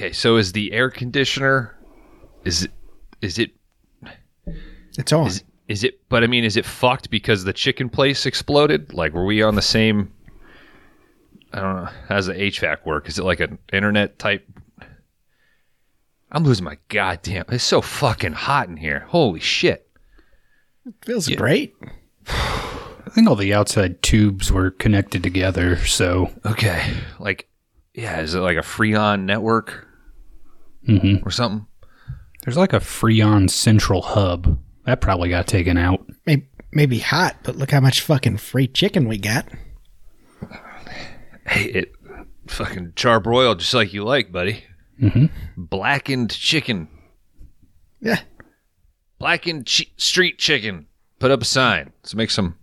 Okay, so is the air conditioner is it is it It's on. is, is it but I mean is it fucked because the chicken place exploded? Like were we on the same I don't know. How's the HVAC work? Is it like an internet type I'm losing my goddamn it's so fucking hot in here. Holy shit. It Feels great. I think all the outside tubes were connected together, so Okay. Like yeah, is it like a Freon network Mhm. or something? there's like a Freon central hub. That probably got taken out. Maybe, maybe hot, but look how much fucking free chicken we got. Hey, it fucking charbroiled just like you like, buddy. Mhm. Blackened chicken. Yeah. Blackened chi- street chicken. Put up a sign. Let's make some.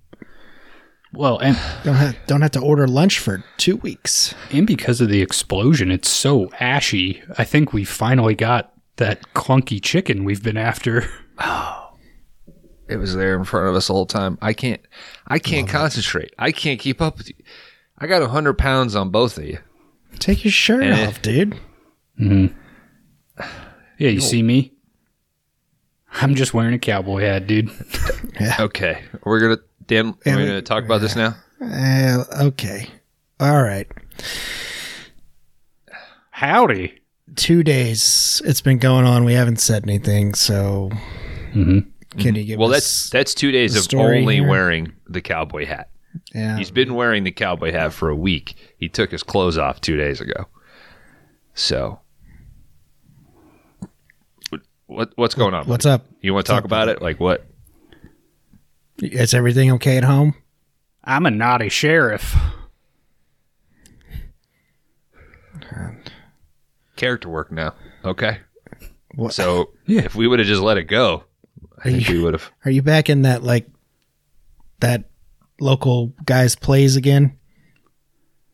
Well, and Don't have, don't have to order lunch for two weeks. and because of the explosion, it's so ashy. I think we finally got that clunky chicken we've been after. Oh, it was there in front of us the whole time. I can't. I can't concentrate. I can't keep up with you. I got a hundred pounds on both of you. Take your shirt Eh. off, dude. Hmm. Yeah, you see me? I'm just wearing a cowboy hat, dude. yeah. Okay, we're gonna. Dan, we're we- gonna talk about this now. Uh, okay. All right. Howdy. Two days it's been going on. We haven't said anything. So, Mhm. can you give Well, us? that's that's two days of only here? wearing the cowboy hat. yeah. He's been wearing the cowboy hat for a week. He took his clothes off two days ago. So, what what's going on? What's buddy? up? You want to talk about it? Like what? Is everything okay at home? I'm a naughty sheriff. Character work now. Okay. What, So Yeah. if we would have just let it go, I think we would have. are you back in that like that local guys plays again?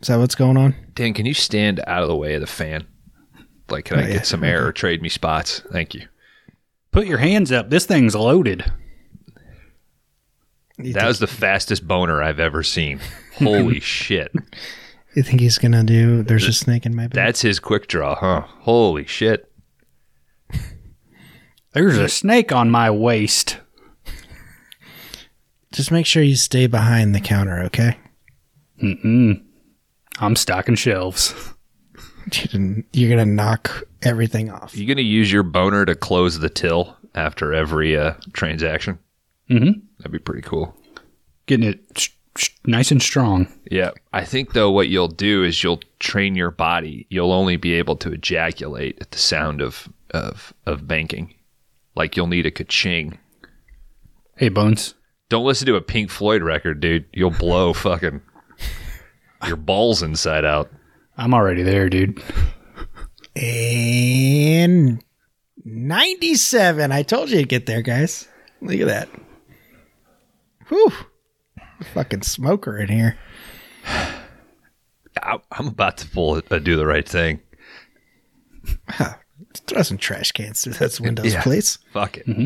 Is that what's going on? Dan, can you stand out of the way of the fan? Like, can I Oh, yeah. get some air or trade me spots? Thank you. Put your hands up. This thing's loaded. You, That was the fastest boner I've ever seen. Holy shit. you think he's gonna do? There's a snake in my bed. That's his quick draw, huh? Holy shit. There's a snake on my waist. Just make sure you stay behind the counter, okay? Mm-mm. I'm stocking shelves. You didn't- You're gonna knock everything off. You're going to use your boner to close the till after every uh, transaction? Mm-hmm. That'd be pretty cool. Getting it sh- sh- nice and strong. Yeah. I think, though, what you'll do is you'll train your body. You'll only be able to ejaculate at the sound of, of, of banking. Like you'll need a ka-ching. Hey, Bones. Don't listen to a Pink Floyd record, dude. You'll blow fucking your balls inside out. I'm already there, dude. And 97. I told you to get there, guys. Look at that. Whew. Fucking smoker in here. I- I'm about to pull a do the right thing. Throw some trash cans through those windows, Yeah. please. Fuck it. Mm-hmm.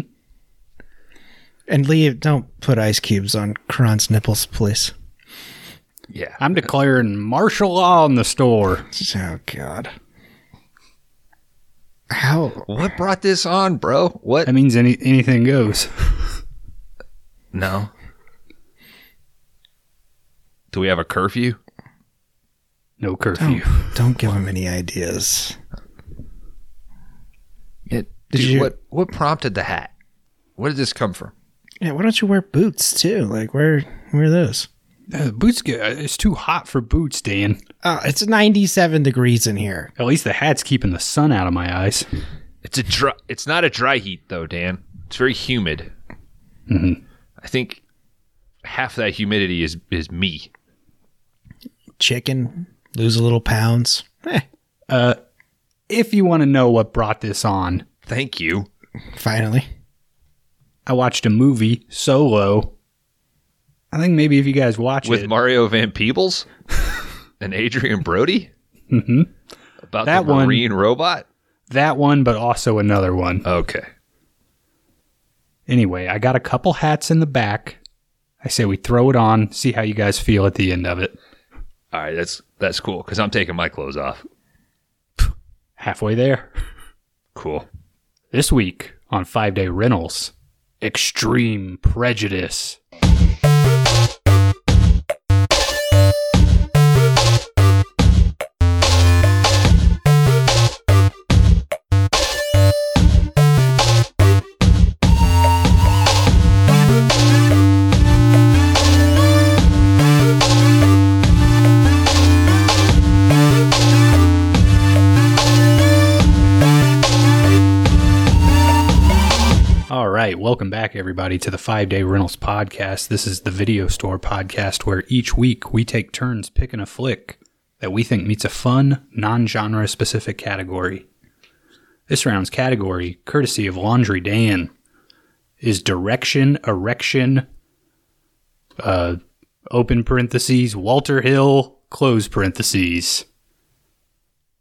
And leave. Don't put ice cubes on Kron's nipples, please. Yeah. I'm declaring martial law in the store. Oh, God. How? What brought this on, bro? What? That means any anything goes. No. Do we have a curfew? No curfew. Don't give him any ideas. Yeah. Did Dude, you- what what prompted the hat? Where did this come from? Yeah, why don't you wear boots too? Like, where, where are those? Uh, boots get it's too hot for boots, Dan. Oh, it's 97 degrees in here. At least the hat's keeping the sun out of my eyes. It's a dry. It's not a dry heat though, Dan. It's very humid. Mhm. I think half that humidity is is me. Chicken, lose a little pounds. Eh, Uh, if you want to know what brought this on, Thank you. finally. I watched a movie solo. I think maybe if you guys watch With it, with Mario Van Peebles and Adrien Brody Mhm. about That the one- marine robot. that one, but also another one. Okay. Anyway, I got a couple hats in the back. I say we throw it on, see how you guys feel at the end of it. All right. That's that's cool because I'm taking my clothes off. Halfway there. Cool. This week on Five Day Rentals, Extreme Prejudice. Welcome back, everybody, to the Five Day Rentals Podcast. This is the video store podcast where each week we take turns picking a flick that we think meets a fun, non genre specific category. This round's category, courtesy of Laundry Dan, is Direction, Erection, uh, open parentheses, Walter Hill, close parentheses.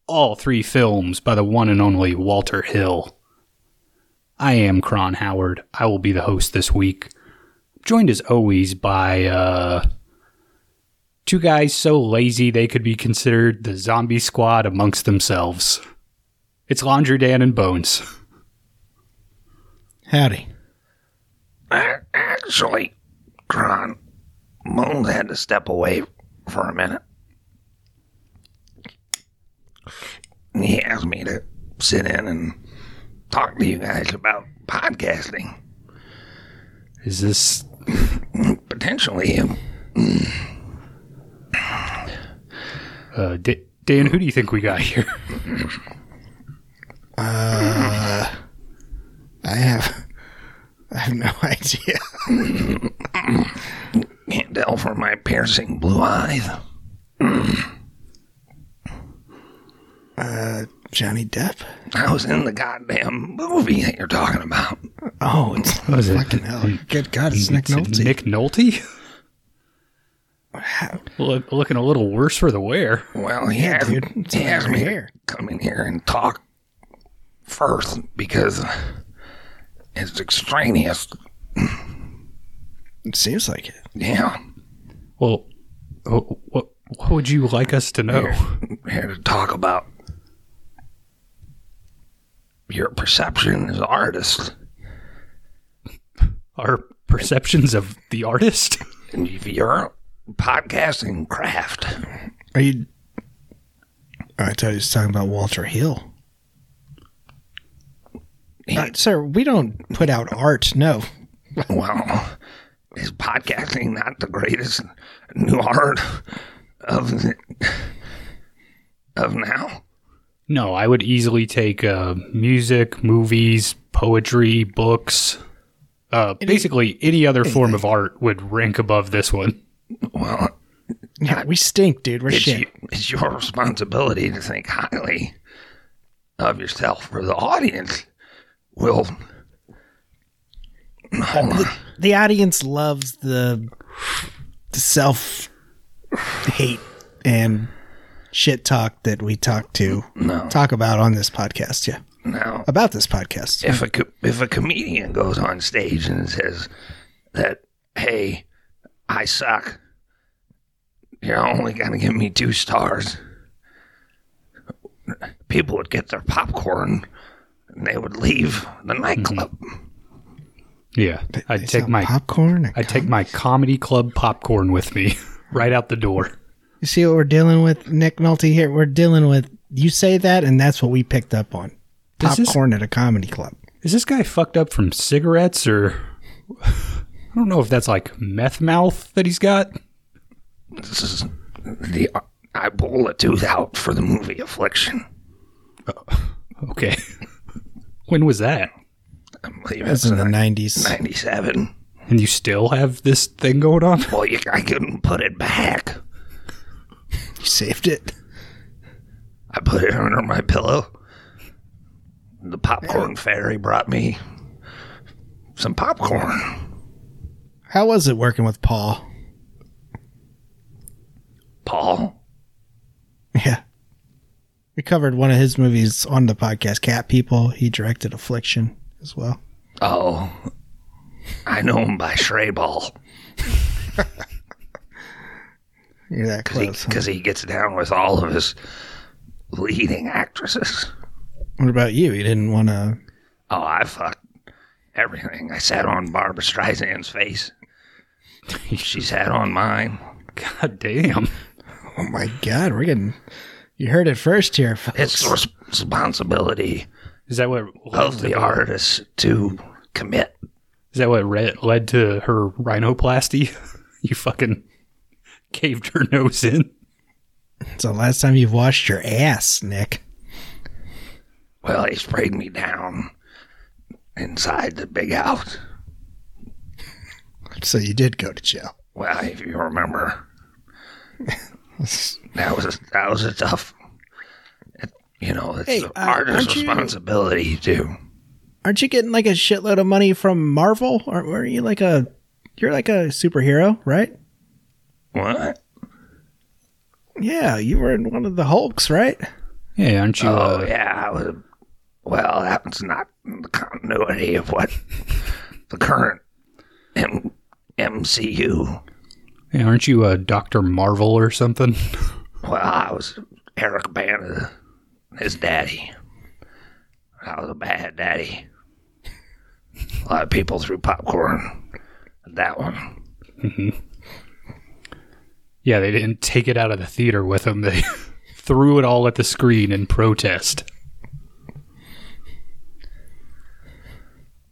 All three films by the one and only Walter Hill. I am Kron Howard. I will be the host this week. Joined as always by uh, two guys so lazy they could be considered the zombie squad amongst themselves. It's Laundry Dan and Bones. Howdy. Actually, Kron, Bones had to step away for a minute. He asked me to sit in and talk to you guys about podcasting. Is this Potentially, um, uh, D- Dan? Who do you think we got here? I have I have no idea. can't tell from my piercing blue eyes. Johnny Depp. I was in the goddamn movie that you're talking about. Oh, it's Was it- fucking hell. Good God, it's Nick Nolte. Nick Nolte. Look, looking a little worse for the wear. Well, he Yeah, asked, dude. It's he asked me here. to come in here and talk first because it's extraneous. It seems like it. Yeah, Well, what what would you like us to know? we're here to talk about your perception as an artist Our perceptions of the artist. and your podcasting craft. Are you? I thought he was talking about Walter Hill. Uh, sir, we don't put out art. No. Well, is podcasting not the greatest new art of the, of now? No, I would easily take uh, music, movies, poetry, books. Uh, basically, any other form of art would rank above this one. Well, Yeah, we stink, dude. We're it's, shit. you, it's your responsibility to think highly of yourself, or the audience will. Hold on. The audience loves the, the self hate and shit talk that we talk to No, talk about on this podcast. Yeah, no. about this podcast. If a co- if a comedian goes on stage and says that, "Hey, I suck," you're only gonna give me two stars. People would get their popcorn and they would leave the nightclub. Mm-hmm. Yeah, I'd They take my popcorn. I'd take my comedy club popcorn with me right out the door. You see what we're dealing with, Nick Nolte? Here, we're dealing with. You say that, and that's what we picked up on. Does this- Popcorn at a comedy club. Is this guy fucked up from cigarettes or? I don't know if that's like meth mouth that he's got. This is the I pulled a tooth out for the movie Affliction. Oh, okay, when was that? I believe That's it's in the nineties. '97. And you still have this thing going on? Well, you, I couldn't put it back. You saved it. I put it under my pillow. The popcorn fairy brought me some popcorn. How was it working with Paul? Paul, Yeah. We covered one of his movies on the podcast, Cat People. He directed Affliction as well. oh, I know him by Stray Ball You're that close. because he, gets down with all of his leading actresses. What about you? You didn't want to. Oh, I fucked everything. I sat on Barbra Streisand's face. She sat on mine. God damn. Oh my God, we're getting. You heard it first here, It's the res- responsibility Is that what led of the artist to commit. Is that what re- led to her rhinoplasty? you fucking caved her nose in. It's the last time you've washed your ass, Nick. Well, he sprayed me down inside the big house. So you did go to jail. Well, if you remember, that was a, that was a tough. It, you know, it's Hey, the uh, artist's aren't you- responsibility too. Aren't you getting like a shitload of money from Marvel? Or were you like a. You're like a superhero, right? What? Yeah, you were in one of the Hulks, right? Yeah, aren't you? Oh uh, yeah, I was. Well, that was not the continuity of what the current M- MCU. yeah, aren't you a Doctor Marvel or something? Well, I was Eric Bana, his daddy. I was a bad daddy. A lot of people threw popcorn at that one. Yeah, they didn't take it out of the theater with them. They threw it all at the screen in protest.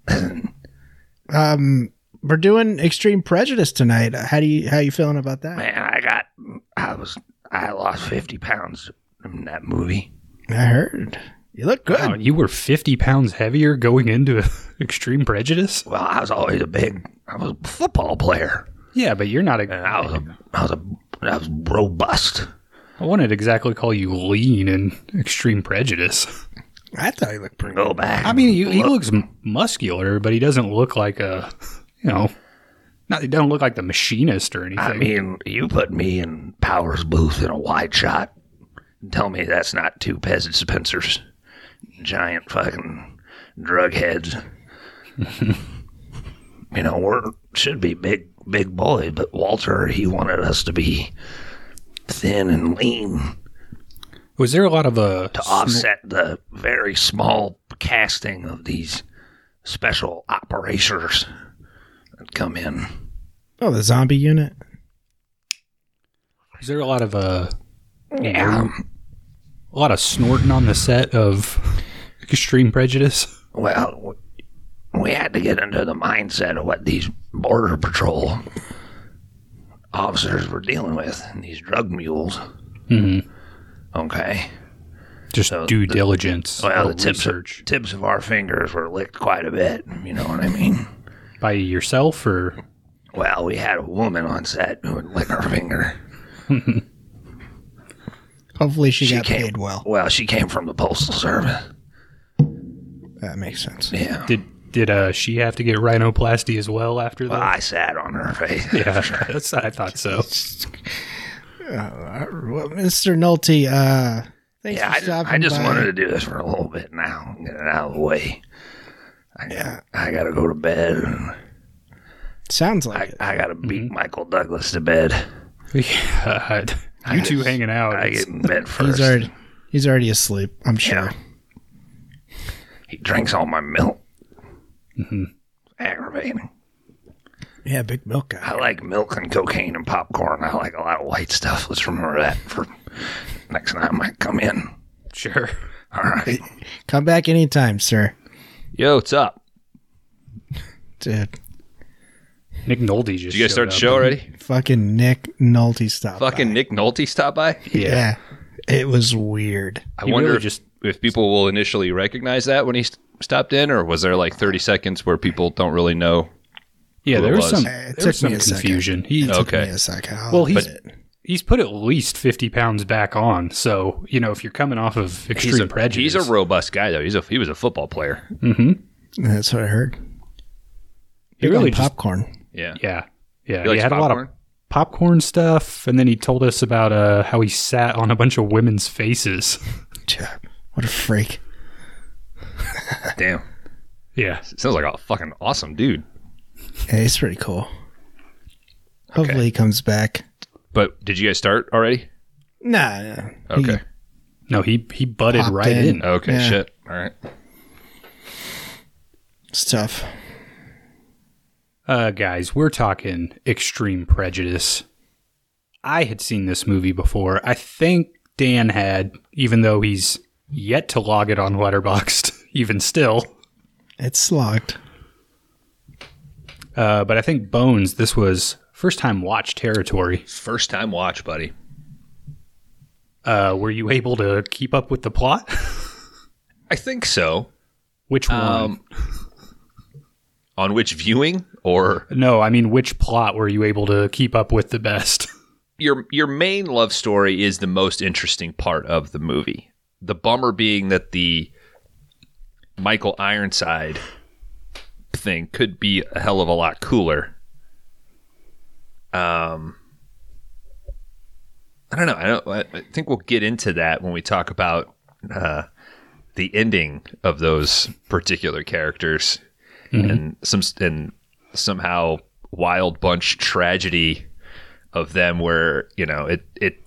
Um, we're doing Extreme Prejudice tonight. How do you how you feeling about that? Man, I got, I was, I lost 50 pounds in that movie. I heard you look good. Wow, you were 50 pounds heavier going into Extreme Prejudice? Well, I was always a big, I was a football player. Yeah, but you're not And a. I was a, I was a, I was robust. I wouldn't exactly call you lean and Extreme Prejudice. I thought you looked pretty. Go back. I mean, he, he looks m- muscular, but he doesn't look like a, you know, not he doesn't look like the machinist or anything. I mean, you put me in Powers Boothe in a wide shot. and Tell me that's not two Pez dispensers. Giant fucking drug heads. you know, we're should be big big boys, but Walter he wanted us to be thin and lean was there a lot of uh, to offset the very small casting of these special operators that come in. Oh, the zombie unit. Is there a lot of uh, Yeah. a lot of snorting on the set of Extreme Prejudice? Well, we had to get into the mindset of what these border patrol officers were dealing with, and these drug mules. Mm-hmm. Okay. Just So due the- diligence. Well, the tips research of, tips of our fingers were licked quite a bit. You know what I mean? by yourself or Well, we had a woman on set who would lick her finger. Hopefully, she, got came, paid well. Well, she came from the postal service. That makes sense. Yeah. did did uh she have to get rhinoplasty as well after Well, that? I sat on her face. yeah, that's I thought so. Uh, well, Mr. Nolte, uh, thanks Yeah, for I, stopping I just by. wanted to do this for a little bit now, get it out of the way. I, Yeah. I got to go to bed. Sounds like I, it. I got to Mm-hmm. beat Michael Douglas to bed. Yeah, you two hanging out. I get in bed first. He's already he's already asleep. I'm sure. Yeah. He drinks all my milk. Mm-hmm. Aggravating. Yeah, big milk guy. I like milk and cocaine and popcorn. I like a lot of white stuff. Let's remember that for next time I come in. sure. All right. Come back anytime, sir. Yo, what's up? Dude, Nick Nolte just. Did you guys showed start the show already? fucking Nick Nolte stopped. Fucking by. Nick Nolte stopped by. Yeah. Yeah, it was weird. I He wonder really if, just- if people will initially recognize that when he st- stopped in, or was there like 30 seconds where people don't really know? Yeah, there was was. some it there was took some confusion. He Took Okay. me a second. I'll Well, he's- admit it. he's put at least fifty pounds back on. So you know, if you're coming off of extreme He's a, prejudice, he's a robust guy though. He's a he was a football player. that's what I heard. he Big really just popcorn. Yeah. yeah yeah. He He, likes had a lot of popcorn stuff, and then he told us about uh, how he sat on a bunch of women's faces. What a freak. Damn. yeah, Sounds like a fucking awesome dude. Yeah, he's pretty cool. Hopefully he comes back. But did you guys start already? Nah. nah. Okay. no, he he butted Popped right in. in. Okay. Yeah. Shit. All right. It's tough. Uh, guys, we're talking extreme prejudice. I had seen this movie before. I think Dan had, even though he's yet to log it on Letterboxd, even still. It's slogged. Uh, but I think Bones, this was first time watch territory. First time watch, buddy. Uh, were you able to keep up with the plot? I think so. Which one? Um, on which viewing or no, I mean, which plot were you able to keep up with the best? your your main love story is the most interesting part of the movie. The bummer being that the Michael Ironside thing could be a hell of a lot cooler. Um, I don't know. I don't. I think we'll get into that when we talk about uh, the ending of those particular characters and some and somehow wild bunch tragedy of them where you know it it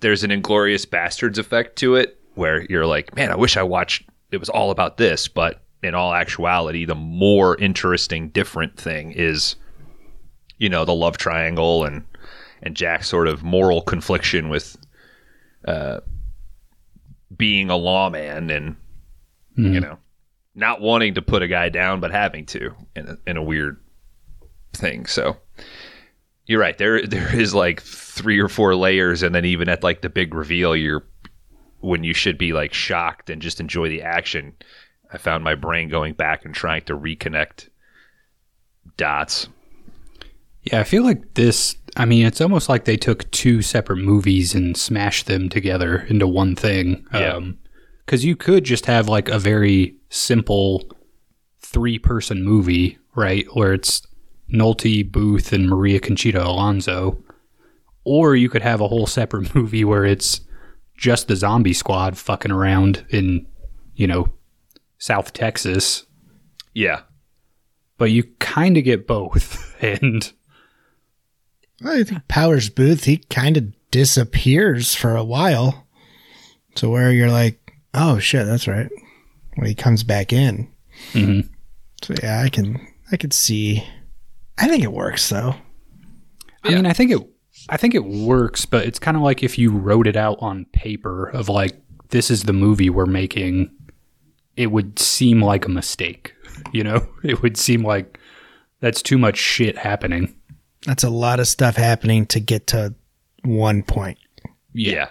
there's an Inglourious Basterds effect to it where you're like man i wish i watched it was all about this but in all actuality the more interesting different thing is you know the love triangle and and jack's sort of moral confliction with uh being a lawman and you know not wanting to put a guy down but having to in a, in a weird thing so you're right. There there is like three or four layers, and then even at like the big reveal, you're when you should be like shocked and just enjoy the action. I found my brain going back and trying to reconnect dots. Yeah, I feel like this. I mean, it's almost like they took two separate movies and smashed them together into one thing. Yeah. Um, because you could just have like a very simple three person movie, right? Where it's Nolte, Boothe, and Maria Conchita Alonso. Or you could have a whole separate movie where it's just the zombie squad fucking around in, you know, South Texas. Yeah, But you kind of get both. And I think Powers Boothe, he kind of disappears for a while. to where you're like, oh shit, that's right. When he comes back in. Mhm. So yeah, I can I could see. I think it works though. I mean, I think it, I think it works, but it's kind of like if you wrote it out on paper of like, this is the movie we're making, it would seem like a mistake. You know, it would seem like that's too much shit happening. That's a lot of stuff happening to get to one point. yeah. yeah.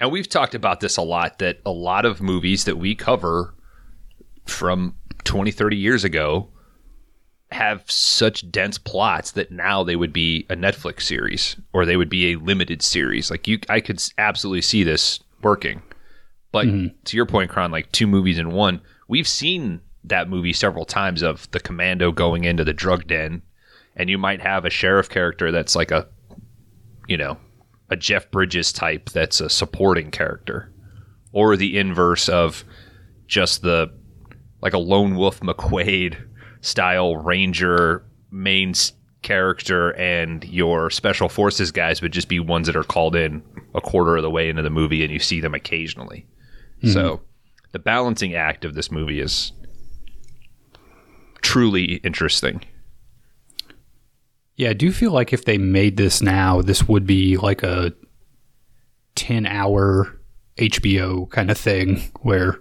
And we've talked about this a lot that a lot of movies that we cover from 20, 30 years ago have such dense plots that now they would be a Netflix series or they would be a limited series. Like you I could absolutely see this working. But mm-hmm. to your point, Kron, like two movies in one, we've seen that movie several times of the commando going into the drug den and you might have a sheriff character that's like a you know, a Jeff Bridges type that's a supporting character. Or the inverse of just the like a lone wolf McQuade style ranger main character and your special forces guys would just be ones that are called in a quarter of the way into the movie and you see them occasionally. So hmm. the balancing act of this movie is truly interesting. Yeah, I do feel like if they made this now, this would be like a 10 hour HBO kind of thing where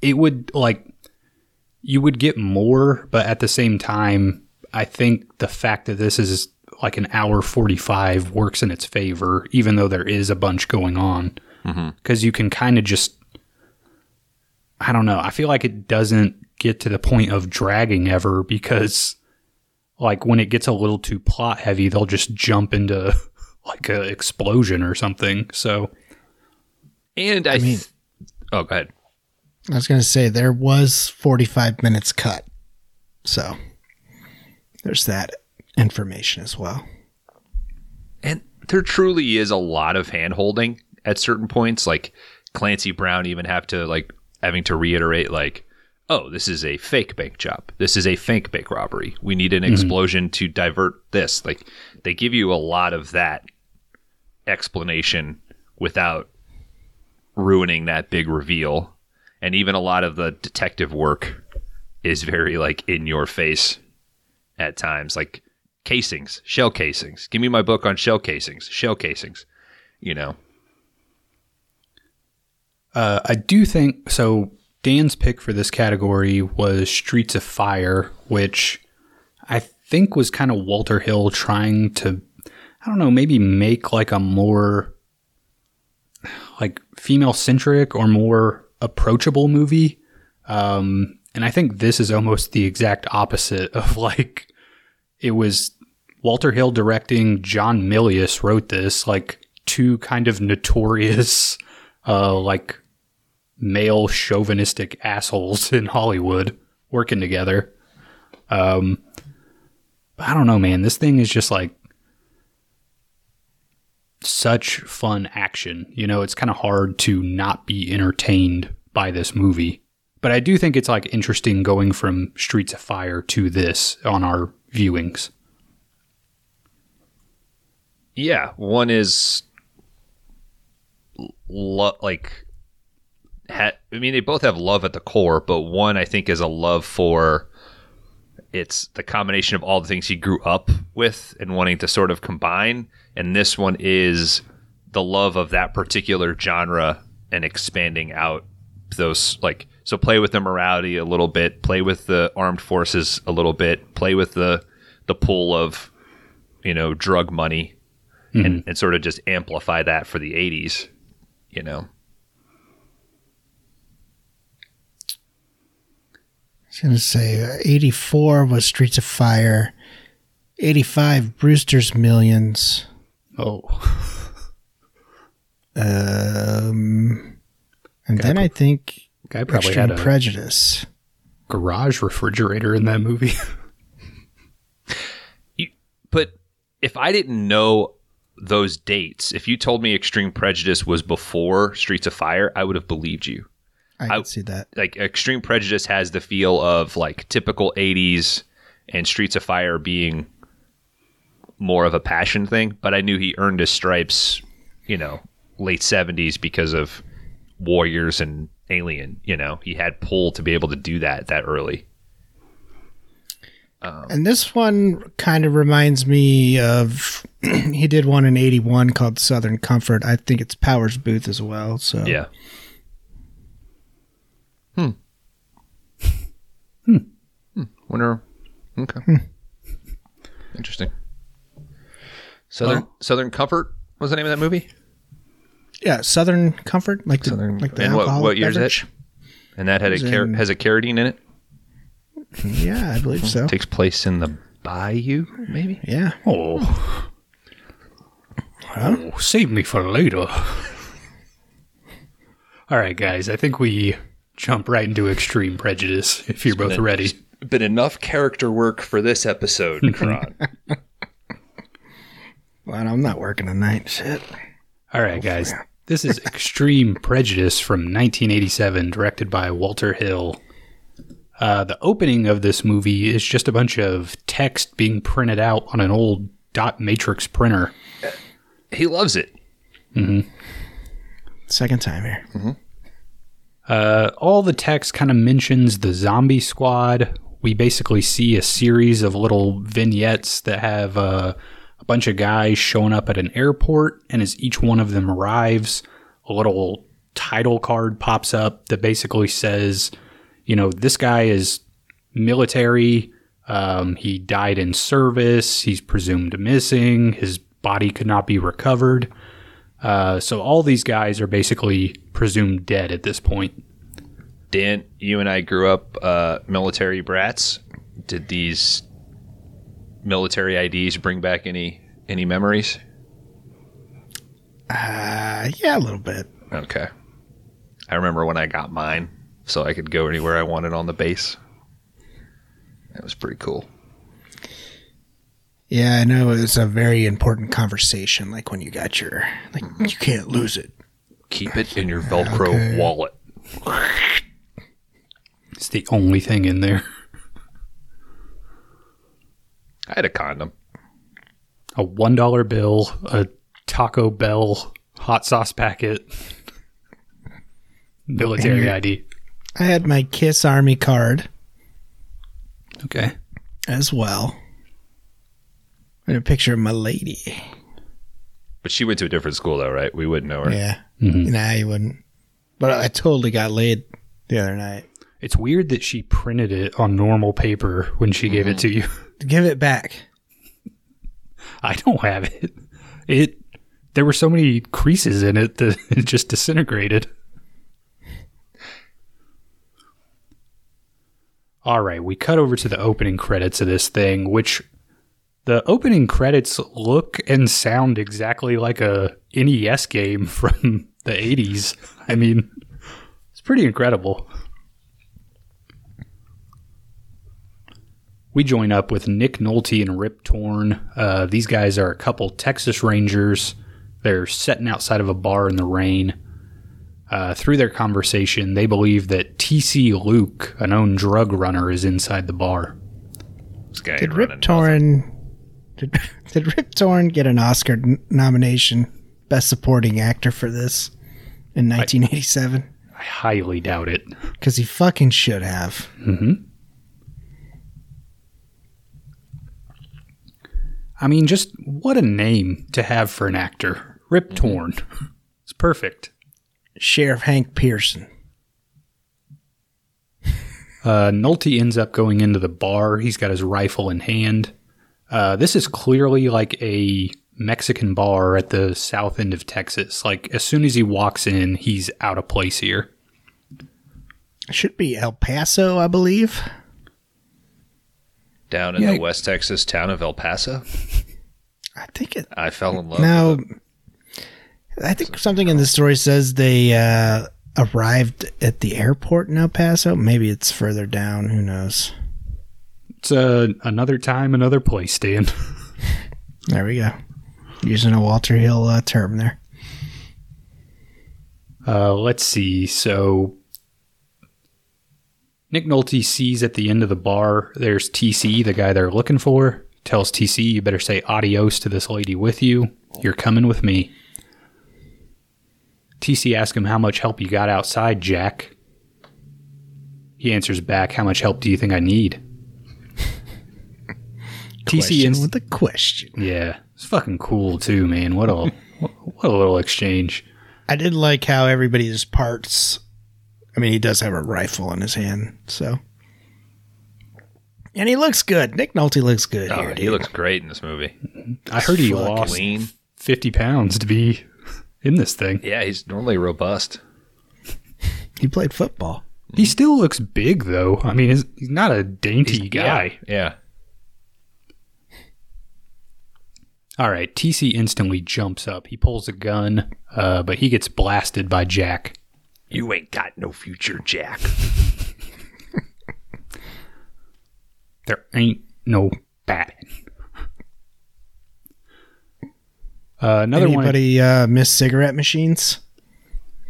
it would like you would get more, but at the same time, I think the fact that this is like an hour 45 works in its favor, even though there is a bunch going on. Mm-hmm. Because you can kind of just, I don't know, I feel like it doesn't get to the point of dragging ever because like when it gets a little too plot heavy, they'll just jump into like an explosion or something. So And I, mean- th- oh, go ahead. I was going to say there was 45 minutes cut. So there's that information as well. And there truly is a lot of hand holding at certain points. Like Clancy Brown even have to like having to reiterate like, oh, this is a fake bank job. This is a fake bank robbery. We need an mm-hmm. explosion to divert this. Like they give you a lot of that explanation without ruining that big reveal. And even a lot of the detective work is very like in your face at times, like casings, shell casings. Give me my book on shell casings, shell casings. You know, Uh, I do think so. Dan's pick for this category was Streets of Fire, which I think was kind of Walter Hill trying to, I don't know, maybe make like a more like female centric or more approachable movie. Um, and I think this is almost the exact opposite of like it was Walter Hill directing. John Milius wrote this, like two kind of notorious, uh, like male chauvinistic assholes in Hollywood working together. Um, I don't know, man. This thing is just like such fun action. You know, it's kind of hard to not be entertained by this movie. But I do think it's like interesting going from Streets of Fire to this on our viewings. yeah. One is lo- like, ha- I mean, they both have love at the core, but one I think is a love for it's the combination of all the things he grew up with and wanting to sort of combine. And this one is the love of that particular genre and expanding out those like so play with the morality a little bit, play with the armed forces a little bit, play with the the pool of you know drug money and, and sort of just amplify that for the 80s, you know. I was gonna say uh, 84 was Streets of Fire, 85 Brewster's Millions, Oh, um, and then I think guy probably Extreme had a Prejudice. garage refrigerator in that movie. You, but if I didn't know those dates, if you told me Extreme Prejudice was before Streets of Fire, I would have believed you. I I- see that. Like Extreme Prejudice has the feel of like typical 80s and Streets of Fire being more of a passion thing, but I knew he earned his stripes, you know, late 70s because of Warriors and Alien, you know. He had pull to be able to do that that early. And this one kind of reminds me of he did one in 81 called Southern Comfort. I think it's Powers Boothe as well. So Yeah. Hmm. Hmm. Wonder. Okay. Interesting. Southern Southern Comfort was the name of that movie, Yeah, Southern Comfort, like the Southern- like the and what- alcoholic what year is it? beverage. and that had a car- in- has a carradine in it. Yeah, I believe so. Takes place in the bayou, maybe. Yeah. Oh. Oh, save me for later. All right, guys. I think we jump right into extreme prejudice if you're both ready. Been enough character work for this episode, Kron. Well, I'm not working tonight. Shit. All right, guys. This is Extreme Prejudice from 1987, directed by Walter Hill. Uh, the opening of this movie is just a bunch of text being printed out on an old dot matrix printer. he loves it. Second time here. Uh, all the text kind of mentions the zombie squad. We basically see a series of little vignettes that have uh, a bunch of guys showing up at an airport, and as each one of them arrives, a little title card pops up that basically says, you know, this guy is military. Um, he died in service. He's presumed missing. His body could not be recovered. Uh, so all these guys are basically presumed dead at this point. Dan, you and I grew up uh, military brats. Did these military IDs bring back any any memories? Uh, yeah, a little bit. Okay. I remember when I got mine, so I could go anywhere I wanted on the base. That was pretty cool. Yeah, I know it was a very important conversation. Like when you got your, like you can't lose it. Keep it in your Velcro Okay. wallet. It's the only thing in there. I had a condom. A one dollar bill, a Taco Bell hot sauce packet, military ID. I had my Kiss Army card Okay. as well. And a picture of my lady. But she went to a different school though, right? We wouldn't know her. Yeah. Mhm. Nah, you wouldn't. But I totally got laid the other night. It's weird that she printed it on normal paper when she gave it to you. Give it back. I don't have it. It there were so many creases in it that it just disintegrated. All right, we cut over to the opening credits of this thing, which the opening credits look and sound exactly like a NES game from the 80s. I mean, it's pretty incredible. We join up with Nick Nolte and Rip Torn. Uh, these guys are a couple Texas Rangers. They're sitting outside of a bar in the rain. Uh, through their conversation, they believe that TC Luke, a known drug runner, is inside the bar. This guy Did Rip Torn did, did Rip Torn get an Oscar n- nomination, Best Supporting Actor for this in 1987? I highly doubt it. Because he fucking should have. I mean, just what a name to have for an actor. Rip Torn. It's perfect. Sheriff Hank Pearson. Uh, Nolte ends up going into the bar. He's got his rifle in hand. Uh, this is clearly like a Mexican bar at the south end of Texas. Like, as soon as he walks in, he's out of place here. Should be El Paso, I believe. Down in Yeah. the West Texas town of El Paso. I think it. I fell in love. Now, with it. I think something in the story says they uh, arrived at the airport in El Paso. Maybe it's further down. Who knows? It's uh, another time, another place, Dan. There we go. Using a Walter Hill uh, term there. Uh, let's see. So, Nick Nolte sees at the end of the bar there's TC, the guy they're looking for. Tells TC, you better say adios to this lady with you. You're coming with me. TC asks him how much help you got outside, Jack. He answers back, How much help do you think I need? TC inst- with a question. Yeah, it's fucking cool too, man. What a what a little exchange. I did like how everybody's parts. I mean, he does have a rifle in his hand, so. And he looks good. Nick Nolte looks good Oh, here. he dude. looks great in this movie. I heard he Fucking lost Lean. 50 pounds to be in this thing. Yeah, he's normally robust. He played football. He still looks big, though. I mean, he's, he's not a dainty guy. Yeah. All right, TC instantly jumps up. He pulls a gun, uh, but he gets blasted by Jack. You ain't got no future, Jack. There ain't no bat. Uh, another one. Anybody uh, miss cigarette machines?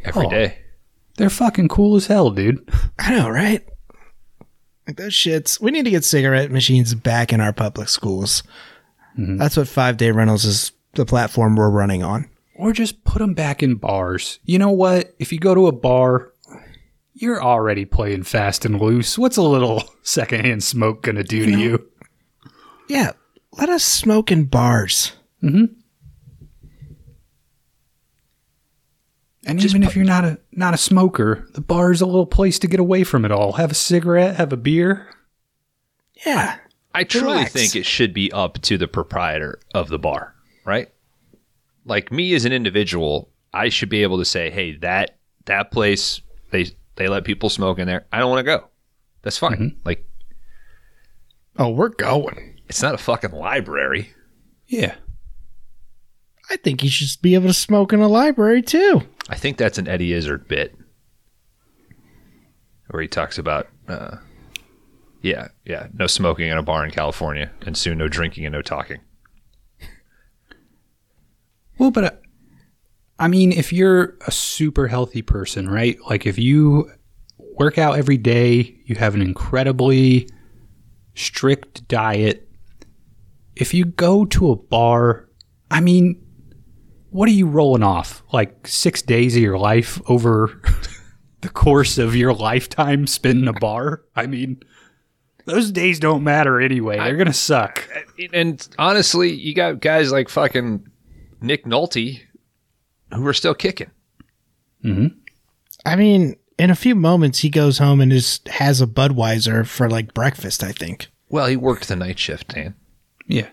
Every Oh. day. They're fucking cool as hell, dude. I know, right? Like those shits. We need to get cigarette machines back in our public schools. That's what Five Day Rentals is the platform we're running on. Or just put them back in bars. You know what? If you go to a bar, you're already playing fast and loose. What's a little secondhand smoke gonna do to you? Yeah, let us smoke in bars. Mm-hmm. And even if you're not a not a smoker, the bar is a little place to get away from it all. Have a cigarette, have a beer. Yeah. I truly Relax. think it should be up to the proprietor of the bar, right? Like me as an individual, I should be able to say, "Hey, that that place they they let people smoke in there. I don't want to go. That's fine. Like Oh, we're going. it's not a fucking library. Yeah. I think you should be able to smoke in a library too. I think that's an Eddie Izzard bit where he talks about, uh, yeah, yeah, no smoking in a bar in California, and soon no drinking and no talking. Well, but uh, I mean, if you're a super healthy person, right? Like if you work out every day, you have an incredibly strict diet. If you go to a bar, I mean, what are you rolling off? Like six days of your life over the course of your lifetime spent in a bar, I mean, those days don't matter anyway. They're gonna suck. And honestly, you got guys like fucking Nick Nolte who are still kicking. Mm-hmm. I mean, in a few moments, he goes home and just has a Budweiser for like breakfast, I think. Well, he worked the night shift, Dan. Yeah.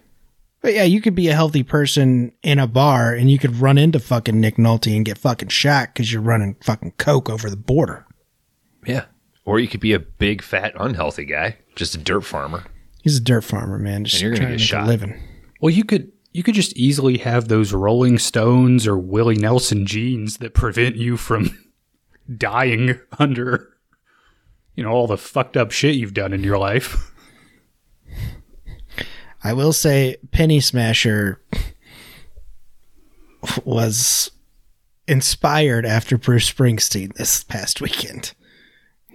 But yeah, you could be a healthy person in a bar and you could run into fucking Nick Nolte and get fucking shot because you're running fucking Coke over the border. Yeah. Or you could be a big, fat, unhealthy guy, just a dirt farmer. He's a dirt farmer, man. Just And you're gonna trying get to make shot. a living. Well, you could you could just easily have those Rolling Stones or Willie Nelson genes that prevent you from dying under you know all the fucked up shit you've done in your life. I will say Penny Smasher was inspired after Bruce Springsteen this past weekend.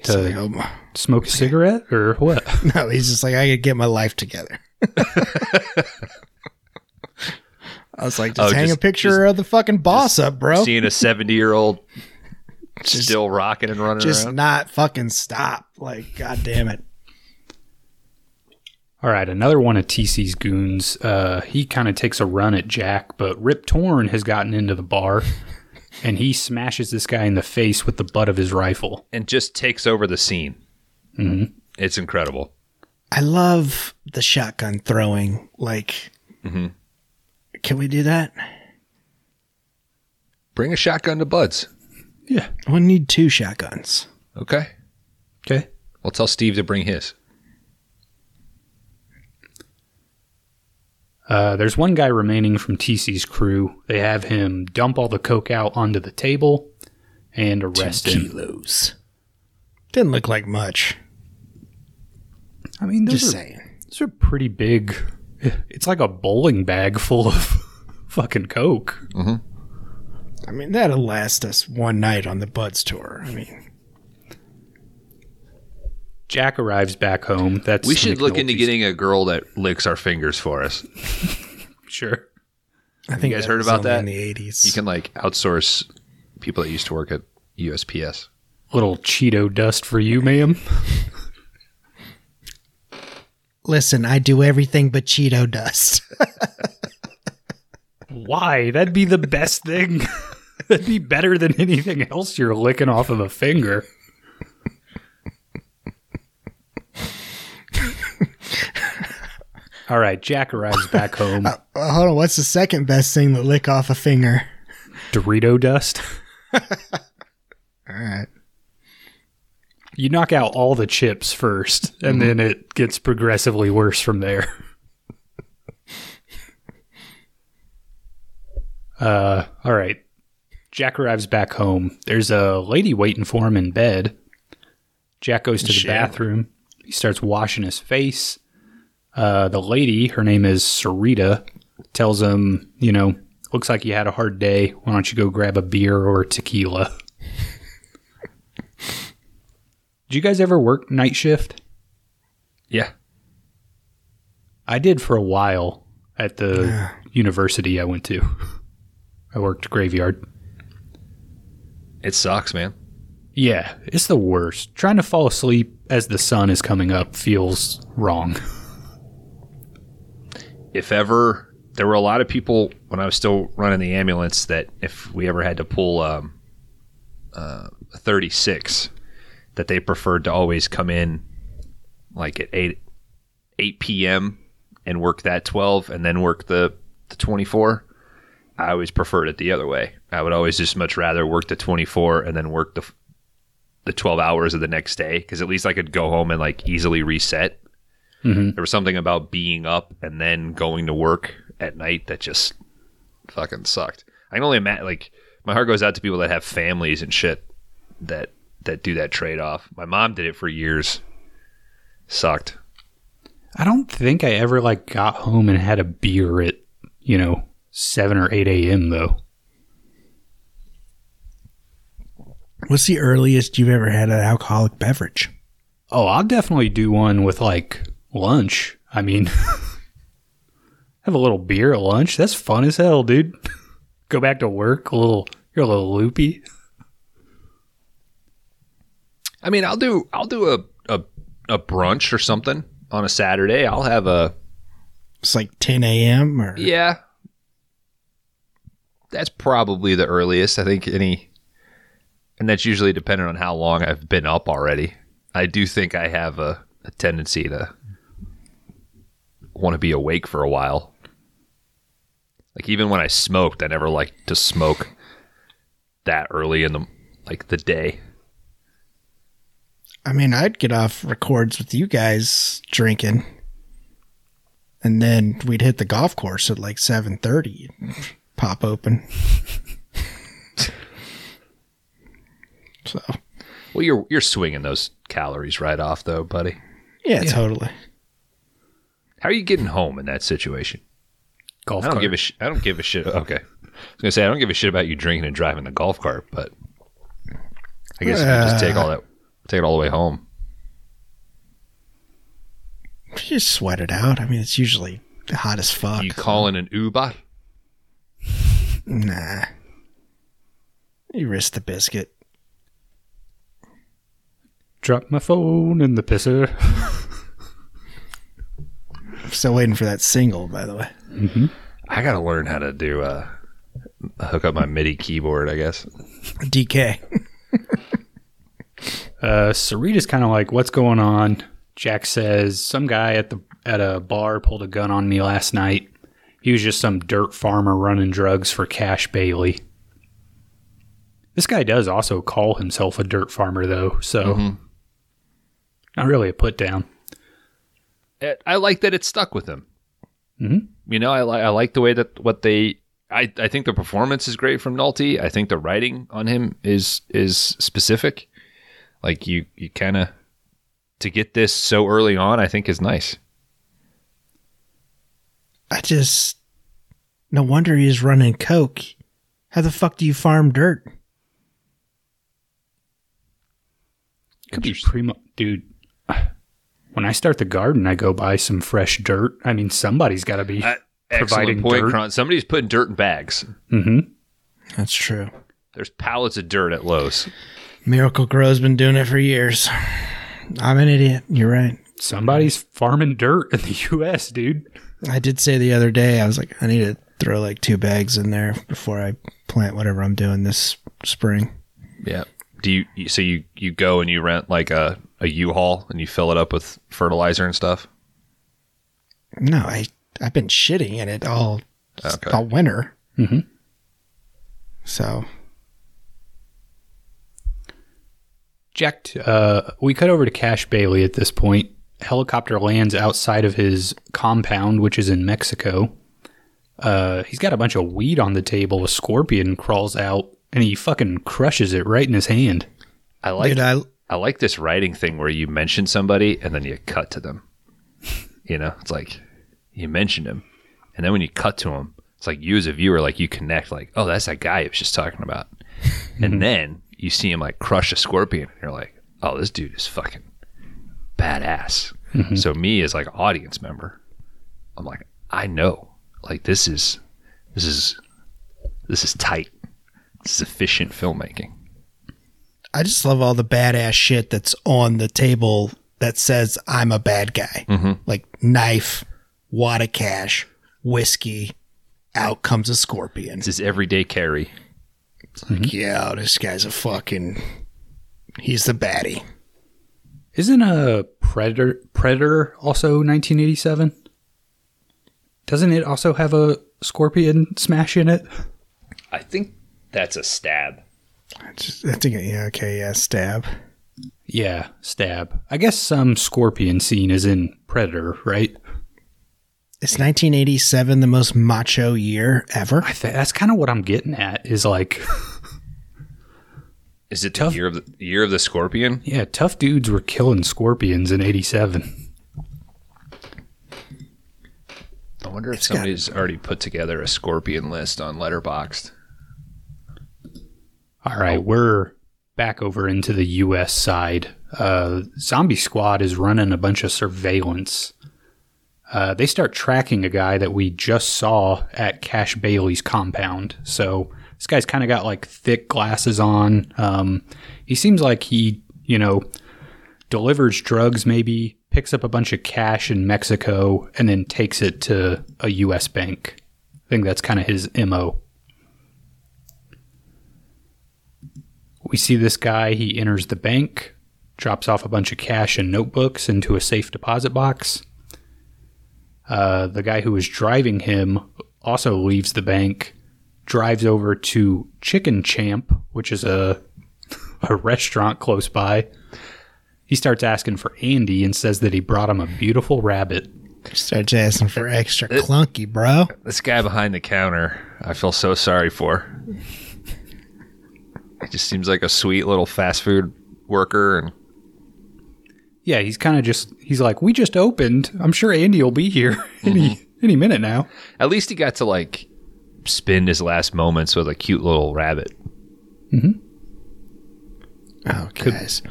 To- oh my- um, Smoke a cigarette or what? no, he's just like, I could get my life together. I was like, just Oh, hang just- a picture of the fucking boss up, bro. Seeing a 70 year old still rocking and running just around. not fucking stop. Like, god damn it. All right, another one of TC's goons. Uh, he kind of takes a run at Jack, but Rip Torn has gotten into the bar, and he smashes this guy in the face with the butt of his rifle. and just takes over the scene. Mhm. It's incredible. I love the shotgun throwing. Like, Mhm. Can we do that? Bring a shotgun to Buds. Yeah. We need two shotguns. Okay. Okay. We'll tell Steve to bring his. Uh, there's one guy remaining from TC's crew. They have him dump all the coke out onto the table and arrest him. Kilos. Didn't look like much. I mean, those Just are, saying. those are pretty big. It's like a bowling bag full of fucking coke. Mm-hmm. I mean, that'll last us one night on the Buds tour. I mean, Jack arrives back home. That's We should look into getting a girl that licks our fingers for us. sure. I think you guys heard about that? in the eighties. You can like outsource people that used to work at USPS. Little Cheeto dust for you, ma'am. Listen, I do everything but Cheeto dust. Why? That'd be the best thing. That'd be better than anything else you're licking off of a finger. All right, Jack arrives back home. Uh, well, hold on, what's the second best thing to lick off a finger? Dorito dust. All right. You knock out all the chips first, and then it gets progressively worse from there. uh, all right. Jack arrives back home. There's a lady waiting for him in bed. Jack goes to the Shit. bathroom. He starts washing his face. Uh, the lady, her name is Sarita, tells him, you know, looks like you had a hard day. Why don't you go grab a beer or tequila? Did you guys ever work night shift? Yeah. I did for a while at the university I went to. I worked graveyard. It sucks, man. Yeah, it's the worst. Trying to fall asleep as the sun is coming up feels wrong. If ever there were a lot of people when I was still running the ambulance that if we ever had to pull um, uh, a 36, that they preferred to always come in like at 8 8 p.m. and work that 12 and then work the, the 24. I always preferred it the other way. I would always just much rather work the 24 and then work the the 12 hours of the next day because at least I could go home and like easily reset. Mhm. There was something about being up and then going to work at night that just fucking sucked. I can only imagine like my heart goes out to people that have families and shit that that do that trade off. My mom did it for years. Sucked. I don't think I ever like got home and had a beer at, you know, seven or eight AM though. What's the earliest you've ever had an alcoholic beverage? Oh, I'll definitely do one with like lunch. I mean, have a little beer at lunch. That's fun as hell, dude. Go back to work, a little, you're a little loopy. I mean, I'll do I'll do a a, a brunch or something on a Saturday. I'll have a It's like 10 a.m. or yeah. That's probably the earliest. I think any, and that's usually dependent on how long I've been up already. I do think I have a, a tendency to want to be awake for a while. Like even when I smoked, I never liked to smoke that early in the like the day. I mean, I'd get off records with you guys drinking, and then we'd hit the golf course at like seven thirty. Pop open. so Well, you're you're swinging those calories right off though, buddy. yeah, totally. How are you getting home in that situation? Golf I don't cart. give a sh- I don't give a shit. Okay, I was gonna say I don't give a shit about you drinking and driving the golf cart, but I guess you can just uh, take all that, take it all the way home. You just sweat it out. I mean, it's usually hot as fuck. You calling an Uber? Nah. You risk the biscuit. Drop my phone in the pisser. I'm still waiting for that single, by the way. I gotta learn how to do uh, hook up my MIDI keyboard. I guess. DK. Uh, Sarita's kind of like, "What's going on?" Jack says, "Some guy at the at a bar pulled a gun on me last night. He was just some dirt farmer running drugs for Cash Bailey." This guy does also call himself a dirt farmer, though, so not really a put down. I like that it stuck with him. Mhm. You know, I like I like the way that what they. I, I think the performance is great from Nolte. I think the writing on him is is specific. Like you you kind of to get this so early on, I think is nice. I just. No wonder he's running coke. How the fuck do you farm dirt? Could be primo, dude. When I start the garden, I go buy some fresh dirt. I mean, somebody's got to be Uh, providing point, dirt. Kron. Somebody's putting dirt in bags. hmm That's true. There's pallets of dirt at Lowe's. Miracle-Gro's been doing it for years. I'm an idiot. You're right. Somebody's farming dirt in the U.S., dude. I did say the other day, I was like, I need to throw like two bags in there before I plant whatever I'm doing this spring. Yeah. Do you you- so you you go and you rent like a a U-Haul and you fill it up with fertilizer and stuff? No, I I've been shitting in it all Okay. all winter. Mhm. So Jack, uh, we cut over to Cash Bailey at this point. Helicopter lands outside of his compound, which is in Mexico. Uh, he's got a bunch of weed on the table. A scorpion crawls out and he fucking crushes it right in his hand. I like dude, I I like this writing thing where you mention somebody and then you cut to them. You know, it's like you mentioned him, and then when you cut to him, it's like you as a viewer, like you connect, like, oh, that's that guy I was just talking about, and then you see him like crush a scorpion, and you're like, oh, this dude is fucking badass. Mm-hmm. So me as like audience member, I'm like, I know, like this is this is this is tight. This is efficient filmmaking. I just love all the badass shit that's on the table that says I'm a bad guy. Mm-hmm. Like knife, wad of cash, whiskey, out comes a scorpion. This is everyday carry. Like, mm-hmm. yeah, this guy's a fucking he's the baddie. Isn't a Predator Predator also 1987? Doesn't it also have a scorpion smash in it? I think that's a stab. I, just, I think yeah, okay, yeah, stab. Yeah, stab. I guess some scorpion scene is in Predator, right? Is 1987 the most macho year ever? I th- that's kind of what I'm getting at. Is like, Is it Tough. the year of the year of the scorpion? yeah, tough dudes were killing scorpions in '87. I wonder if It's got- somebody's already put together a scorpion list on Letterboxd. All right, we're back over into the U.S. side. Uh, Zombie Squad is running a bunch of surveillance. Uh, they start tracking a guy that we just saw at Cash Bailey's compound. So this guy's kind of got like thick glasses on. Um, he seems like he you know, delivers drugs maybe, picks up a bunch of cash in Mexico, and then takes it to a U.S. bank. I think that's kind of his MO. We see this guy, he enters the bank, drops off a bunch of cash and notebooks into a safe deposit box. Uh, the guy who was driving him also leaves the bank, drives over to Chicken Champ, which is a a restaurant close by. He starts asking for Andy and says that he brought him a beautiful rabbit. Starts asking for extra clunky, bro. This guy behind the counter, I feel so sorry for. He just seems like a sweet little fast food worker, and Yeah, he's kind of just he's like, "We just opened. I'm sure Andy will be here any any minute now." at least he got to like spend his last moments with a cute little rabbit. Mm-hmm. Oh, guys.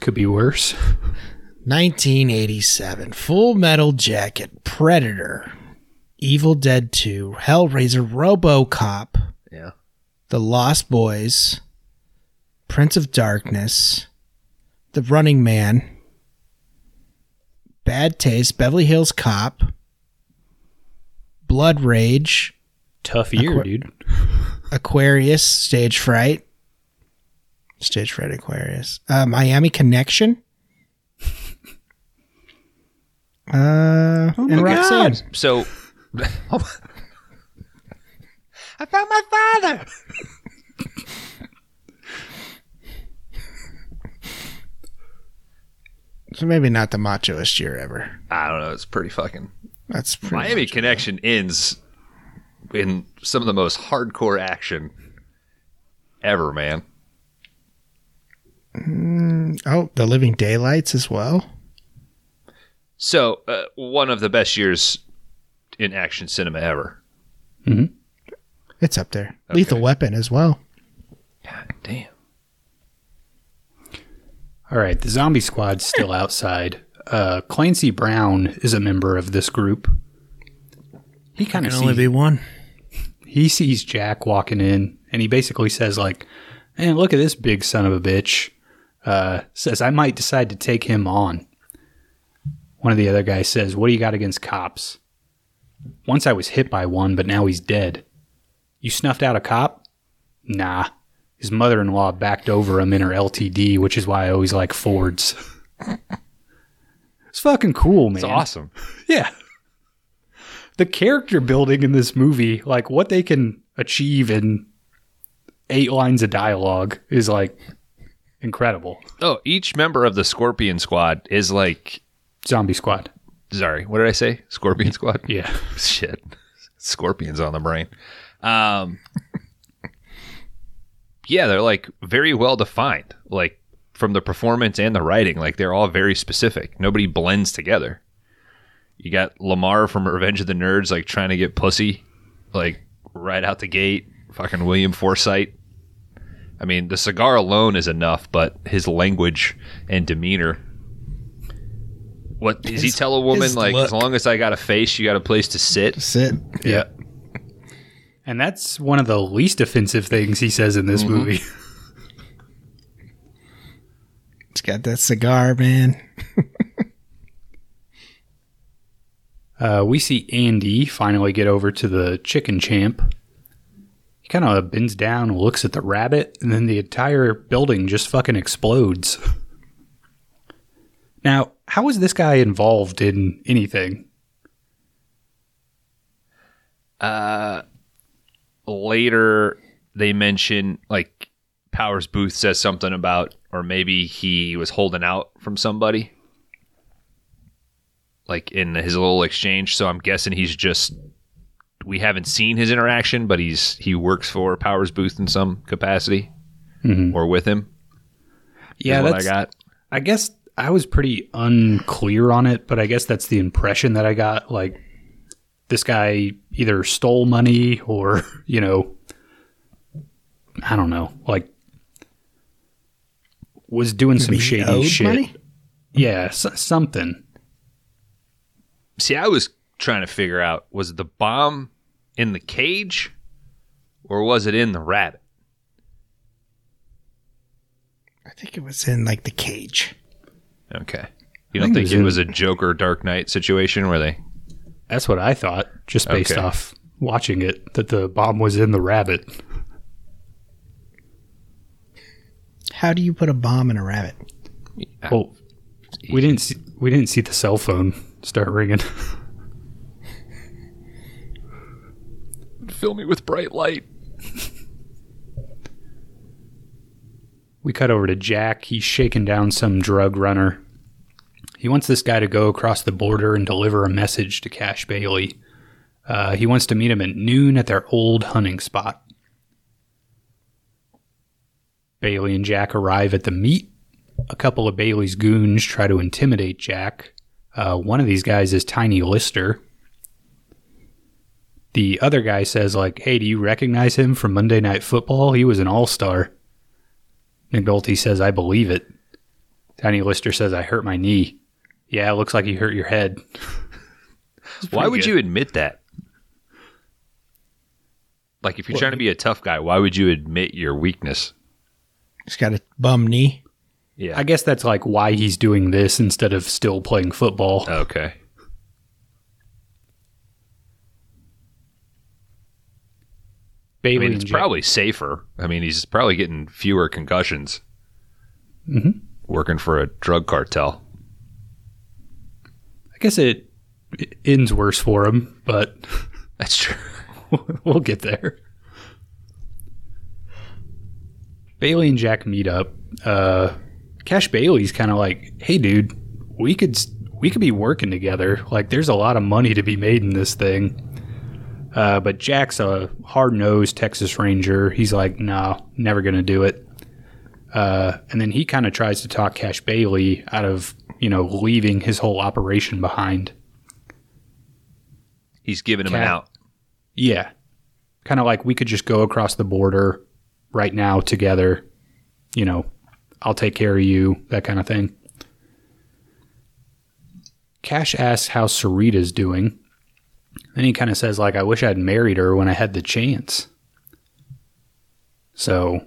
Could be worse. 1987. Full Metal Jacket, Predator, Evil Dead 2, Hellraiser, Robocop, Yeah. The Lost Boys, Prince of Darkness, The Running Man, Bad Taste, Beverly Hills Cop, Blood Rage, Tough year, Aqua- dude. Aquarius, Stage Fright, Stage Fright Aquarius, uh, Miami Connection, uh, and Roxanne. So I found my father. So maybe not the machoest year ever. I don't know. It's pretty fucking. That's pretty Miami much- Connection ends in some of the most hardcore action ever, man. Oh, The Living Daylights as well. So uh, one of the best years in action cinema ever. Hmm. It's up there. Lethal Weapon as well. God damn. All right, the zombie squad's still outside. Uh, Clancy Brown is a member of this group. He kind of only sees, be one. he sees Jack walking in, and he basically says like, "Man, look at this big son of a bitch." Uh, says I might decide to take him on. One of the other guys says, "What do you got against cops?" Once I was hit by one, but now he's dead. You snuffed out a cop? Nah. His mother in law backed over him in her LTD, which is why I always like Fords. it's fucking cool, man. It's awesome. Yeah. The character building in this movie, like what they can achieve in eight lines of dialogue, is like incredible. Oh, each member of the Scorpion Squad is like. Zombie Squad. Sorry, what did I say? Scorpion Squad? Yeah. Shit. Scorpions on the brain. Um, yeah, they're like very well defined, like from the performance and the writing. Like they're all very specific. Nobody blends together. You got Lamar from Revenge of the Nerds, like trying to get pussy, like right out the gate. Fucking William Forsythe. I mean, the cigar alone is enough, but his language and demeanor. What does he tell a woman? his Like, as long as I got a face, you got a place to sit. Sit. Yeah. And that's one of the least offensive things he says in this movie. It's got that cigar, man. Uh, we see Andy finally get over to the chicken champ. He kind of bends down, looks at the rabbit, and then the entire building just fucking explodes. Now, how is this guy involved in anything? Later they mention like Powers Boothe says something about or maybe he was holding out from somebody like in his little exchange so I'm guessing he's just we haven't seen his interaction but he's he works for Powers Boothe in some capacity Mhm. or with him Yeah, what that's. I got I guess I was pretty unclear on it, but I guess that's the impression that I got. Like, this guy either stole money or, you know, I don't know, like, was doing some He shady owed shit. money? Yeah, s- something. see I was trying to figure out was the bomb in the cage or was it in the rabbit I think it was in like the cage. Okay. You don't think think it it was was a Joker Dark Knight situation where they That's what I thought, just based Okay. off watching it, that the bomb was in the rabbit. How do you put a bomb in a rabbit? Well, we didn't see we didn't see the cell phone start ringing. fill me with bright light. We cut over to Jack. He's shaking down some drug runner. He wants this guy to go across the border and deliver a message to Cash Bailey. Uh, he wants to meet him at noon at their old hunting spot. Bailey and Jack arrive at the meet. A couple of Bailey's goons try to intimidate Jack. Uh, one of these guys is Tiny Lister. The other guy says, like, hey, do you recognize him from Monday Night Football? He was an all star. Nick Nolte says, I believe it. Tiny Lister says, I hurt my knee. Yeah, it looks like you hurt your head. Why would good. you admit that? Like if you're trying to be a tough guy, why would you admit your weakness? He's got a bum knee. Yeah. I guess that's like why he's doing this instead of still playing football. okay. I mean, it's Jack- probably safer. I mean, he's probably getting fewer concussions Mhm. working for a drug cartel. I guess it, it ends worse for him, but That's true. we'll get there. Bailey and Jack meet up. Uh, Cash Bailey's kind of like, "Hey, dude, we could we could be working together. Like, there's a lot of money to be made in this thing." Uh, but Jack's a hard nosed Texas Ranger. He's like, "No, never gonna do it." Uh, and then he kind of tries to talk Cash Bailey out of you know leaving his whole operation behind. He's giving him an out. Yeah. Kind of like we could just go across the border right now together. You know, I'll take care of you, that kind of thing. Cash asks how Sarita's doing. Then he kind of says, like, I wish I'd married her when I had the chance. So,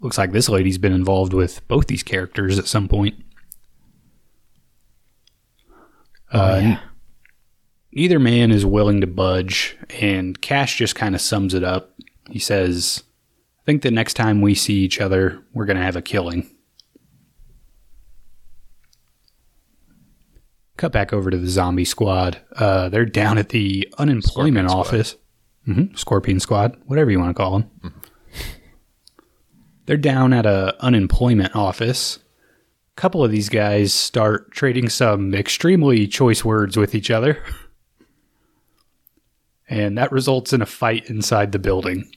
looks like this lady's been involved with both these characters at some point. Uh, yeah. neither man is willing to budge, and Cash just kind of sums it up. He says, I think the next time we see each other, we're going to have a killing. Cut back over to the zombie squad. Uh, they're down at the unemployment Scorpion squad. office. hmm Scorpion squad, whatever you want to call them. They're down at a unemployment office. Couple of these guys start trading some extremely choice words with each other. And that results in a fight inside the building.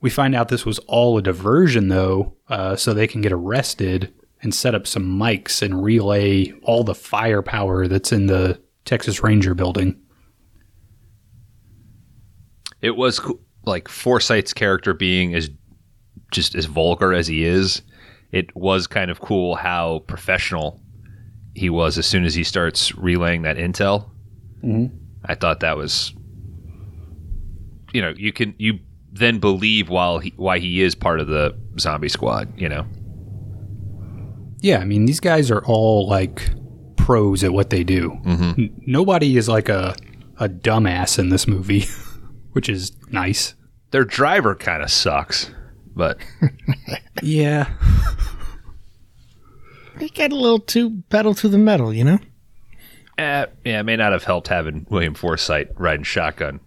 We find out this was all a diversion, though, uh, so they can get arrested and set up some mics and relay all the firepower that's in the Texas Ranger building. It was like Forsythe's character being as just as vulgar as he is. It was kind of cool how professional he was as soon as he starts relaying that intel. Mhm. I thought that was, you know, you can you then believe while he, why he is part of the zombie squad. You know, Yeah, I mean, these guys are all like pros at what they do. N- nobody is like a, a dumbass in this movie, which is nice. their driver kind of sucks, but Yeah. He got a little too pedal to the metal, you know? eh, yeah, it may not have helped having William Forsythe riding shotgun,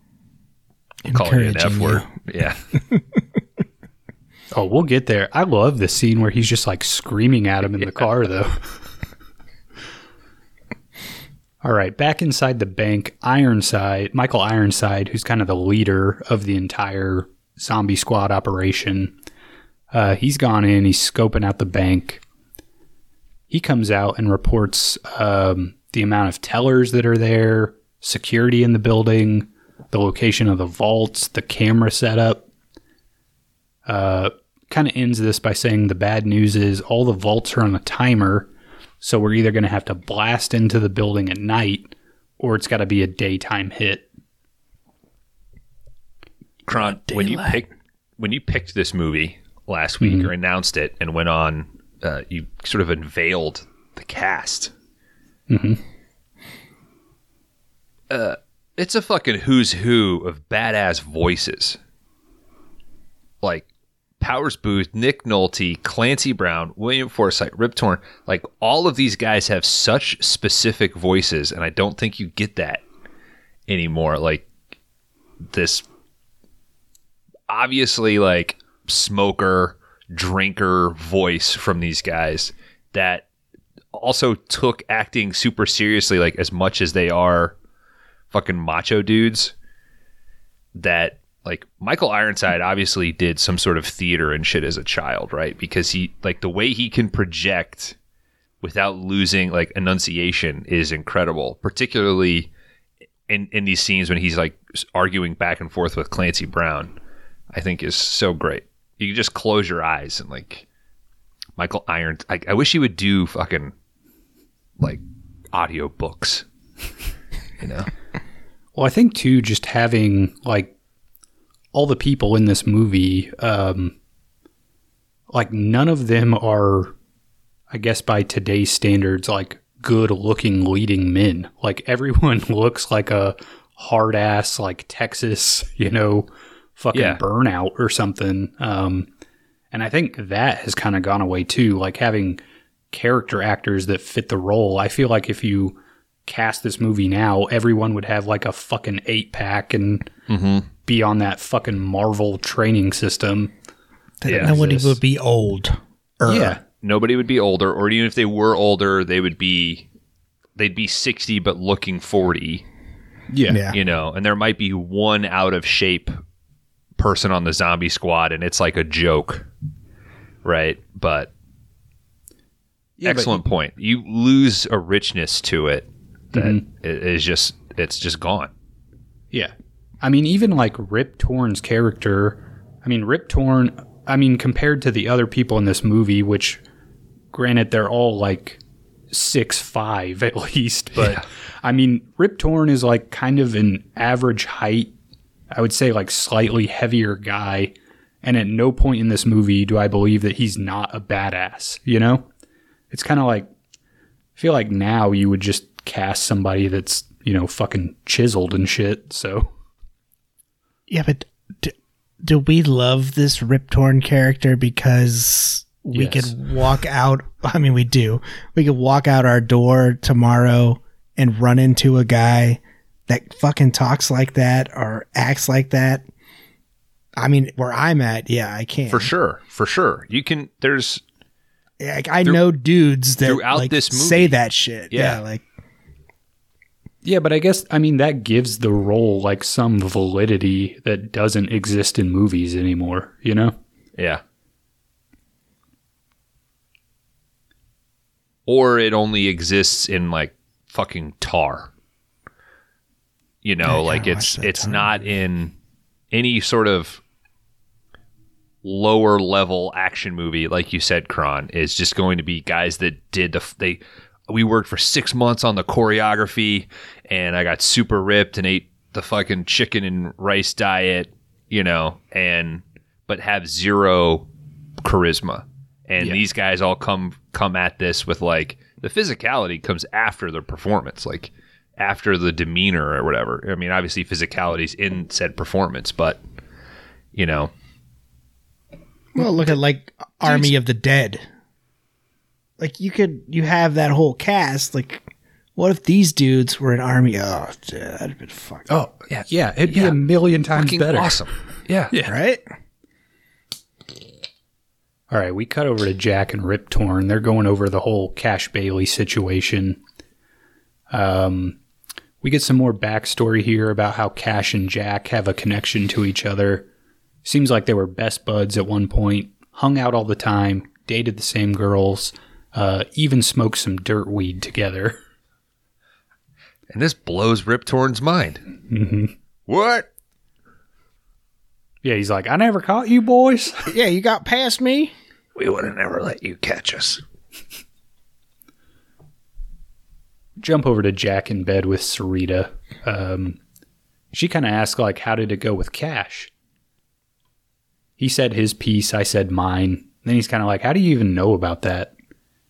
calling it an F word. you. Yeah. Oh, we'll get there. I love the scene where he's just like screaming at him in the car, though. All right, back inside the bank, Ironside, Michael Ironside, who's kind of the leader of the entire zombie squad operation, uh, he's gone in, he's scoping out the bank. He comes out and reports um, the amount of tellers that are there, security in the building, the location of the vaults, the camera setup uh, kind of ends this by saying the bad news is all the vaults are on a timer, so we're either going to have to blast into the building at night or it's got to be a daytime hit. Kron, when you picked when you picked this movie, last week or announced it and went on. Uh, you sort of unveiled the cast. Mhm. Uh, it's a fucking who's who of badass voices. Like Powers Boothe, Nick Nolte, Clancy Brown, William Forsythe, Rip Torn. Like all of these guys have such specific voices, and I don't think you get that anymore. Like this obviously like smoker, drinker voice from these guys that also took acting super seriously, like as much as they are fucking macho dudes. That like Michael Ironside obviously did some sort of theater and shit as a child, right? Because he like the way he can project without losing like enunciation is incredible, particularly in in these scenes when he's like arguing back and forth with Clancy Brown. I think is so great. You can just close your eyes and like Michael Irons. I, I wish he would do fucking like audio books. you know, Well, I think too, just having like all the people in this movie, um, like none of them are, I guess, by today's standards, like good looking leading men. Like everyone looks like a hard ass, like Texas, you know, fucking Yeah. burnout or something. Um, and I think that has kind of gone away too. Like having character actors that fit the role. I feel like if you cast this movie now, everyone would have like a fucking eight pack and be on that fucking Marvel training system. Yeah. nobody would be old. Er, Yeah. nobody would be older, or even if they were older, they would be they'd be sixty but looking forty. Yeah. Yeah. You know, and there might be one out of shape person on the zombie squad, and it's like a joke, right? But Yeah, but- excellent point. You lose a richness to it that Mhm. is just it's just gone. Yeah. I mean, even like Rip Torn's character, I mean, Rip Torn, I mean, compared to the other people in this movie, which granted, they're all like six five at least, but Yeah. I mean, Rip Torn is like kind of an average height, I would say like slightly heavier guy. And at no point in this movie do I believe that he's not a badass, you know? It's kind of like, I feel like now you would just cast somebody that's, you know, fucking chiseled and shit. So, Yeah, but do, do we love this Rip Torn character because we Yes. could walk out? I mean, we do. We could walk out our door tomorrow and run into a guy that fucking talks like that or acts like that. I mean, where I'm at, yeah, I can. For sure, for sure. You can. There's Like, I know dudes that throughout like, this movie. say that shit. Yeah. Yeah, like yeah, but I guess, I mean, that gives the role like some validity that doesn't exist in movies anymore, you know? Yeah. Or it only exists in like fucking tar. You know, I like it's it's Tar not in any sort of lower level action movie like you said Kron is just going to be guys that did the they we worked for 6 months on the choreography and I got super ripped and ate the fucking chicken and rice diet, you know, and but have zero charisma. And Yeah. these guys all come come at this with like the physicality comes after the performance, like after the demeanor or whatever. I mean, obviously physicality's in said performance, but you know, Well, look at like Army of the Dead. Like you could you have that whole cast. Like, what if these dudes were an army? Oh, dude, that'd have been fucking Oh, Yeah. Yeah, it'd be Yeah. a million times fucking better. awesome. Yeah. Yeah. right. All right, we cut over to Jack and Rip Torn. They're going over the whole Cash Bailey situation. Um, we get some more backstory here about how Cash and Jack have a connection to each other. Seems like they were best buds at one point, hung out all the time, dated the same girls, uh, even smoked some dirt weed together. And this blows Rip Torn's mind. Mm-hmm. What? Yeah, he's like, I never caught you boys. Yeah, you got past me. We would have never let you catch us. jump over to Jack in bed with Sarita. Um, she kind of asks, like, how did it go with Cash? he said his piece, I said mine. Then he's kind of like, "How do you even know about that?"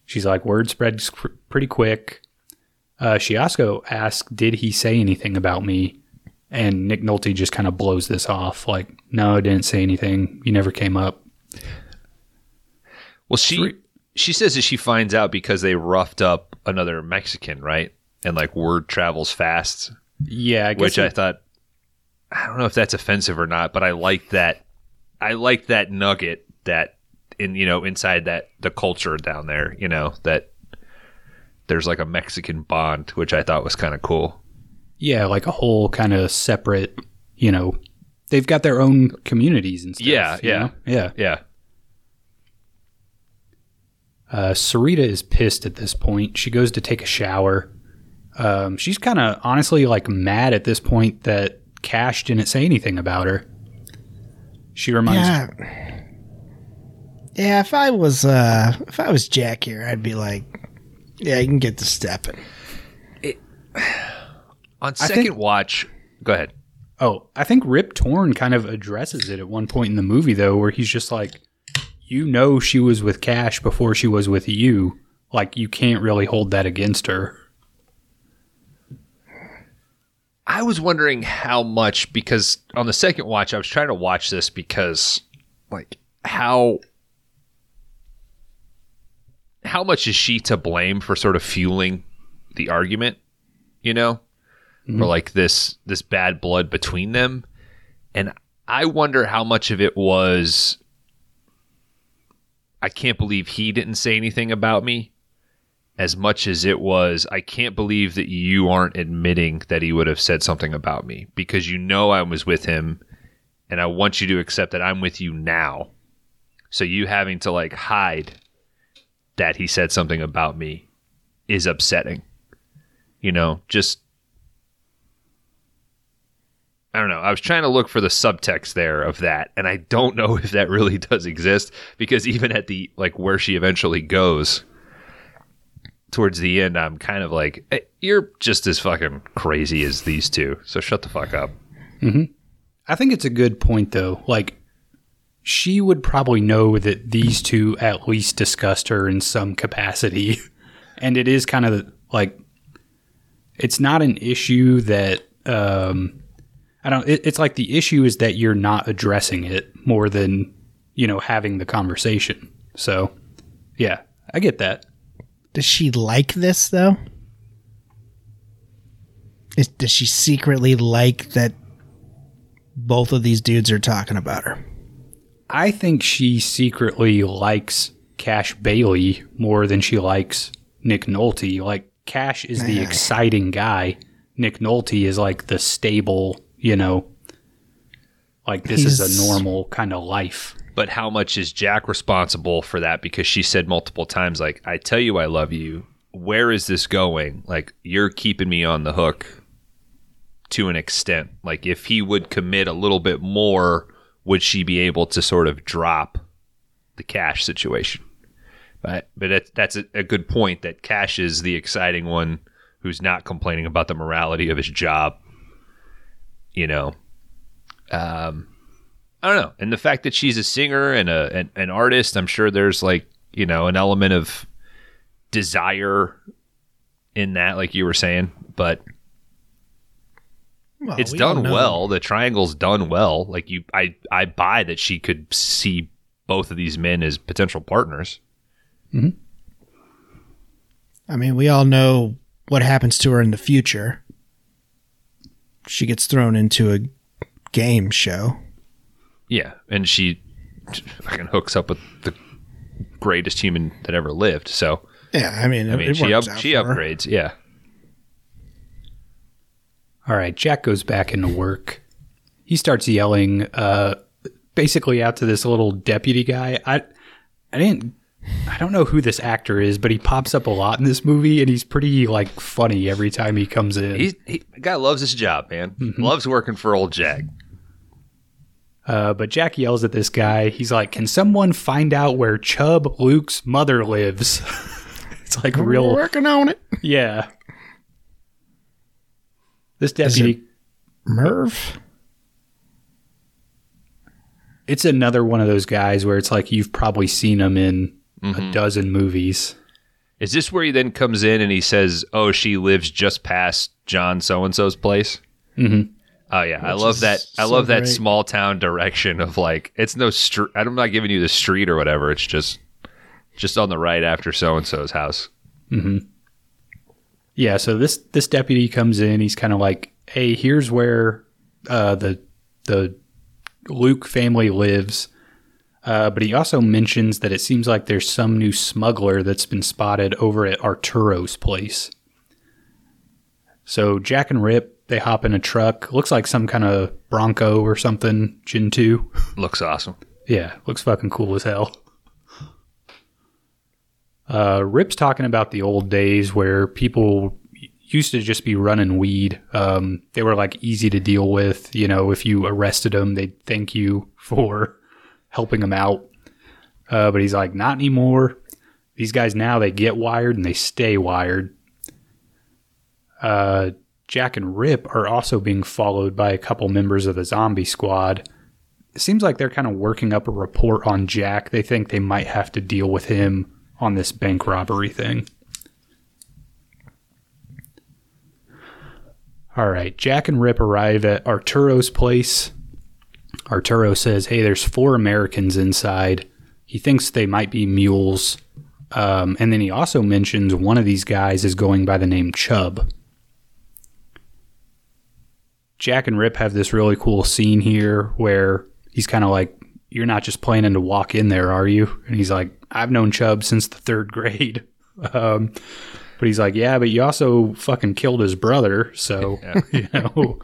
She's like, "Word spreads cr- pretty quick." Uh, she also asked, "Did he say anything about me?" And Nick Nolte just kind of blows this off, like, "No, I didn't say anything. You never came up." Well, she she says that she finds out because they roughed up another Mexican, right? And like word travels fast, Yeah, I guess which I thought I don't know if that's offensive or not, but I like that. I like that nugget that in you know inside that the culture down there, you know that there's like a Mexican bond, which I thought was kind of cool. yeah, like a whole kind of separate, you know, they've got their own communities and stuff. Yeah, you yeah. know? yeah. Yeah, Uh, Sarita is pissed at this point. She goes to take a shower. Um, she's kind of honestly like mad at this point that Cash didn't say anything about her. She reminds Yeah. Yeah, if I was uh if I was Jack here, I'd be like, Yeah, you can get to stepping. on second think- watch, go ahead. Oh, I think Rip Torn kind of addresses it at one point in the movie though, where he's just like, "You know, she was with Cash before she was with you. Like, you can't really hold that against her." I was wondering how much because on the second watch I was trying to watch this because like how how much is she to blame for sort of fueling the argument, you know? Mm-hmm. For like this this bad blood between them. And I wonder how much of it was I can't believe he didn't say anything about me as much as it was I can't believe that you aren't admitting that he would have said something about me because you know I was with him and I want you to accept that I'm with you now. So you having to like hide that he said something about me is upsetting. You know, just I don't know. I was trying to look for the subtext there of that, and I don't know if that really does exist because even at the like where she eventually goes towards the end, I'm kind of like, "Eh, you're just as fucking crazy as these two. So shut the fuck up. I think it's a good point though. Like she would probably know that these two at least discussed her in some capacity. And it is kind of like it's not an issue that um I don't it, it's like the issue is that you're not addressing it more than, you know, having the conversation. So, yeah, I get that. Does she like this though? Is, does she secretly like that both of these dudes are talking about her? I think she secretly likes Cash Bailey more than she likes Nick Nolte. Like Cash is the exciting guy. Nick Nolte is like the stable, you know, like this is a normal kind of life. But how much is Jack responsible for that? Because she said multiple times, like, I tell you I love you. Where is this going? Like, you're keeping me on the hook to an extent. Like, if he would commit a little bit more, would she be able to sort of drop the cash situation? But, but it, that's a, a good point that Cash is the exciting one who's not complaining about the morality of his job. You know, um, I don't know. And the fact that she's a singer and a an, an artist, I'm sure there's like you know an element of desire in that, like you were saying. But Well, it's we done well. The triangle's done well. Like you, I I buy that she could see both of these men as potential partners. I mean, we all know what happens to her in the future. She gets thrown into a game show. Yeah, and she fucking hooks up with the greatest human that ever lived. So Yeah, I mean, I mean, it she up, out she for her. upgrades. Yeah. All right, Jack goes back into work. He starts yelling uh basically out to this little deputy guy. I I didn't I don't know who this actor is, but he pops up a lot in this movie and he's pretty like funny every time he comes in. He's, he, guy loves his job, man. Loves working for old Jack. Uh, but Jack yells at this guy. He's like, "Can someone find out where Chub Luke's mother lives?" it's like We're real, working on it. yeah. This Is deputy, Merv. It's another one of those guys where it's like you've probably seen him in a dozen movies. Is this where he then comes in and he says, "Oh, she lives just past John so and so's place"? Mhm. Oh yeah, I love is that. I love that great. small town direction of like it's no street. I'm not giving you the street or whatever. It's just just on the right after so and so's house. Yeah, so this this deputy comes in. He's kind of like, "Hey, here's where uh, the the Luke family lives." Uh, but he also mentions that it seems like there's some new smuggler that's been spotted over at Arturo's place. So Jack and Rip they hop in a truck. Looks like some kind of Bronco or something. Gen two. Looks awesome. Yeah, looks fucking cool as hell. Uh, Rip's talking about the old days where people used to just be running weed. Um, they were like easy to deal with. You know, if you arrested them, they'd thank you for helping him out. Uh, but he's like, not anymore. These guys now they get wired and they stay wired. Uh, Jack and Rip are also being followed by a couple members of the zombie squad it seems like they're kind of working up a report on Jack. They think they might have to deal with him on this bank robbery thing. All right, Jack and Rip arrive at Arturo's place. Arturo says, Hey, there's four Americans inside. He thinks they might be mules. Um, and then he also mentions one of these guys is going by the name Chubb. Jack and Rip have this really cool scene here where he's kind of like, You're not just planning to walk in there, are you? And he's like, I've known Chubb since the third grade. Um, but he's like, Yeah, but you also fucking killed his brother. So, you know,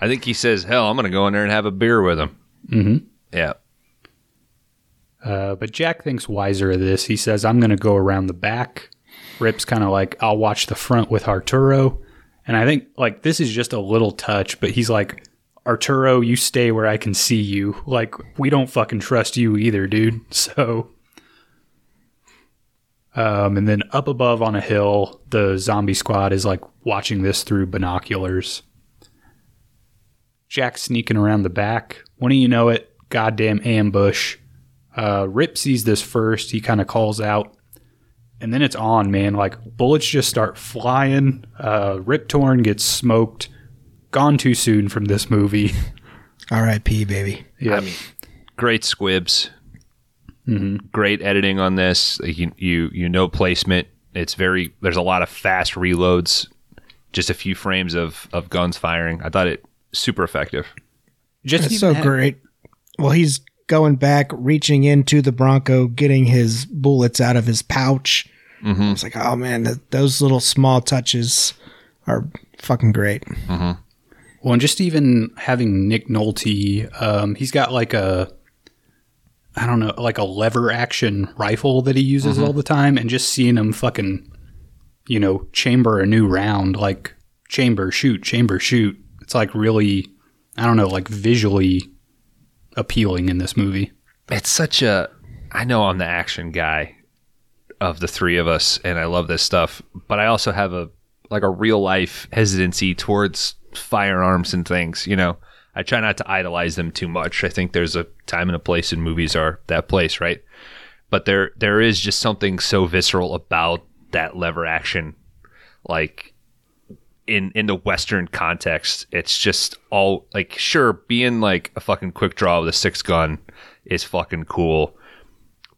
I think he says, "Hell, I'm gonna go in there and have a beer with him." Mm-hmm. Yeah. Uh, but Jack thinks wiser of this. He says, I'm going to go around the back. Rip's kind of like, I'll watch the front with Arturo. And I think, like, this is just a little touch, but he's like, Arturo, you stay where I can see you. Like, we don't fucking trust you either, dude. So. Um, and then up above on a hill, the zombie squad is like watching this through binoculars. Jack sneaking around the back. When do you know it? Goddamn ambush. Uh, Rip sees this first. He kind of calls out, and then it's on, man. Like bullets just start flying. Uh, Rip Torn gets smoked. Gone too soon from this movie. R.I.P. Baby. yeah, I mean, great squibs. Mhm. Great editing on this. Like, You, you you know placement. It's very. There's a lot of fast reloads. Just a few frames of of guns firing. I thought it super effective. just That's so ha- great. Well, he's going back, reaching into the Bronco, getting his bullets out of his pouch. Mhm. It's like, oh man, th- those little small touches are fucking great. Well, and just even having Nick Nolte, um, he's got like a, I don't know, like a lever action rifle that he uses all the time, and just seeing him fucking, you know, chamber a new round, like chamber shoot, chamber shoot. It's like really, I don't know, like visually appealing in this movie. it's such a I know I'm the action guy of the three of us and I love this stuff, but I also have a like a real life hesitancy towards firearms and things, you know. I try not to idolize them too much. I think there's a time and a place and movies are that place, right? But there there is just something so visceral about that lever action like in in the western context it's just all like sure being like a fucking quick draw with a six gun is fucking cool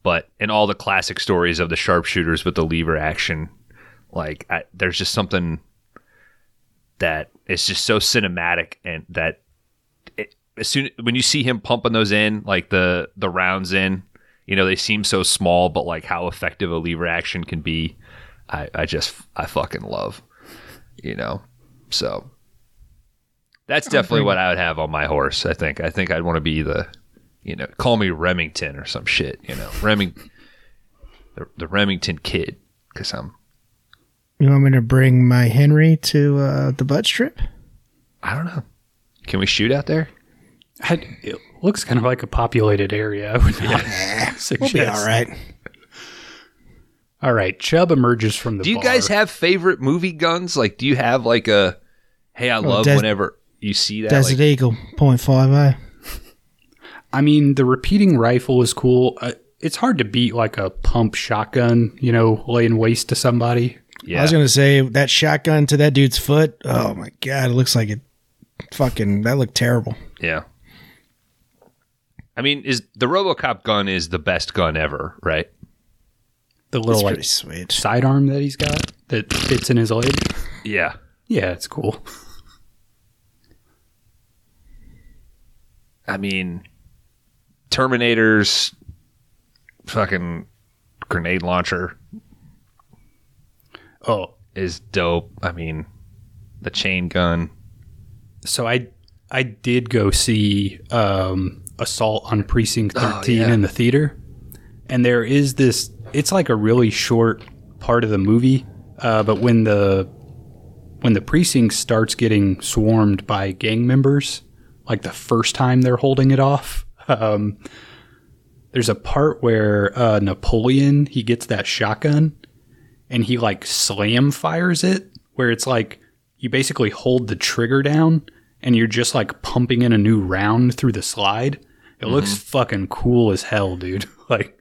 but in all the classic stories of the sharpshooters with the lever action like I, there's just something that is just so cinematic and that it, as soon when you see him pumping those in like the the rounds in you know they seem so small but like how effective a lever action can be i i just i fucking love you know so that's definitely what i would have on my horse i think i think i'd want to be the you know call me remington or some shit you know reming the, the remington kid because i'm You want me to bring my Henry to uh, the butt strip? i don't know can we shoot out there I, it looks kind of like a populated area. I would not We'll be suggest. all right. All right, Chubb emerges from the. do you bar. guys have favorite movie guns like do you have like a hey i love Des- whenever you see that Desert like, Eagle, point five oh. I mean, the repeating rifle is cool. Uh, it's hard to beat like a pump shotgun, you know, laying waste to somebody. Yeah. I was gonna say that shotgun to that dude's foot. Oh my god, it looks like it. Fucking, that looked terrible. yeah. I mean, is the RoboCop gun is the best gun ever, right? The little pretty like sweet. sidearm that he's got that fits in his leg. Yeah. Yeah, it's cool. I mean, Terminator's fucking grenade launcher Oh, is dope. I mean, the chain gun. so I I did go see um, Assault on Precinct Oh, 13 yeah. in the theater, and there is this. It's like a really short part of the movie, uh, but when the when the precinct starts getting swarmed by gang members, like the first time they're holding it off, um, there's a part where uh, Napoleon he gets that shotgun and he like slam fires it, where it's like you basically hold the trigger down and you're just like pumping in a new round through the slide. It looks fucking cool as hell, dude. Like,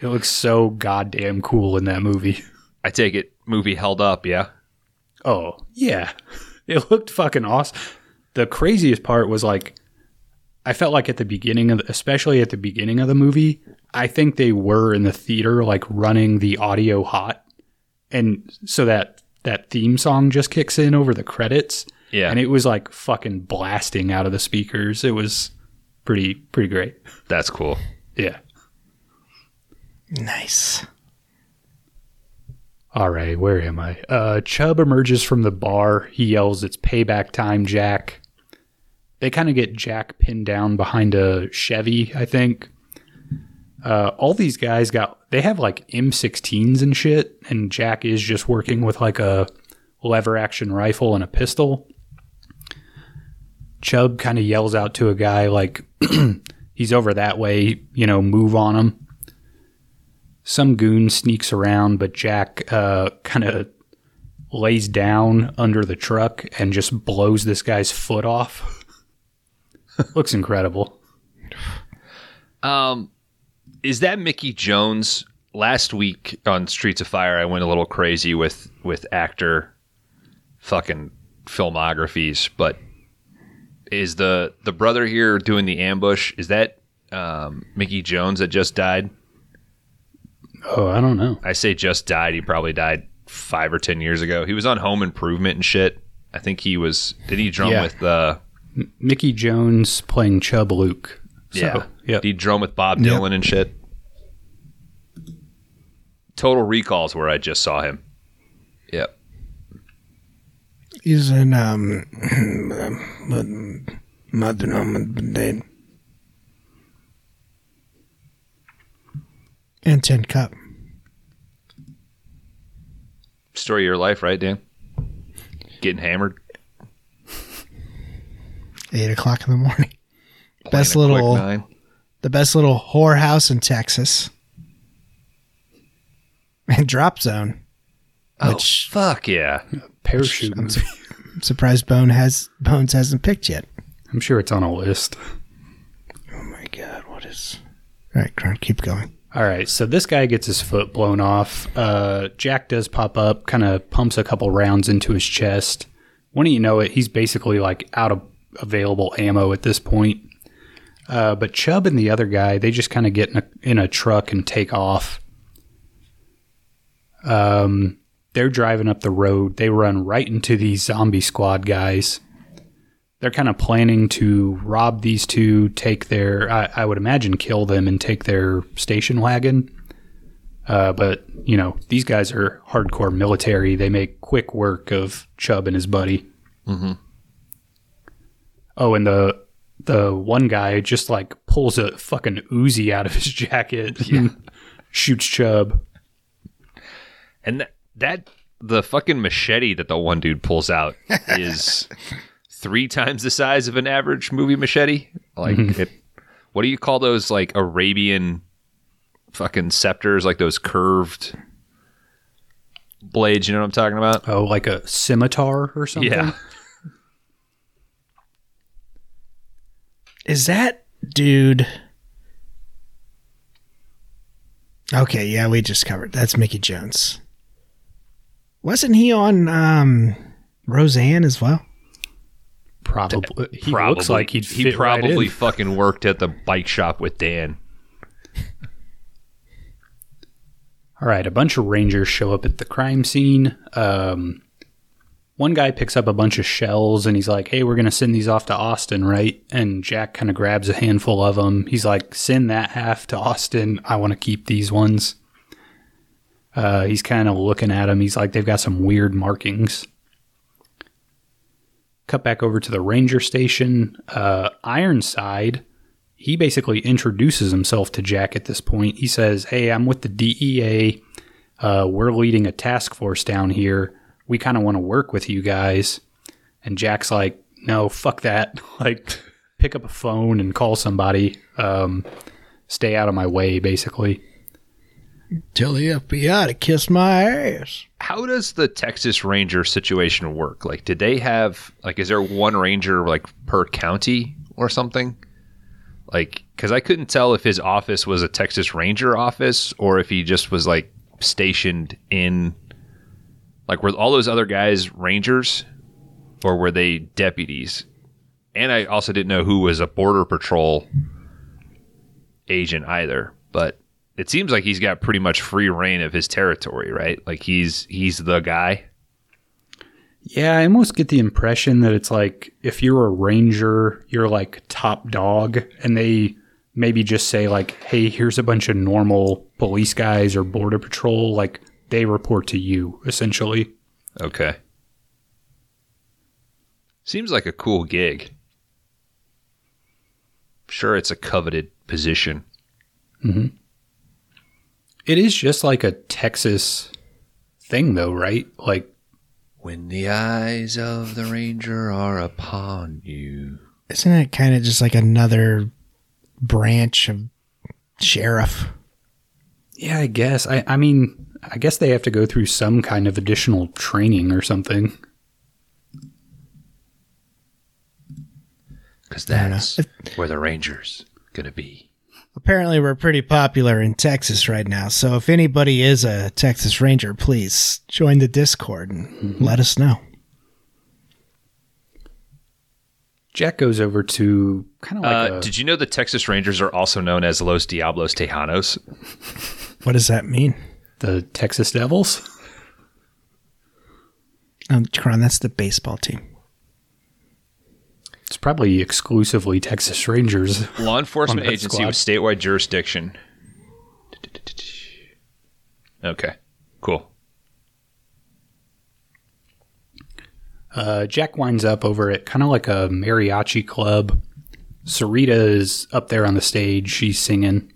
it looks so goddamn cool in that movie. I take it movie held up, yeah. Oh, yeah. It looked fucking awesome. The craziest part was like, I felt like at the beginning of, especially at the beginning of the movie, I think they were in the theater, like running the audio hot. And so that, that theme song just kicks in over the credits. Yeah. And it was like fucking blasting out of the speakers. It was pretty, pretty great. That's cool. Yeah. Nice. All right, where am I? Uh, Chubb emerges from the bar. He yells, It's payback time, Jack. They kind of get Jack pinned down behind a Chevy, I think. Uh, all these guys got, they have like M16s and shit, and Jack is just working with like a lever action rifle and a pistol. Chubb kind of yells out to a guy, like, he's over that way, you know, move on him some goon sneaks around, but Jack uh, kind of lays down under the truck and just blows this guy's foot off. Looks incredible. Um, is that Mickey Jones? Last week on Streets of Fire, I went a little crazy with with actor fucking filmographies, but is the the brother here doing the ambush? Is that um, Mickey Jones that just died? Oh, I don't know. I say just died. He probably died five or ten years ago. He was on Home Improvement and shit. I think he was. Did he drum Yeah. with uh Mickey Jones playing Chub Luke. So, Yeah. Yep. Did he drum with Bob Yep. Dylan and shit? Total Recalls where I just saw him. Yep. He's in um, Mother Dead. And Tin Cup. Story of your life, right, Dan? Getting hammered. Eight o'clock in the morning. playing Best little, nine. the best little whorehouse in Texas. And Drop Zone. Oh, Which fuck yeah. Parachute I'm, su- I'm surprised Bone has Bones hasn't picked yet. I'm sure it's on a list. Oh my god, what is? All right, Kron, keep going. All right, so this guy gets his foot blown off. Uh, Jack does pop up, kind of pumps a couple rounds into his chest. When you know it, he's basically like out of available ammo at this point. Uh, but Chubb and the other guy, they just kind of get in a, in a truck and take off. Um, they're driving up the road. They run right into these zombie squad guys. They're kind of planning to rob these two, take their, I, I would imagine, kill them and take their station wagon. Uh, but, you know, these guys are hardcore military. They make quick work of Chubb and his buddy. Mm-hmm. Oh, and the the one guy just like pulls a fucking Uzi out of his jacket and shoots Chubb. And that, that the fucking machete that the one dude pulls out is three times the size of an average movie machete. Like it what do you call those like Arabian fucking scepters, like those curved blades, you know what I'm talking about? Oh, like a scimitar or something. Yeah. Is that dude? Okay, yeah, we just covered. That's Mickey Jones. Wasn't he on um, Roseanne as well? Probably. He probably looks like he'd he right probably in. fucking worked at the bike shop with Dan. All right, a bunch of rangers show up at the crime scene. Um, one guy picks up a bunch of shells and he's like, "Hey, we're gonna send these off to Austin, right?" And Jack kind of grabs a handful of them. He's like, "Send that half to Austin. I want to keep these ones." Uh, he's kind of looking at them. He's like, "They've got some weird markings." Cut back over to the ranger station. Uh, Ironside he basically introduces himself to Jack at this point. He says, Hey, I'm with the DEA. Uh, we're leading a task force down here. We kind of want to work with you guys. And Jack's like, No, fuck that. like, pick up a phone and call somebody. Um, stay out of my way, basically. Tell the FBI to kiss my ass. How does the Texas Ranger situation work? Like, did they have like, is there one ranger like per county or something? Like, because I couldn't tell if his office was a Texas Ranger office or if he just was like stationed in, like, were all those other guys rangers or were they deputies? And I also didn't know who was a border patrol agent either. But it seems like he's got pretty much free reign of his territory, right? Like he's he's the guy. Yeah, I almost get the impression that it's like if you're a ranger, you're like top dog, and they maybe just say like, "Hey, here's a bunch of normal police guys or border patrol." Like they report to you essentially. Okay. Seems like a cool gig. Sure, it's a coveted position. Mm-hmm. It is just like a Texas thing, though, right? Like, When the eyes of the ranger are upon you. Isn't it kind of just like another branch of sheriff? yeah, I guess. I, I mean, I guess they have to go through some kind of additional training or something. Because that's where the ranger's gonna be. Apparently, we're pretty popular in Texas right now. So if anybody is a Texas Ranger, please join the Discord and let us know. Jack goes over to kind of like Uh, a, did you know the Texas Rangers are also known as Los Diablos Tejanos? What does that mean? the Texas Devils. Um, Kron, that's the baseball team. It's probably exclusively Texas Rangers. Law enforcement agency squad. with statewide jurisdiction. Okay, cool. Uh, Jack winds up over at kind of like a mariachi club. Sarita is up there on the stage. She's singing.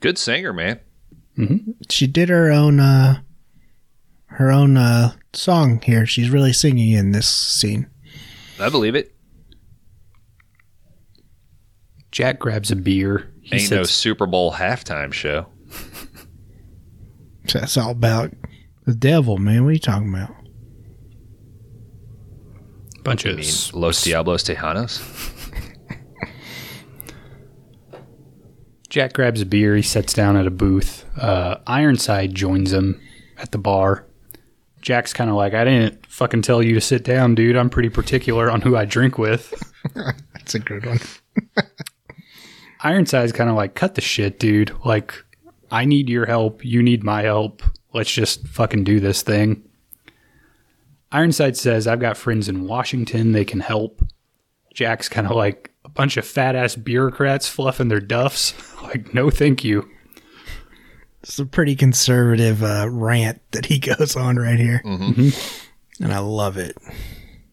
Good singer, man. She did her own uh her own uh song here. She's really singing in this scene. I believe it. Jack grabs a beer. He Ain't no Super Bowl halftime show. That's all about the devil, man. What are you talking about? bunch I of mean, s- Los Diablos Tejanos. Jack grabs a beer. He sits down at a booth. Uh, Ironside joins him at the bar. Jack's kind of like, I didn't fucking tell you to sit down, dude. I'm pretty particular on who I drink with. That's a good one. Ironside's kind of like, cut the shit, dude. Like, I need your help. You need my help. Let's just fucking do this thing. Ironside says, I've got friends in Washington. They can help. Jack's kind of like a bunch of fat ass bureaucrats fluffing their duffs. like, no, thank you. It's a pretty conservative uh, rant that he goes on right here. And I love it.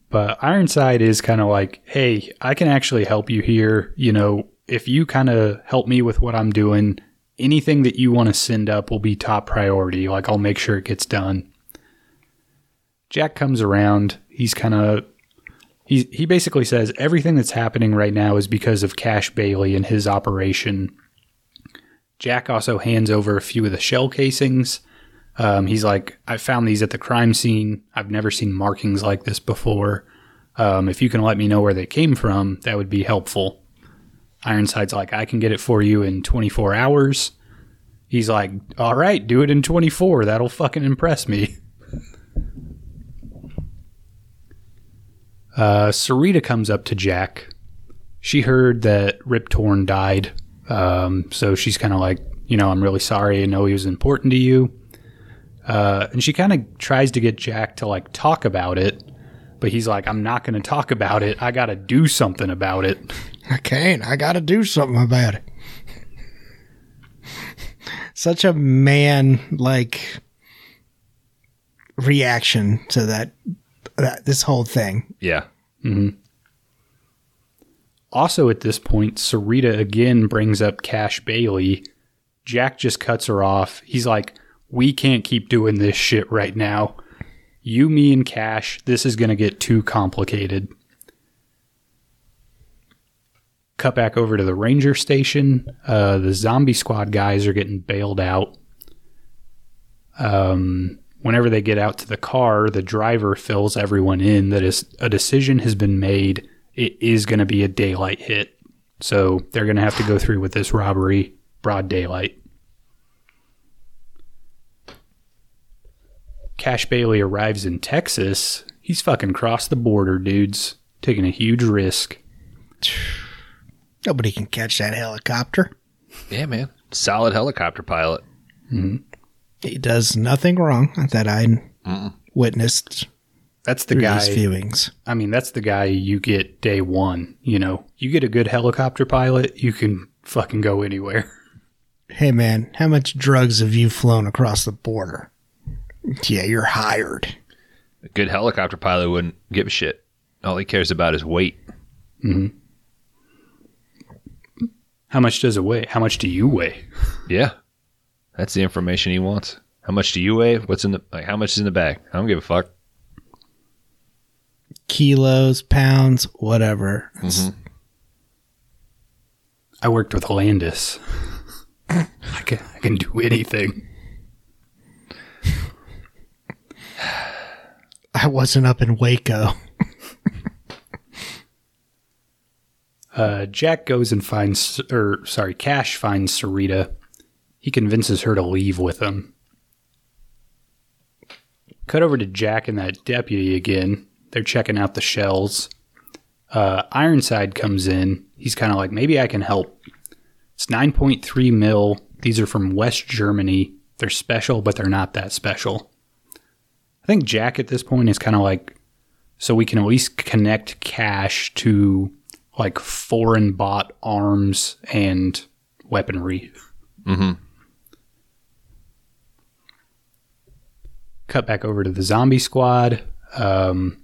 But Ironside is kind of like, hey, I can actually help you here. You know, if you kind of help me with what I'm doing, anything that you want to send up will be top priority. Like, I'll make sure it gets done. Jack comes around. He's kind of. He, he basically says everything that's happening right now is because of Cash Bailey and his operation. Jack also hands over a few of the shell casings. Um, he's like, I found these at the crime scene. I've never seen markings like this before. Um, if you can let me know where they came from, that would be helpful. Ironside's like, I can get it for you in 24 hours. He's like, all right, do it in 24. That'll fucking impress me. Uh, Sarita comes up to Jack. She heard that Rip Torn died. Um, so she's kind of like, you know, I'm really sorry. I know he was important to you. Uh, and she kind of tries to get Jack to like talk about it. But he's like, I'm not going to talk about it. I got to do something about it. I can't. I got to do something about it. Such a man like reaction to that, that this whole thing. Yeah. Also, at this point, Sarita again brings up Cash Bailey. Jack just cuts her off. He's like, We can't keep doing this shit right now. You, me, and Cash, this is going to get too complicated. Cut back over to the ranger station. Uh, the zombie squad guys are getting bailed out. Um, whenever they get out to the car, the driver fills everyone in that is a decision has been made. It is going to be a daylight hit. So they're going to have to go through with this robbery broad daylight. Cash Bailey arrives in Texas. He's fucking crossed the border, dudes. Taking a huge risk. Nobody can catch that helicopter. Yeah, man. Solid helicopter pilot. Mm-hmm. He does nothing wrong that I witnessed That's the through guy. these viewings. I mean, that's the guy you get day one. You know, you get a good helicopter pilot, you can fucking go anywhere. Hey man, how much drugs have you flown across the border? Yeah, you're hired. A good helicopter pilot wouldn't give a shit. All he cares about is weight. Mm-hmm. How much does it weigh? How much do you weigh? Yeah. That's the information he wants. How much do you weigh? What's in the like how much is in the bag? I don't give a fuck. Kilos, pounds, whatever. I worked with Landis. I can I can do anything. I wasn't up in Waco. Uh, Jack goes and finds, or sorry, Cash finds Sarita. He convinces her to leave with him. Cut over to Jack and that deputy again. They're checking out the shells. Uh, Ironside comes in. He's kind of like, maybe I can help. It's 9.3 mil. These are from West Germany. They're special, but they're not that special. I think Jack at this point is kind of like, so we can at least connect cash to like foreign bought arms and weaponry. Mm-hmm. Cut back over to the zombie squad. Um,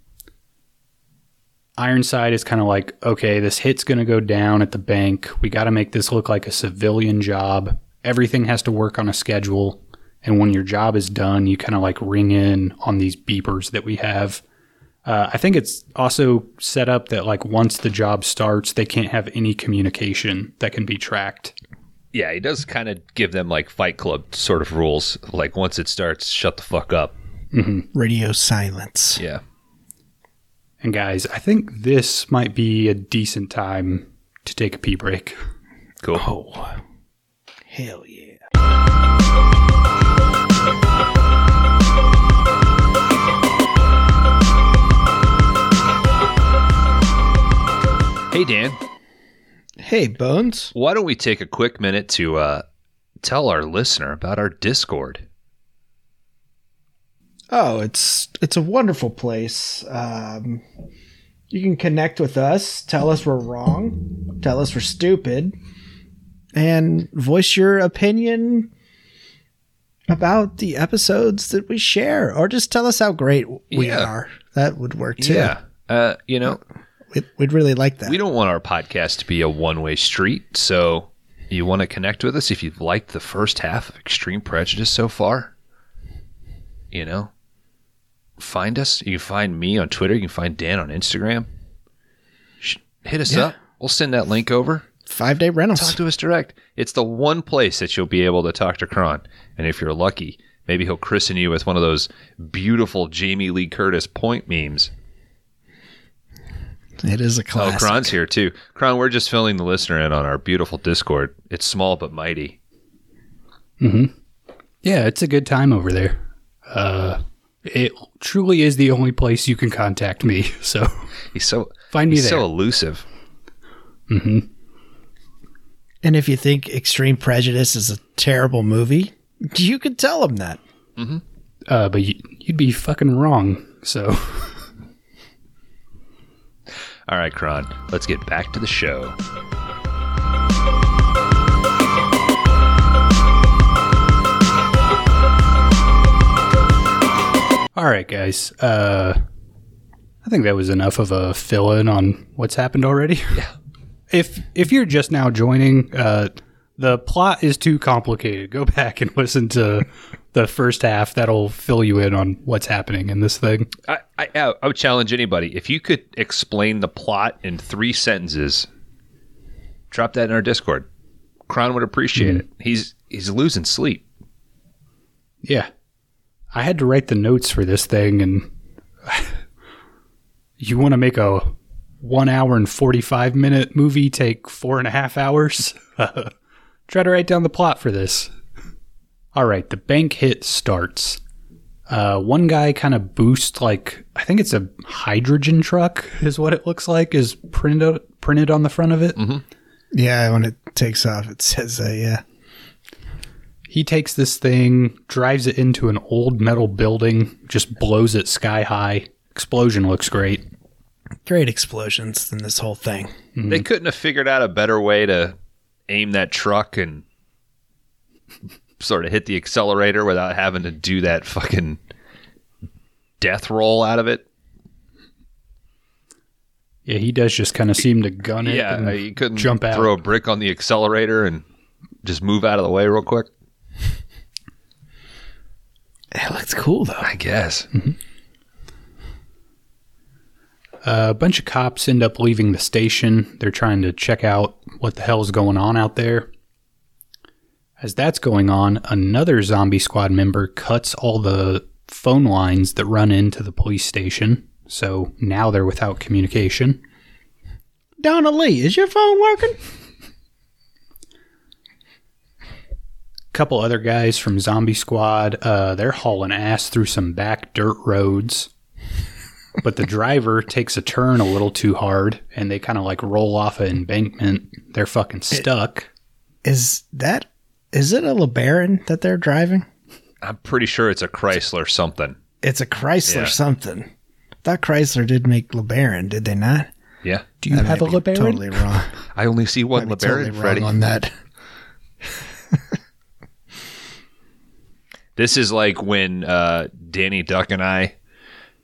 Ironside is kind of like, okay, this hit's going to go down at the bank. We got to make this look like a civilian job. Everything has to work on a schedule. And when your job is done, you kind of like ring in on these beepers that we have. Uh, I think it's also set up that like once the job starts, they can't have any communication that can be tracked. Yeah, he does kind of give them like Fight Club sort of rules. Like once it starts, shut the fuck up. Radio silence. Yeah. And guys, I think this might be a decent time to take a pee break. Cool. Oh, hell yeah. Hey Dan, Hey, Bones. why don't we take a quick minute to uh, tell our listener about our Discord? Oh, it's it's a wonderful place. Um, you can connect with us, tell us we're wrong, tell us we're stupid, and voice your opinion about the episodes that we share, or just tell us how great we Yeah. are. That would work too. Yeah. Uh, you know, We'd, we'd really like that. we don't want our podcast to be a one way street. So you want to connect with us if you've liked the first half of Extreme Prejudice so far? You know, find us. You can find me on Twitter. You can find Dan on Instagram. Hit us Yeah. up. We'll send that link over. Five day rentals. Talk to us direct. It's the one place that you'll be able to talk to Kron. And if you're lucky, maybe he'll christen you with one of those beautiful Jamie Lee Curtis point memes. It is a Oh. Kron's here too. Kron, we're just filling the listener in on our beautiful Discord. It's small but mighty. Yeah, it's a good time over there. Uh, it truly is the only place you can contact me. So He's so Find me he's so there. elusive. And if you think Extreme Prejudice is a terrible movie, you could tell him that. Uh, but you, you'd be fucking wrong. So, All right, Kron, let's get back to the show. All right, guys. Uh, I think that was enough of a fill in on what's happened already. Yeah. If if you're just now joining, uh, the plot is too complicated. Go back and listen to the first half. That'll fill you in on what's happening in this thing. I, I I would challenge anybody if you could explain the plot in three sentences. Drop that in our Discord. Kron would appreciate it. He's he's losing sleep. Yeah. I had to write the notes for this thing, and you want to make a one hour and 45 minute movie take four and a half hours? Try to write down the plot for this. All right, the bank hit starts. Uh, one guy kind of boosts, like, I think it's a hydrogen truck, is what it looks like, is printed, printed on the front of it. Yeah, when it takes off, it says that, yeah. He takes this thing, drives it into an old metal building, just blows it sky high. Explosion looks great. Great explosions in this whole thing. Mm-hmm. They couldn't have figured out a better way to aim that truck and sort of hit the accelerator without having to do that fucking death roll out of it. Yeah, he does just kind of seem to gun it. Yeah, and you couldn't jump out. throw a brick on the accelerator and just move out of the way real quick. It looks cool, though. I guess. Uh, a bunch of cops end up leaving the station. They're trying to check out what the hell's going on out there. As that's going on, another zombie squad member cuts all the phone lines that run into the police station. So now they're without communication. Donna Lee, is your phone working? Couple other guys from Zombie Squad. Uh, they're hauling ass through some back dirt roads. But the driver takes a turn a little too hard and they kind of like roll off an embankment. They're fucking stuck. Is that, is it a LeBaron that they're driving? I'm pretty sure it's a Chrysler something. It's a Chrysler Yeah. something. I thought Chrysler did make LeBaron, did they not? Yeah. Do you I have a LeBaron? Totally wrong. I only see one LeBaron, totally wrong Freddie. on that. This is like when uh, Danny Duck and I,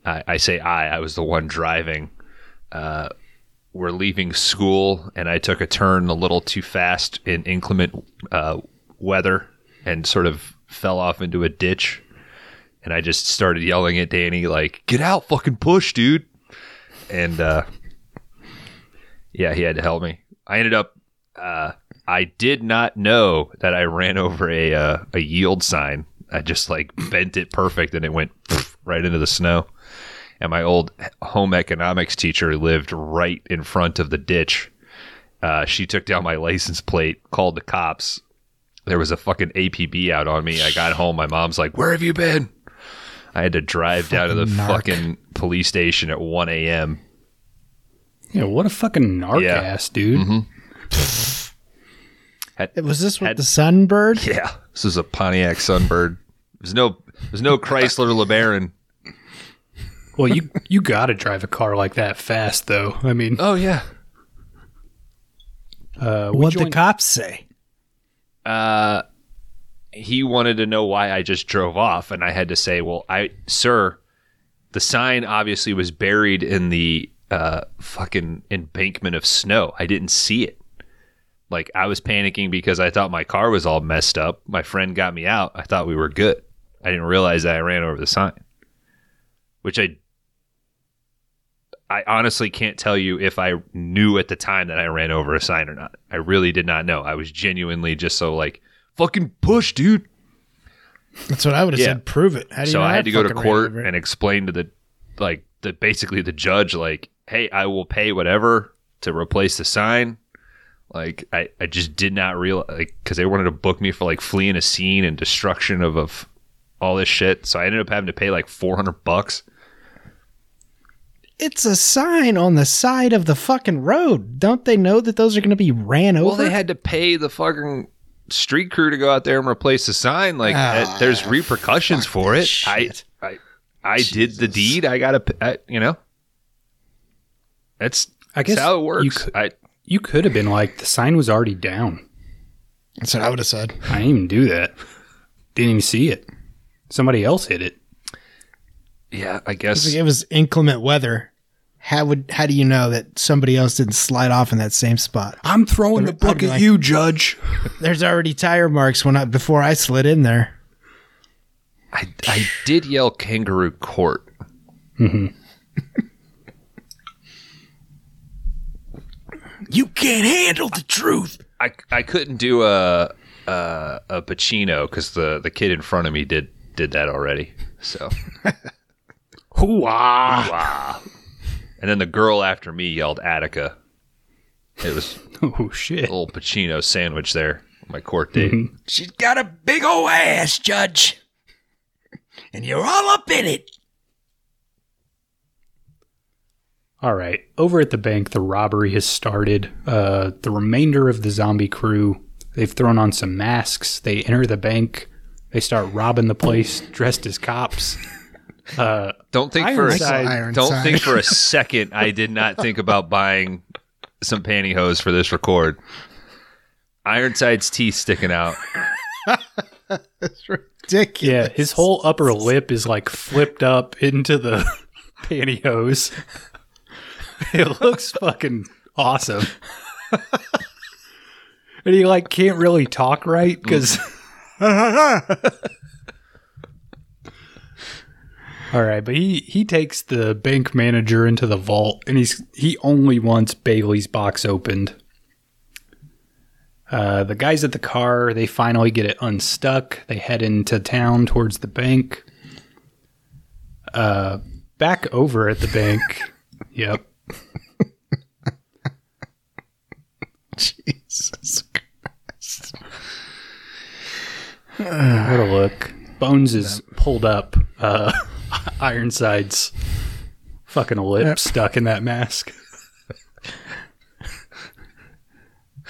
I, I say I, I was the one driving. Uh, we're leaving school, and I took a turn a little too fast in inclement uh, weather and sort of fell off into a ditch. And I just started yelling at Danny, like, "Get out, fucking push, dude!" And uh, yeah, he had to help me. I ended up. Uh, I did not know that I ran over a uh, a yield sign. I just like bent it perfect, and it went right into the snow. And my old home economics teacher lived right in front of the ditch. Uh, she took down my license plate, called the cops. There was a fucking APB out on me. I got home. My mom's like, "Where have you been?" I had to drive down to the Fucking narc. fucking police station at 1 a.m. Yeah, what a fucking narc Yeah. ass, dude. Was this with Had- the Sunbird? Yeah, this is a Pontiac Sunbird. There's no, there's no Chrysler LeBaron. Well, you you got to drive a car like that fast, though. I mean, Oh yeah. uh, What'd the cops say? Uh, he wanted to know why I just drove off, and I had to say, "Well, I, sir, the sign obviously was buried in the uh fucking embankment of snow. I didn't see it. Like I was panicking because I thought my car was all messed up. My friend got me out. I thought we were good. I didn't realize that I ran over the sign, which I." I honestly can't tell you if I knew at the time that I ran over a sign or not. I really did not know. I was genuinely just so like, fucking push, dude. That's what I would have Yeah. said. Prove it. How do you So know I had to go to court and explain to the like the basically the judge like hey, I will pay whatever to replace the sign. Like I, I just did not realize like because they wanted to book me for like fleeing a scene and destruction of of all this shit. So I ended up having to pay like four hundred bucks. It's a sign on the side of the fucking road. Don't they know that those are going to be ran over? Well, they had to pay the fucking street crew to go out there and replace the sign. Like uh, there's repercussions for it. shit. I I I did the deed. I gotta you know. That's I guess that's how it you works. could- I You could have been like, the sign was already down. That's what I would have said. I didn't even do that. Didn't even see it. Somebody else hit it. yeah, I guess it was inclement weather, how would how do you know that somebody else didn't slide off in that same spot? I'm throwing the I'd book at like- you, Judge. There's already tire marks when I before I slid in there. I I did yell kangaroo court. Mm-hmm. You can't handle the truth. I I couldn't do a a, a Pacino because the the kid in front of me did did that already. So Hooah! wow. And then the girl after me yelled Attica. It was Oh, shit. a little Pacino sandwich there. My court date. She's got a big old ass, Judge. And you're all up in it. All right. Over at the bank, the robbery has started. Uh, the remainder of the zombie crew, they've thrown on some masks. They enter the bank. They start robbing the place dressed as cops. Uh, Don't think for a, Ironside. Ironside. don't think for a second I did not think about buying some pantyhose for this record. Ironside's teeth sticking out. That's ridiculous. yeah, his whole upper lip is like flipped up into the pantyhose. It looks fucking awesome. and he like can't really talk right because. All right, but he he takes the bank manager into the vault, and he's he only wants Bailey's box opened. Uh, the guys at the car they finally get it unstuck. They head into town towards the bank. Uh, back over at the bank. yep. Jesus. What a look. Bones is pulled up. Uh, Ironside's fucking lip stuck in that mask.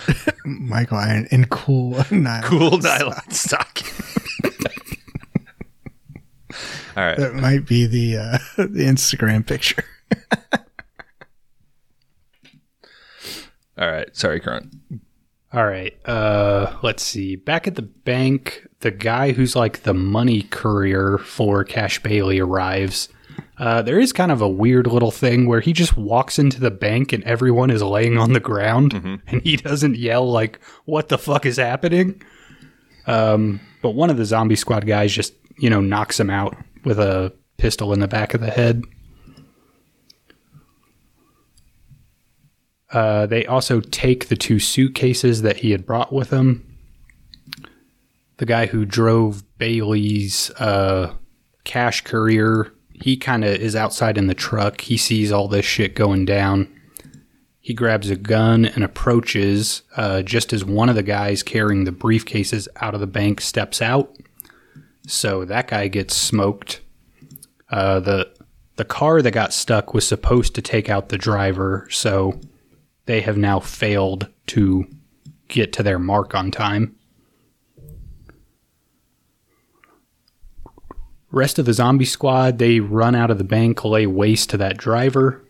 Michael Iron in cool nylon. Cool nylon stocking. All right. That might be the uh, the Instagram picture. All right. Sorry, Grunt. All right. Uh, let's see. Back at the bank, the guy who's like the money courier for Cash Bailey arrives. Uh, there is kind of a weird little thing where he just walks into the bank and everyone is laying on the ground and he doesn't yell like, what the fuck is happening? Um, but one of the zombie squad guys just, you know, knocks him out with a pistol in the back of the head. Uh, they also take the two suitcases that he had brought with him. The guy who drove Bailey's uh, cash courier, he kind of is outside in the truck. He sees all this shit going down. He grabs a gun and approaches uh, just as one of the guys carrying the briefcases out of the bank steps out. So that guy gets smoked. Uh, the the car that got stuck was supposed to take out the driver, so they have now failed to get to their mark on time. Rest of the zombie squad, they run out of the bank, lay waste to that driver.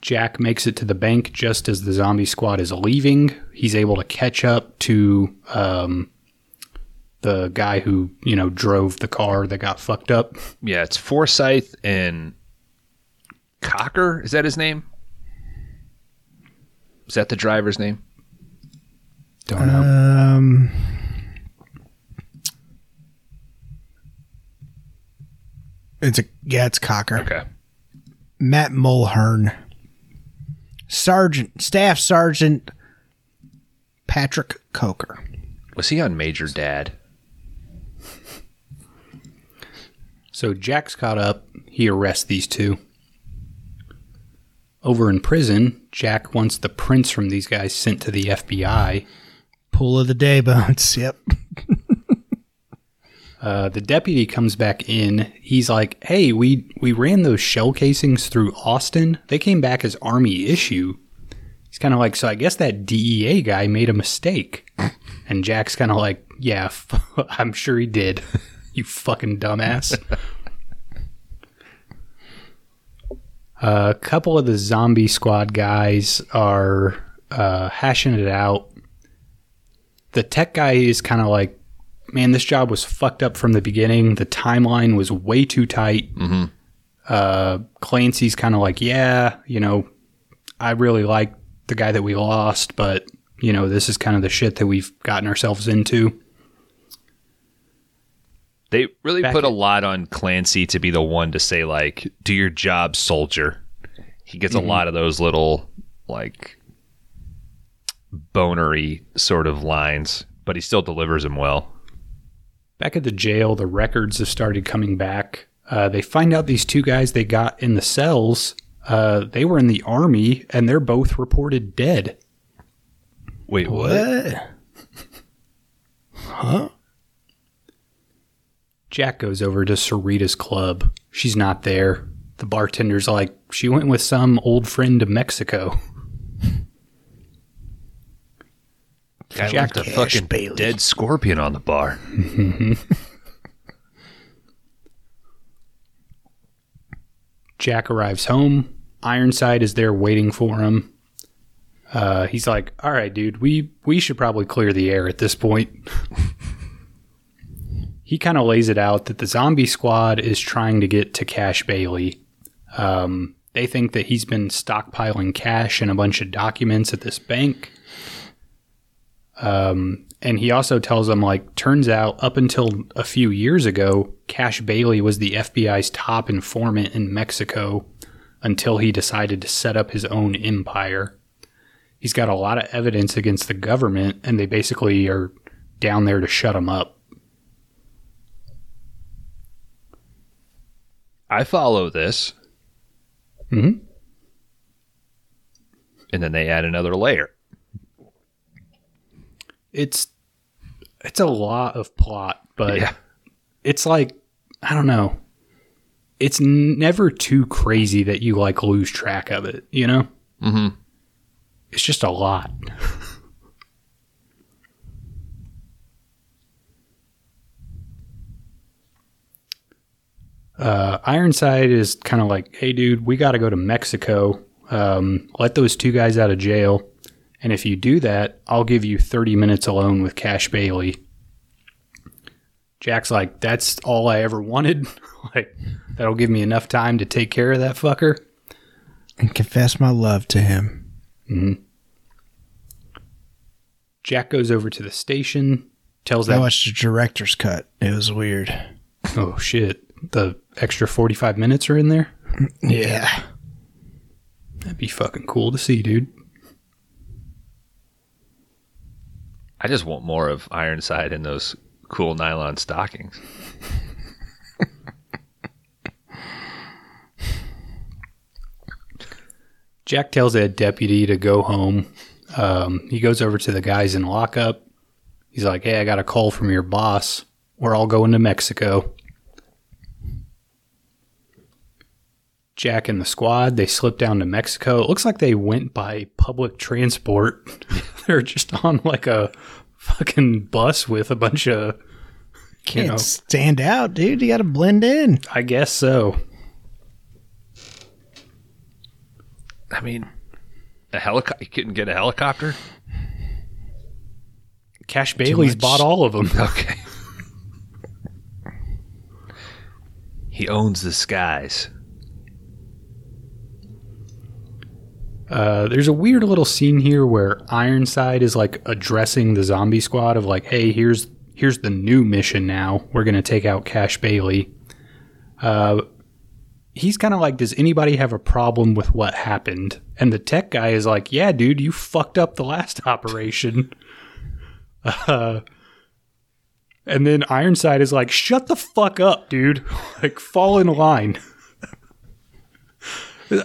Jack makes it to the bank just as the zombie squad is leaving. He's able to catch up to um, the guy who, you know, drove the car that got fucked up. Yeah, it's Forsythe and Cocker. Is that his name? Is that the driver's name? Don't know. Um, it's a yeah, it's Cocker. Okay. Matt Mulhern, Sergeant, Staff Sergeant Patrick Coker. Was he on Major Dad? So Jack's caught up. He arrests these two. Over in prison, Jack wants the prints from these guys sent to the FBI. Pool of the day bones. Yep. Uh, the deputy comes back in. He's like, "Hey, we we ran those shell casings through Austin. They came back as army issue." He's kind of like, "So I guess that DEA guy made a mistake." And Jack's kind of like, "Yeah, f- I'm sure he did. you fucking dumbass." A couple of the zombie squad guys are uh, hashing it out. The tech guy is kind of like, man, this job was fucked up from the beginning. The timeline was way too tight. Uh, Clancy's kind of like, yeah, you know, I really like the guy that we lost, but you know, this is kind of the shit that we've gotten ourselves into. They really Back put a lot on Clancy to be the one to say like, "Do your job, soldier." He gets a lot of those little like bonery sort of lines, but he still delivers them well. Back at the jail, the records have started coming back. Uh, they find out these two guys they got in the cells, uh, they were in the army, and they're both reported dead. Wait, What? Huh? Jack goes over to Sarita's club. She's not there. The bartender's like, she went with some old friend to Mexico. Guy Jack left a fucking Bailey. dead scorpion on the bar. Jack arrives home. Ironside is there waiting for him. Uh, he's like, "All right, dude, we we should probably clear the air at this point." he kind of lays it out that the zombie squad is trying to get to Cash Bailey. Um, they think that he's been stockpiling cash and a bunch of documents at this bank. Um, and he also tells them, like, turns out up until a few years ago, Cash Bailey was the FBI's top informant in Mexico until he decided to set up his own empire. He's got a lot of evidence against the government, and they basically are down there to shut him up. I follow this, Mhm. and then they add another layer. It's it's a lot of plot, but yeah, it's like I don't know. It's never too crazy that you like lose track of it, you know? Mhm. It's just a lot. uh, Ironside is kind of like, hey, dude, we got to go to Mexico. Um, let those two guys out of jail. And if you do that, I'll give you 30 minutes alone with Cash Bailey. Jack's like, that's all I ever wanted. like, that'll give me enough time to take care of that fucker. And confess my love to him. Jack goes over to the station, tells I that, watched the director's cut. It was weird. oh shit, the extra 45 minutes are in there? Yeah. That'd be fucking cool to see, dude. I just want more of Ironside in those cool nylon stockings. Jack tells that deputy to go home. Um, he goes over to the guys in lockup. He's like, hey, I got a call from your boss. We're all going to Mexico. Jack and the squad, they slip down to Mexico. It looks like they went by public transport. They're just on like a fucking bus with a bunch of, Can't know. stand out, dude. You got to blend in. I guess so. I mean, a helicopter. You couldn't get a helicopter. Cash Bailey's bought all of them. Okay. he owns the skies. Uh, there's a weird little scene here where Ironside is like addressing the zombie squad of like, "Hey, here's here's the new mission. Now we're gonna take out Cash Bailey." Uh, he's kind of like, "Does anybody have a problem with what happened?" And the tech guy is like, "Yeah, dude, you fucked up the last operation." uh, and then Ironside is like, "Shut the fuck up, dude! like, fall in line."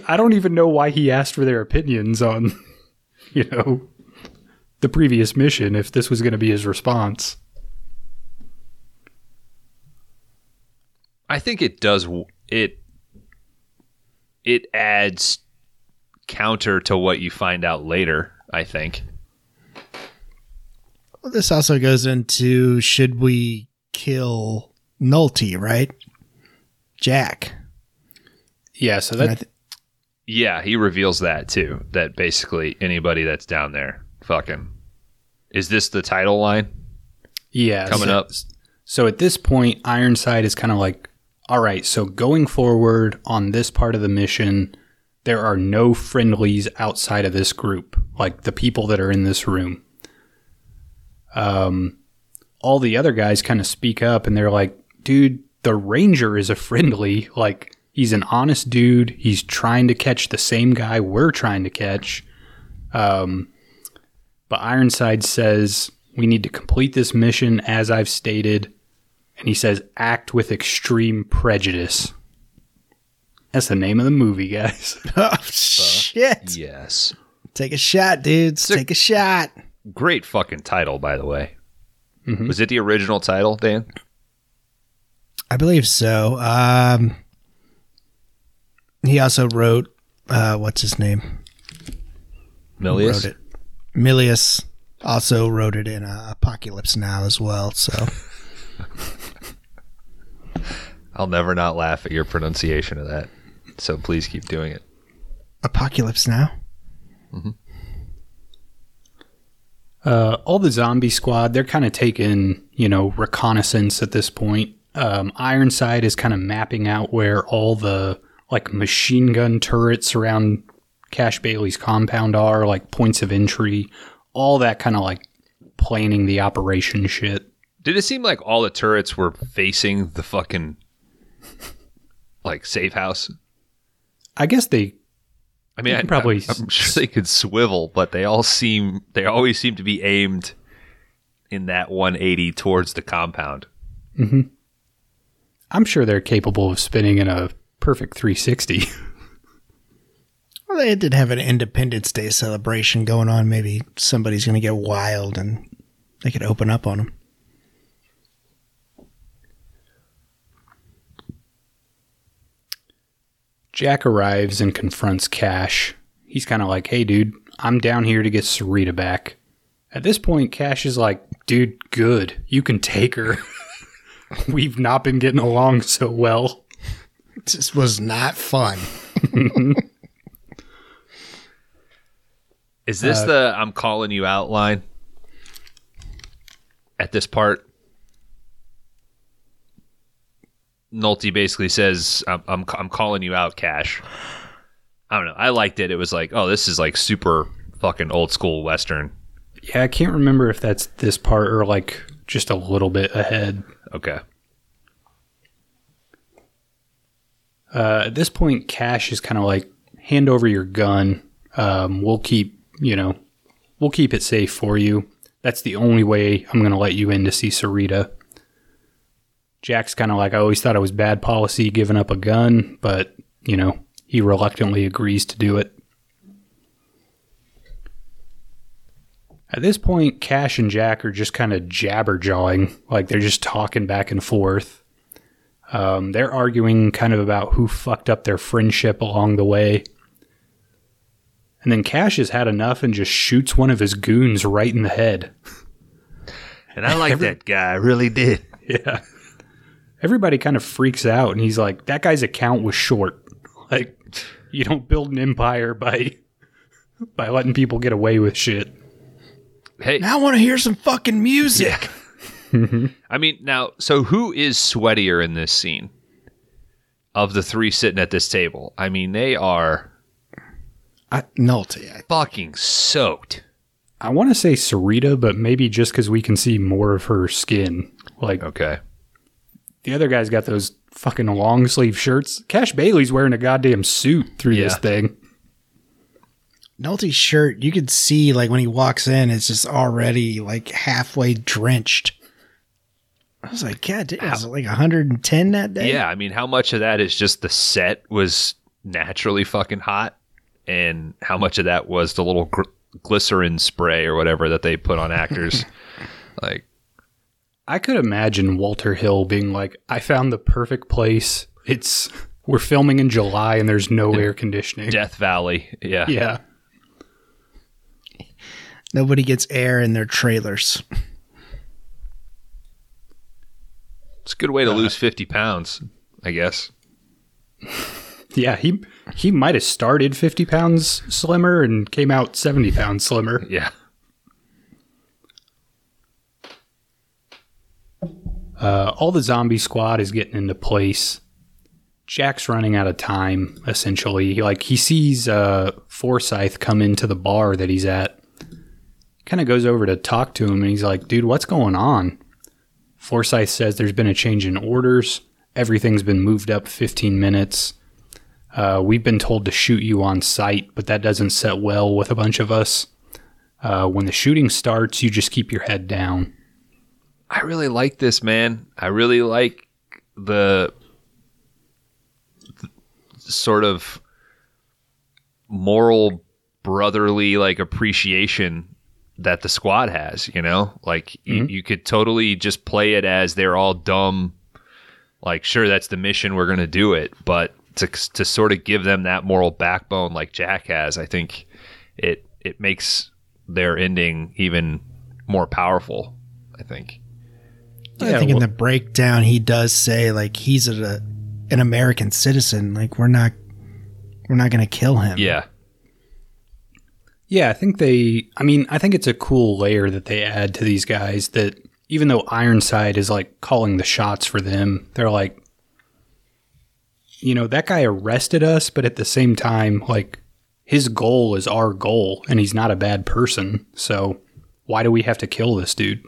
I don't even know why he asked for their opinions on, you know, the previous mission if this was going to be his response. I think it does it it adds counter to what you find out later, I think. Well, this also goes into should we kill Nolte, right? Jack. Yeah, so that th- Yeah, he reveals that too. That basically anybody that's down there fucking Is this the title line yeah coming so, up? So at this point, Ironside is kind of like, all right, so going forward on this part of the mission, there are no friendlies outside of this group, like the people that are in this room. Um, all the other guys kind of speak up and they're like, dude, the Ranger is a friendly. Like, he's an honest dude. He's trying to catch the same guy we're trying to catch. Um, but Ironside says, we need to complete this mission as I've stated. And he says, act with extreme prejudice. That's the name of the movie, guys. oh shit! Yes. Take a shot, dudes. Take a shot. Great fucking title, by the way. Was it the original title, Dan? I believe so. Um, he also wrote, uh, what's his name? Milius? Wrote it. Milius also wrote it in uh, Apocalypse Now as well. So I'll never not laugh at your pronunciation of that. So please keep doing it. Apocalypse Now. Uh, all the zombie squad, they're kind of taking, you know, reconnaissance at this point. Um, Ironside is kind of mapping out where all the like machine gun turrets around Cash Bailey's compound are, like points of entry, all that kind of like planning the operation shit. Did it seem like all the turrets were facing the fucking like safe house? I guess they I mean, I, probably I'm, I'm sure they could swivel, but they all seem they always seem to be aimed in that 180 towards the compound. Mm-hmm. I'm sure they're capable of spinning in a perfect 360. Well, they did have an Independence Day celebration going on. Maybe somebody's going to get wild and they could open up on them. Jack arrives and confronts Cash. He's kind of like, hey, dude, I'm down here to get Sarita back. At this point, Cash is like, dude, good. You can take her. We've not been getting along so well. This was not fun. Is this Uh, the I'm calling you out line? At this part, Nolte basically says, I'm, I'm, I'm calling you out, Cash. I don't know. I liked it. It was like, oh, this is like super fucking old school Western. Yeah, I can't remember if that's this part or like just a little bit ahead. Okay. Uh, at this point, Cash is kind of like, hand over your gun. Um, we'll keep, you know, we'll keep it safe for you. That's the only way I'm going to let you in to see Sarita. Jack's kind of like, I always thought it was bad policy giving up a gun, but, you know, he reluctantly agrees to do it. At this point, Cash and Jack are just kind of jabber jawing, like they're just talking back and forth. Um, they're arguing kind of about who fucked up their friendship along the way. And then Cash has had enough and just shoots one of his goons right in the head. And I like that guy. I really did. Yeah. Everybody kind of freaks out and he's like, that guy's account was short. Like, you don't build an empire by by letting people get away with shit. Hey, Now I want to hear some fucking music. I mean, now, so who is sweatier in this scene of the three sitting at this table? I mean, they are I, Nolte. I- fucking soaked. I want to say Sarita, but maybe just because we can see more of her skin. Like, Okay. The other guy's got those fucking long sleeve shirts. Cash Bailey's wearing a goddamn suit through this thing. Nolte's shirt, you could see like when he walks in, it's just already like halfway drenched. I was like, God, damn, was it like 110 that day? Yeah, I mean, how much of that is just the set was naturally fucking hot, and how much of that was the little gr- glycerin spray or whatever that they put on actors. like, I could imagine Walter Hill being like, I found the perfect place. It's we're filming in July and there's no air conditioning. Death Valley. Yeah. Yeah. Nobody gets air in their trailers. It's a good way to lose 50 pounds, I guess. Yeah, he he might have started 50 pounds slimmer and came out 70 pounds slimmer. Yeah. Uh, all the zombie squad is getting into place. Jack's running out of time, essentially. he, Like, he sees uh, Forsythe come into the bar that he's at. Kind of goes over to talk to him, and he's like, dude, what's going on? Forsythe says there's been a change in orders. Everything's been moved up 15 minutes. Uh, we've been told to shoot you on sight, but that doesn't set well with a bunch of us. Uh, when the shooting starts, you just keep your head down. I really like this, man. I really like the, the sort of moral brotherly like appreciation that the squad has, you know? Like you, mm-hmm. you could totally just play it as they're all dumb like sure that's the mission we're going to do it, but to to sort of give them that moral backbone like Jack has, I think it it makes their ending even more powerful, I think. I Yeah, think in the breakdown he does say like he's a an American citizen. Like we're not we're not gonna kill him. Yeah. Yeah, I think they. I mean, I think it's a cool layer that they add to these guys. That even though Ironside is like calling the shots for them, they're like, you know, that guy arrested us, but at the same time, like, his goal is our goal, and he's not a bad person. So why do we have to kill this dude?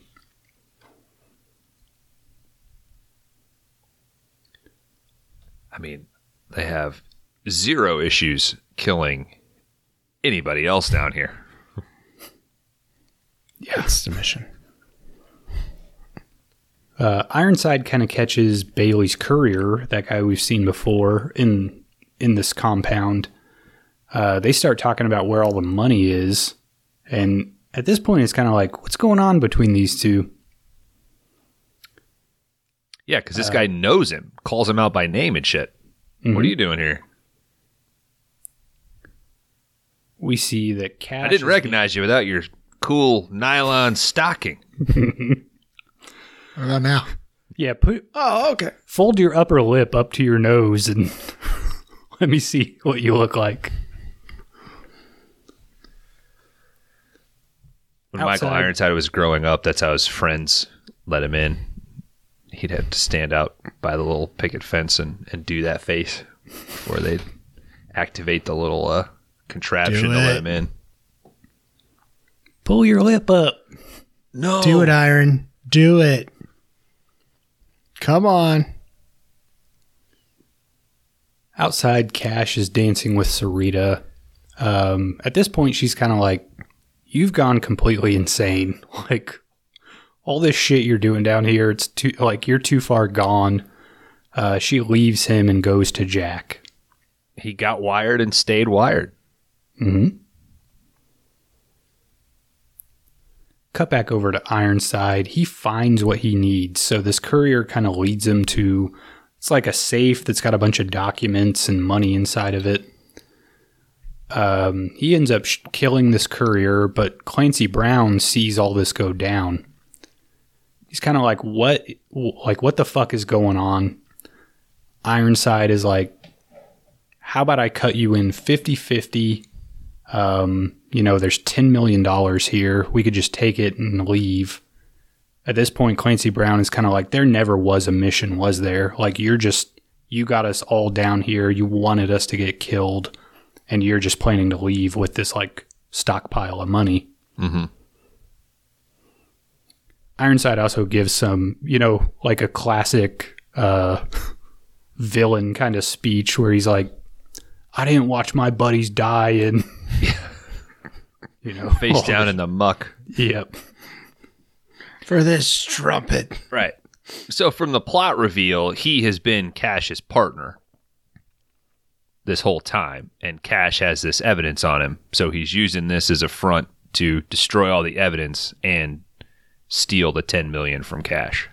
I mean, they have zero issues killing anybody else down here. That's the mission. Uh, Ironside kind of catches Bailey's courier, that guy we've seen before in in this compound. Uh, they start talking about where all the money is, and at this point, it's kind of like, what's going on between these two? Yeah, because this guy knows him, calls him out by name and shit. What are you doing here? We see that Cash. I didn't is- recognize you without your cool nylon stocking. What about now? Yeah, put Oh, okay. fold your upper lip up to your nose and let me see what you look like. When Michael Ironside was growing up, that's how his friends let him in. He'd have to stand out by the little picket fence and, and do that face before they'd activate the little uh, contraption to let him in. Pull your lip up. No. Do it, Iron. Do it. Come on. Outside, Cash is dancing with Sarita. Um, at this point, she's kind of like, "You've gone completely insane. Like all this shit you're doing down here, it's too like you're too far gone." Uh, she leaves him and goes to Jack. He got wired and stayed wired. Hmm Cut back over to Ironside. He finds what he needs. So this courier kind of leads him to it's like a safe that's got a bunch of documents and money inside of it. Um, he ends up sh- killing this courier, but Clancy Brown sees all this go down. He's kind of like, "What? Like, what the fuck is going on?" Ironside is like, "How about I cut you in 50-50 um, you know, there's $10 million here. We could just take it and leave. At this point, Clancy Brown is kind of like, there never was a mission, was there? Like, you're just, you got us all down here. You wanted us to get killed, and you're just planning to leave with this, like, stockpile of money. Mm-hmm. Ironside also gives some, you know, like a classic uh, villain kind of speech where he's like, I didn't watch my buddies die and, you know, Face all down in the muck. Yep. For this trumpet. Right. So from the plot reveal, he has been Cash's partner. this whole time, and Cash has this evidence on him. So he's using this as a front to destroy all the evidence and steal the 10 million from Cash.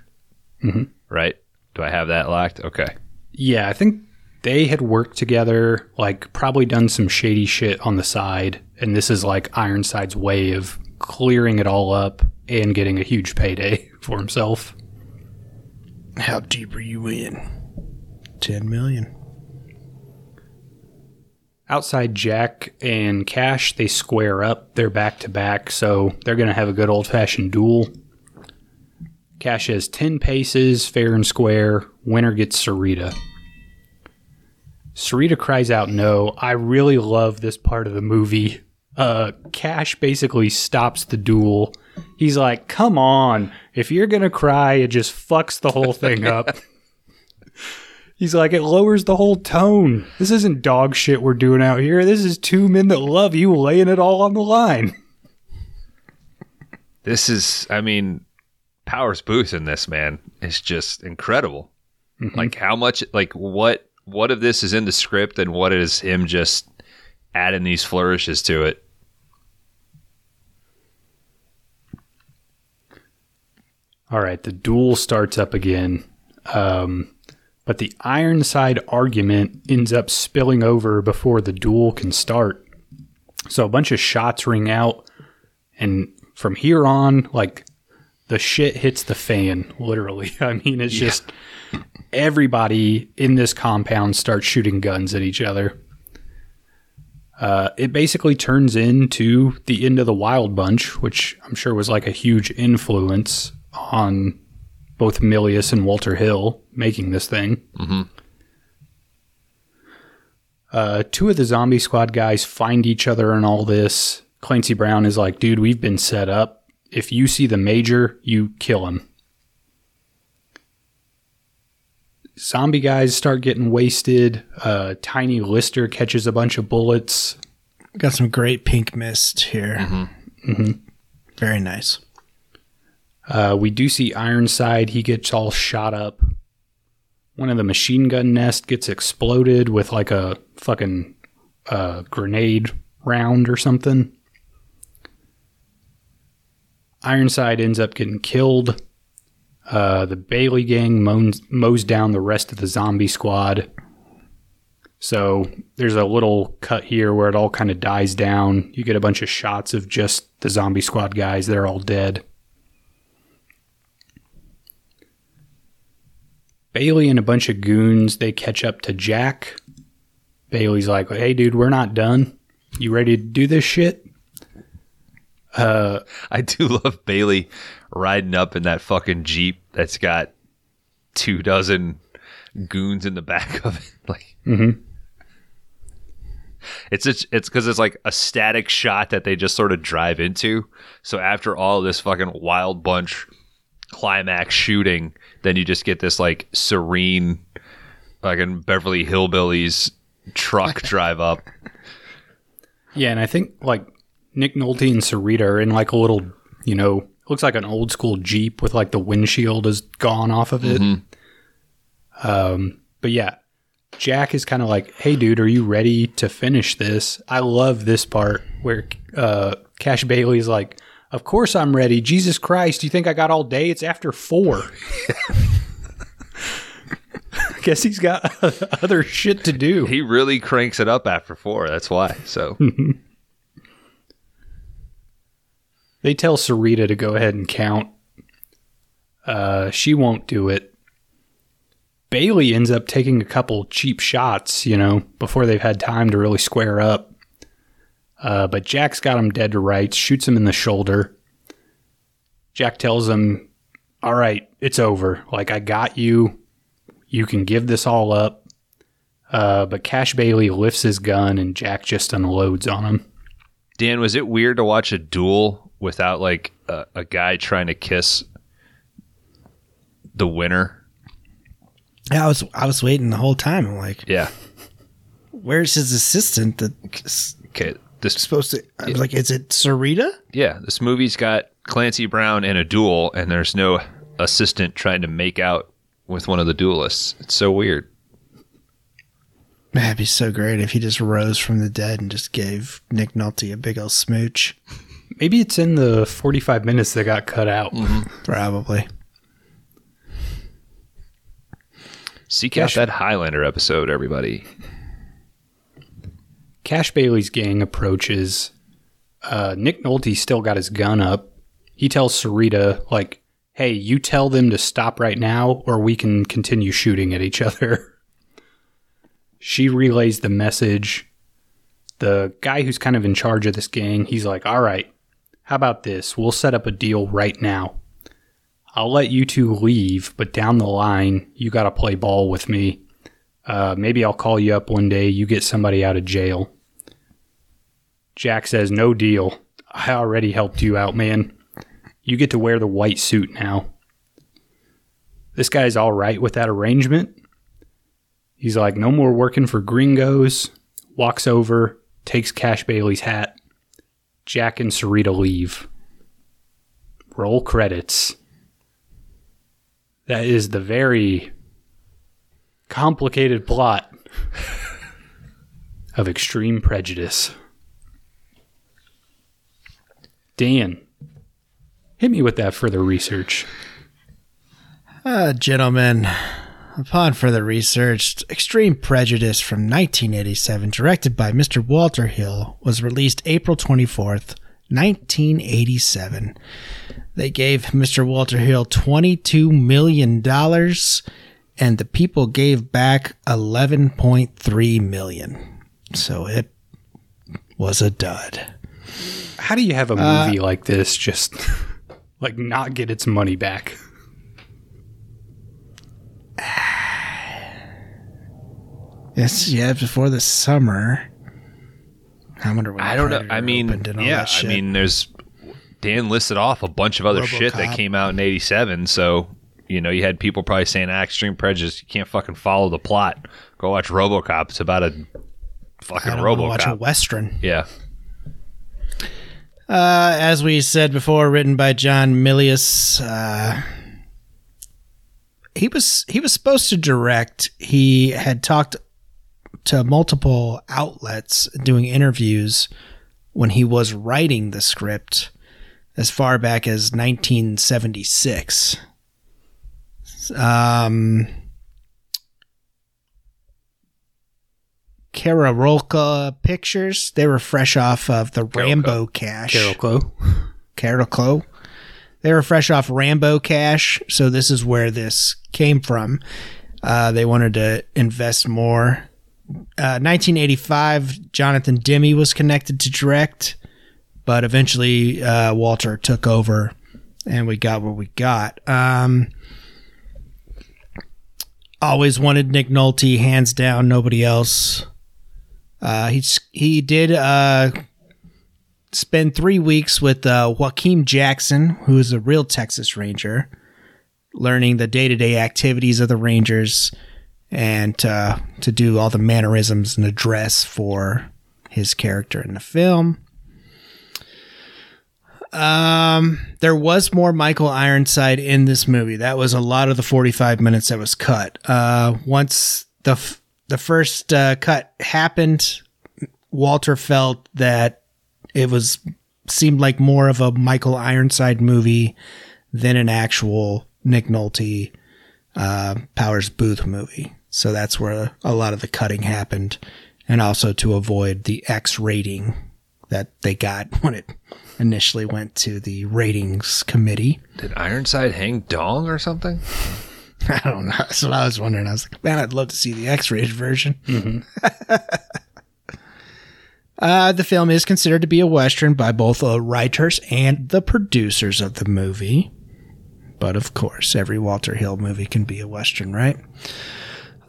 Mhm. Right? Do I have that locked? Okay. Yeah, I think they had worked together, like probably done some shady shit on the side, and this is like Ironside's way of clearing it all up and getting a huge payday for himself. How deep are you in? 10 million. Outside Jack and Cash, they square up. They're back to back, so they're going to have a good old fashioned duel. Cash has 10 paces, fair and square. Winner gets Sarita. Sarita cries out no. I really love this part of the movie. Uh, Cash basically stops the duel. He's like, come on. If you're going to cry, it just fucks the whole thing up. He's like, it lowers the whole tone. This isn't dog shit we're doing out here. This is two men that love you laying it all on the line. This is, I mean, Powers Boothe in this, man, is just incredible. Like, how much, like, what, what of this is in the script and what is him just adding these flourishes to it? All right, the duel starts up again. Um, but the Ironside argument ends up spilling over before the duel can start. So a bunch of shots ring out, and from here on, like the shit hits the fan, literally. I mean, it's just everybody in this compound starts shooting guns at each other. Uh, it basically turns into the end of the Wild Bunch, which I'm sure was like a huge influence on both Milius and Walter Hill making this thing. Uh, two of the zombie squad guys find each other in all this. Clancy Brown is like, dude, we've been set up. If you see the major, you kill him. Zombie guys start getting wasted. Uh, Tiny Lister catches a bunch of bullets. Got some great pink mist here. Mm-hmm. Very nice. Uh, we do see Ironside. He gets all shot up. One of the machine gun nest gets exploded with like a fucking uh, grenade round or something. Ironside ends up getting killed. Uh, the Bailey gang mows, down the rest of the zombie squad. So there's a little cut here where it all kind of dies down. You get a bunch of shots of just the zombie squad guys. They're all dead. Bailey and a bunch of goons, they catch up to Jack. Bailey's like, hey, dude, we're not done. You ready to do this shit? Uh, I do love Bailey riding up in that fucking Jeep that's got two dozen goons in the back of it. Like, mm-hmm. it's just, it's because it's like a static shot that they just sort of drive into. So after all this fucking wild bunch climax shooting, then you just get this like serene, fucking Beverly Hillbillies truck drive up. yeah, and I think like Nick Nolte and Sarita are in like a little, you know, looks like an old school Jeep with like the windshield is gone off of it. Um, but yeah, Jack is kind of like, hey, dude, are you ready to finish this? I love this part where uh, Cash Bailey is like, of course I'm ready. Jesus Christ, do you think I got all day? It's after four. I guess he's got other shit to do. He really cranks it up after four. That's why. So. They tell Sarita to go ahead and count. Uh, she won't do it. Bailey ends up taking a couple cheap shots, you know, before they've had time to really square up. Uh, but Jack's got him dead to rights, shoots him in the shoulder. Jack tells him, All right, it's over. Like, I got you. You can give this all up. Uh, but Cash Bailey lifts his gun and Jack just unloads on him. Dan, was it weird to watch a duel without like a, a guy trying to kiss the winner? Yeah, I was I was waiting the whole time. I'm like, Yeah. where's his assistant that's Okay. This supposed to? I was like, is it Sarita? yeah, this movie's got Clancy Brown in a duel, and there's no assistant trying to make out with one of the duelists. It's so weird. That'd be so great if he just rose from the dead and just gave Nick Nolte a big old smooch. Maybe it's in the 45 minutes that got cut out. Probably. Seek Cash- out that Highlander episode, everybody. Cash Bailey's gang approaches. Uh, Nick Nolte still got his gun up. He tells Sarita, like, hey, you tell them to stop right now or we can continue shooting at each other. she relays the message. The guy who's kind of in charge of this gang, he's like, all right, how about this? We'll set up a deal right now. I'll let you two leave, but down the line, you got to play ball with me. Uh, maybe I'll call you up one day. You get somebody out of jail. Jack says, No deal. I already helped you out, man. You get to wear the white suit now. This guy's all right with that arrangement. He's like, No more working for gringos. Walks over, takes Cash Bailey's hat. Jack and Sarita leave. Roll credits. That is the very complicated plot of extreme prejudice. Dan, hit me with that further research. Uh, gentlemen, upon further research, Extreme Prejudice from 1987, directed by Mr. Walter Hill, was released April 24th, 1987. They gave Mr. Walter Hill $22 million, and the people gave back 11.3 million. So it was a dud. How do you have a uh, movie like this just like not get its money back? Yes, yeah, before the summer. I wonder I don't know. I mean, opened and all yeah. I mean, there's Dan listed off a bunch of other shit that came out in '87. So you know, you had people probably saying, ah, "Extreme Prejudice, you can't fucking follow the plot. Go watch RoboCop. It's about a fucking I wanna watch a western. Yeah, Uh, as we said before, written by John Milius. Uh, he was he was supposed to direct. He had talked to multiple outlets doing interviews when he was writing the script as far back as 1976. Um, Carolco Pictures. They were fresh off of the Rambo cash. Carolco. They were fresh off Rambo cash, so this is where this came from. Uh, they wanted to invest more. Uh, 1985, Jonathan Demme was connected to direct, but eventually uh, Walter took over, and we got what we got. Um, always wanted Nick Nolte, hands down, nobody else. Uh, he's he did uh, spend three weeks with uh, Joaquin Jackson, who is a real Texas Ranger, learning the day to day activities of the Rangers and uh, to do all the mannerisms and the dress for his character in the film. Um, there was more Michael Ironside in this movie. That was a lot of the 45 minutes that was cut. Uh, once the f- the first uh, cut happened, Walter felt that it was seemed like more of a Michael Ironside movie than an actual Nick Nolte uh, Powers Boothe movie. So that's where a lot of the cutting happened, and also to avoid the X rating that they got when it initially went to the ratings committee. did Ironside hang dong or something? I don't know. That's what I was wondering. I was like, man, I'd love to see the X-rated version. uh, the film is considered to be a western by both the writers and the producers of the movie. But of course, every Walter Hill movie can be a western, right?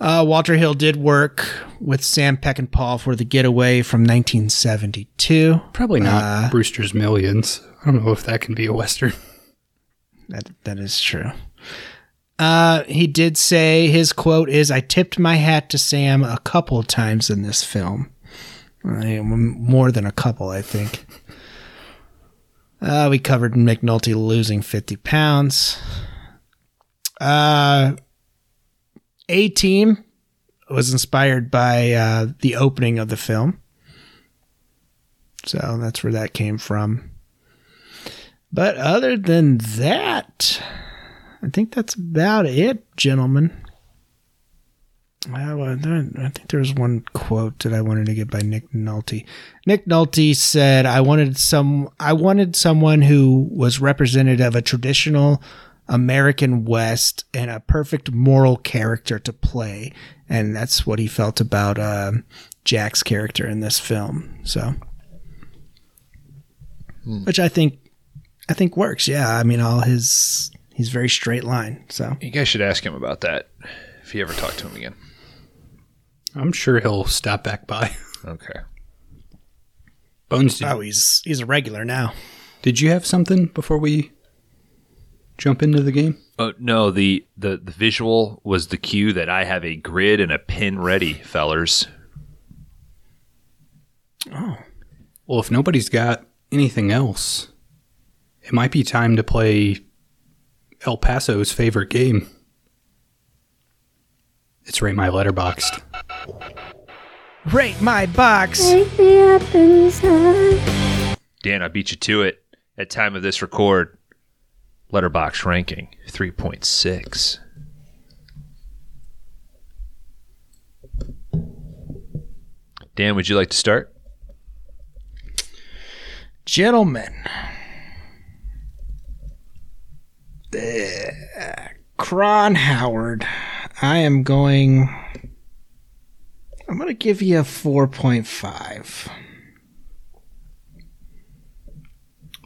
Uh, Walter Hill did work with Sam Peckinpah for The Getaway from 1972. Probably not Brewster's Millions. I don't know if that can be a Western. That that is true. Uh, he did say his quote is, "I tipped my hat to Sam a couple times in this film, I- more than a couple, I think." Uh, we covered McNulty losing fifty pounds. Uh, A Team was inspired by uh, the opening of the film. So that's where that came from. But other than that, I think that's about it, gentlemen. Well, I think there was one quote that I wanted to get by Nick Nolte. Nick Nolte said, "I wanted some. I wanted someone who was representative of a traditional American West and a perfect moral character to play, and that's what he felt about uh, Jack's character in this film. So, which I think, I think works. Yeah, I mean, all his he's very straight line. So You guys should ask him about that if you ever talk to him again. I'm sure he'll stop back by. Okay. Bones, did, oh, he's he's a regular now. did you have something before we jump into the game? Oh no, the, the the visual was the cue that I have a grid and a pin ready, fellers. Oh, Well, if nobody's got anything else, it might be time to play El Paso's favorite game. It's Rate My Letterboxd. Rate my box. Take me up inside. Dan, I beat you to it. At time of this record, Letterboxd ranking three point six. Dan, would you like to start? Gentlemen, uh, Kron Howard, I am going. I'm going to give you a 4.5.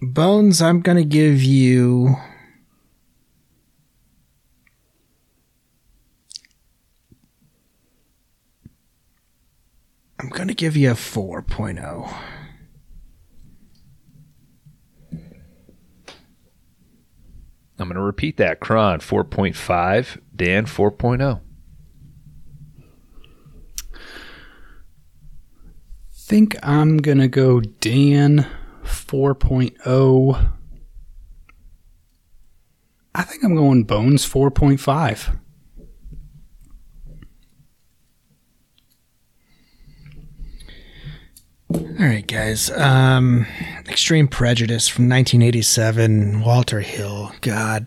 Bones, I'm going to give you. I'm going to give you a oh. 4.0. I'm going to repeat that. Kron 4.5, Dan oh. 4.0. think I'm going to go Dan 4.0. I think I'm going Bones 4.5. All right, guys. Um, Extreme Prejudice from 1987. Walter Hill. God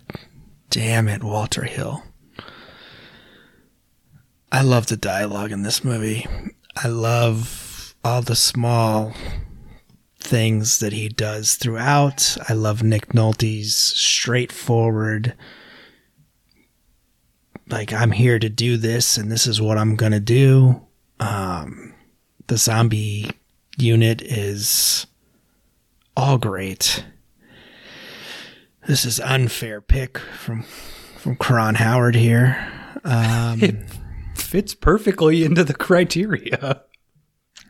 damn it, Walter Hill. I love the dialogue in this movie. I love all the small things that he does throughout. I love Nick Nolte's straightforward, like, I'm here to do this and this is what I'm going to do. Um, the zombie unit is all great. This is unfair pick from from Kron Howard here. Um, Fits perfectly into the criteria.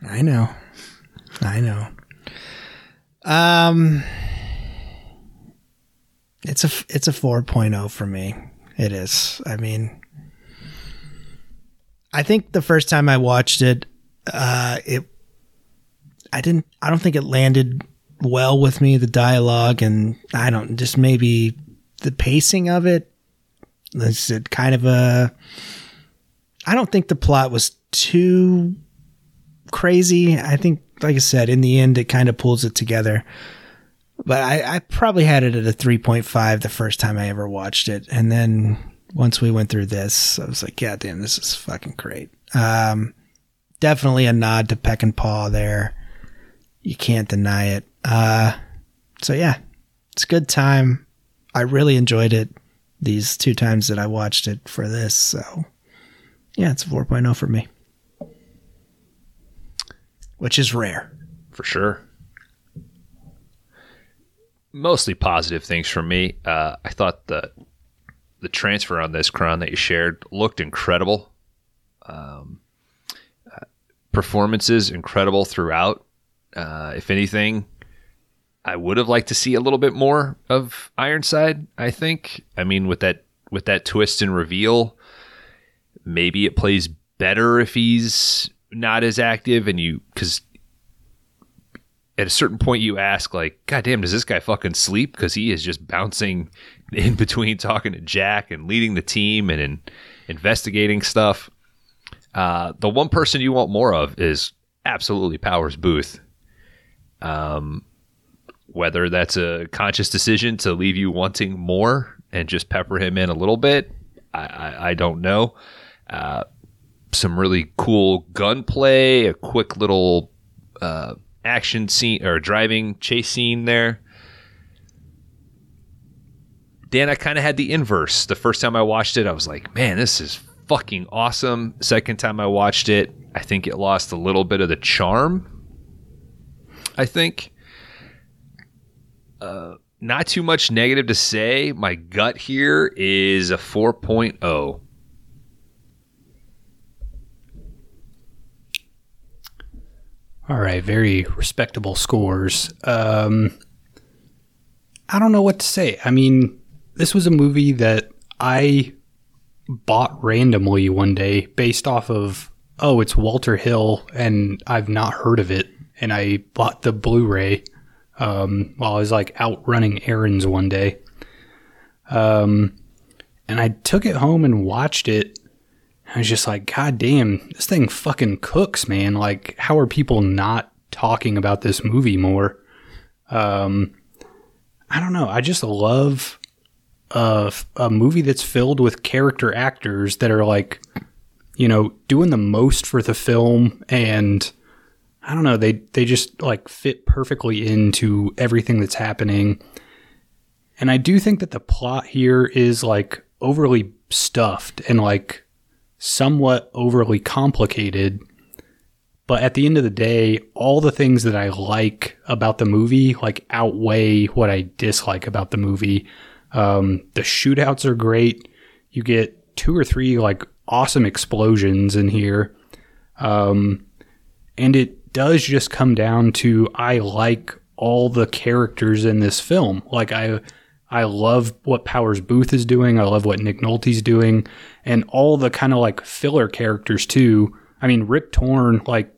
I know, I know. Um, it's a it's a 4.0 for me. It is. I mean, I think the first time I watched it, uh, it I didn't. I don't think it landed well with me. The dialogue and I don't just maybe the pacing of it. Is it kind of a? I don't think the plot was too crazy. I think, like I said, in the end, it kind of pulls it together. But I, I probably had it at a 3.5 the first time I ever watched it. And then once we went through this, I was like, yeah, damn, this is fucking great. Um, definitely a nod to Peckinpah there. You can't deny it. Uh, so yeah, it's a good time. I really enjoyed it these two times that I watched it for this. So yeah, it's a 4.0 for me, which is rare. for sure. Mostly positive things for me. Uh, I thought the the transfer on this crown that you shared looked incredible. Um, uh, performances incredible throughout. Uh, if anything, I would have liked to see a little bit more of Ironside. I think. I mean, with that with that twist and reveal, maybe it plays better if he's not as active and you because at a certain point you ask like god damn does this guy fucking sleep because he is just bouncing in between talking to jack and leading the team and in, investigating stuff Uh, the one person you want more of is absolutely Powers Boothe. Um, whether that's a conscious decision to leave you wanting more and just pepper him in a little bit, I, I, I don't know. Uh, some really cool gunplay, a quick little uh, action scene or driving chase scene there. Dan, I kind of had the inverse. The first time I watched it, I was like, man, this is fucking awesome. Second time I watched it, I think it lost a little bit of the charm. I think. Uh, not too much negative to say. My gut here is a oh. 4.0. All right, very respectable scores. Um, I don't know what to say. I mean, this was a movie that I bought randomly one day based off of, oh, it's Walter Hill, and I've not heard of it. And I bought the Blu ray um, while I was like out running errands one day. Um, and I took it home and watched it. I was just like, God damn, this thing fucking cooks, man. Like, how are people not talking about this movie more? Um, I don't know. I just love a, a movie that's filled with character actors that are like, you know, doing the most for the film and I don't know, they they just like fit perfectly into everything that's happening. And I do think that the plot here is like overly stuffed and like somewhat overly complicated. But at the end of the day, all the things that I like about the movie like outweigh what I dislike about the movie. Um, the shootouts are great. You get two or three like awesome explosions in here. Um, and it does just come down to I like all the characters in this film. Like I I love what Powers Boothe is doing. I love what Nick Nolte's doing and all the kind of like filler characters too. I mean, Rip Torn like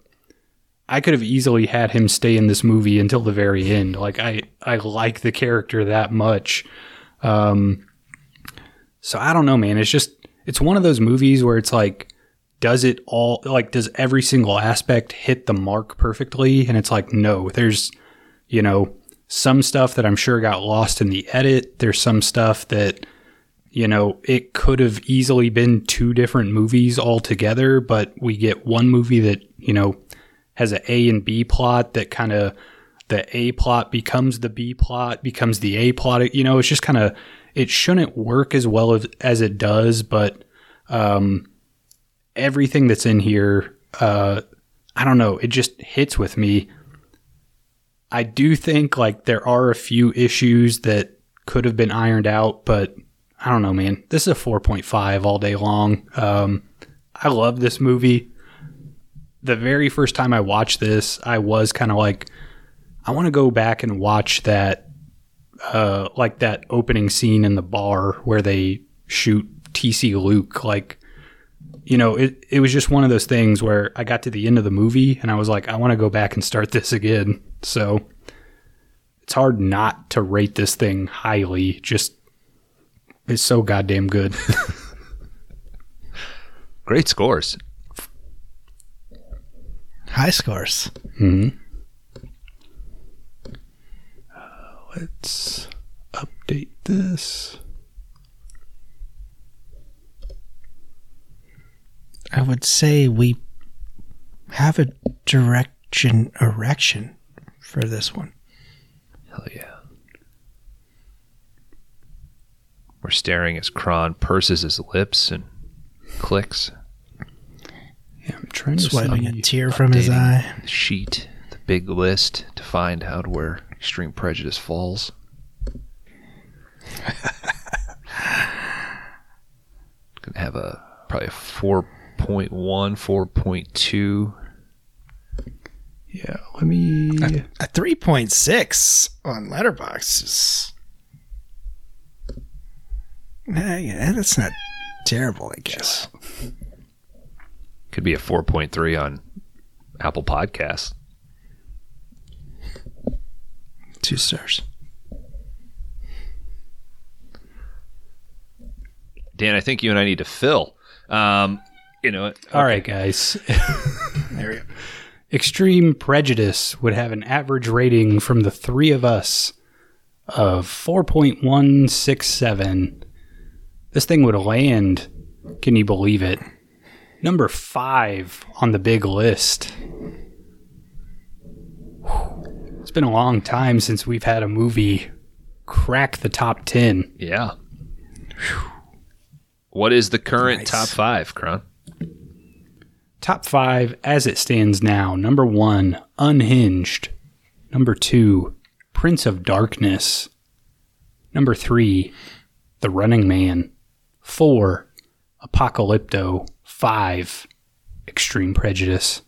I could have easily had him stay in this movie until the very end. Like I I like the character that much. Um so I don't know, man. It's just it's one of those movies where it's like does it all like does every single aspect hit the mark perfectly and it's like no there's you know some stuff that i'm sure got lost in the edit there's some stuff that you know it could have easily been two different movies altogether but we get one movie that you know has an a and b plot that kind of the a plot becomes the b plot becomes the a plot you know it's just kind of it shouldn't work as well as, as it does but um everything that's in here, uh, I don't know, it just hits with me. I do think like there are a few issues that could have been ironed out, but I don't know, man. This is a 4.5 all day long. Um, I love this movie. The very first time I watched this, I was kind of like, I want to go back and watch that, uh, like that opening scene in the bar where they shoot TC Luke. Like, you know, it, it was just one of those things where I got to the end of the movie and I was like, I want to go back and start this again. So it's hard not to rate this thing highly. Just it's so goddamn good. Great scores. High scores. hmm Uh, let's update this. I would say we have a direction erection for this one. Hell yeah. We're staring as Kron purses his lips and clicks. Yeah, I'm trying to Swiping a tear from his eye. The sheet, the big list to find out where extreme prejudice falls. Gonna have a probably a 4.1, 4.2. Yeah, let me. A 3.6 on Letterboxd is. Eh, yeah, that's not terrible, I guess. Could be a 4.3 on Apple Podcasts. Two stars. Dan, I think you and I need to fill. Um, You know it. All right, guys. There we go. Extreme Prejudice would have an average rating from the three of us of 4.167. This thing would land, can you believe it? Number five on the big list. Whew. It's been a long time since we've had a movie crack the top 10. Yeah. What is the current Nice. top five, Kron? Top five as it stands now. Number one, Unhinged. Number two, Prince of Darkness. Number three, The Running Man. Four, Apocalypto. Five, Extreme Prejudice.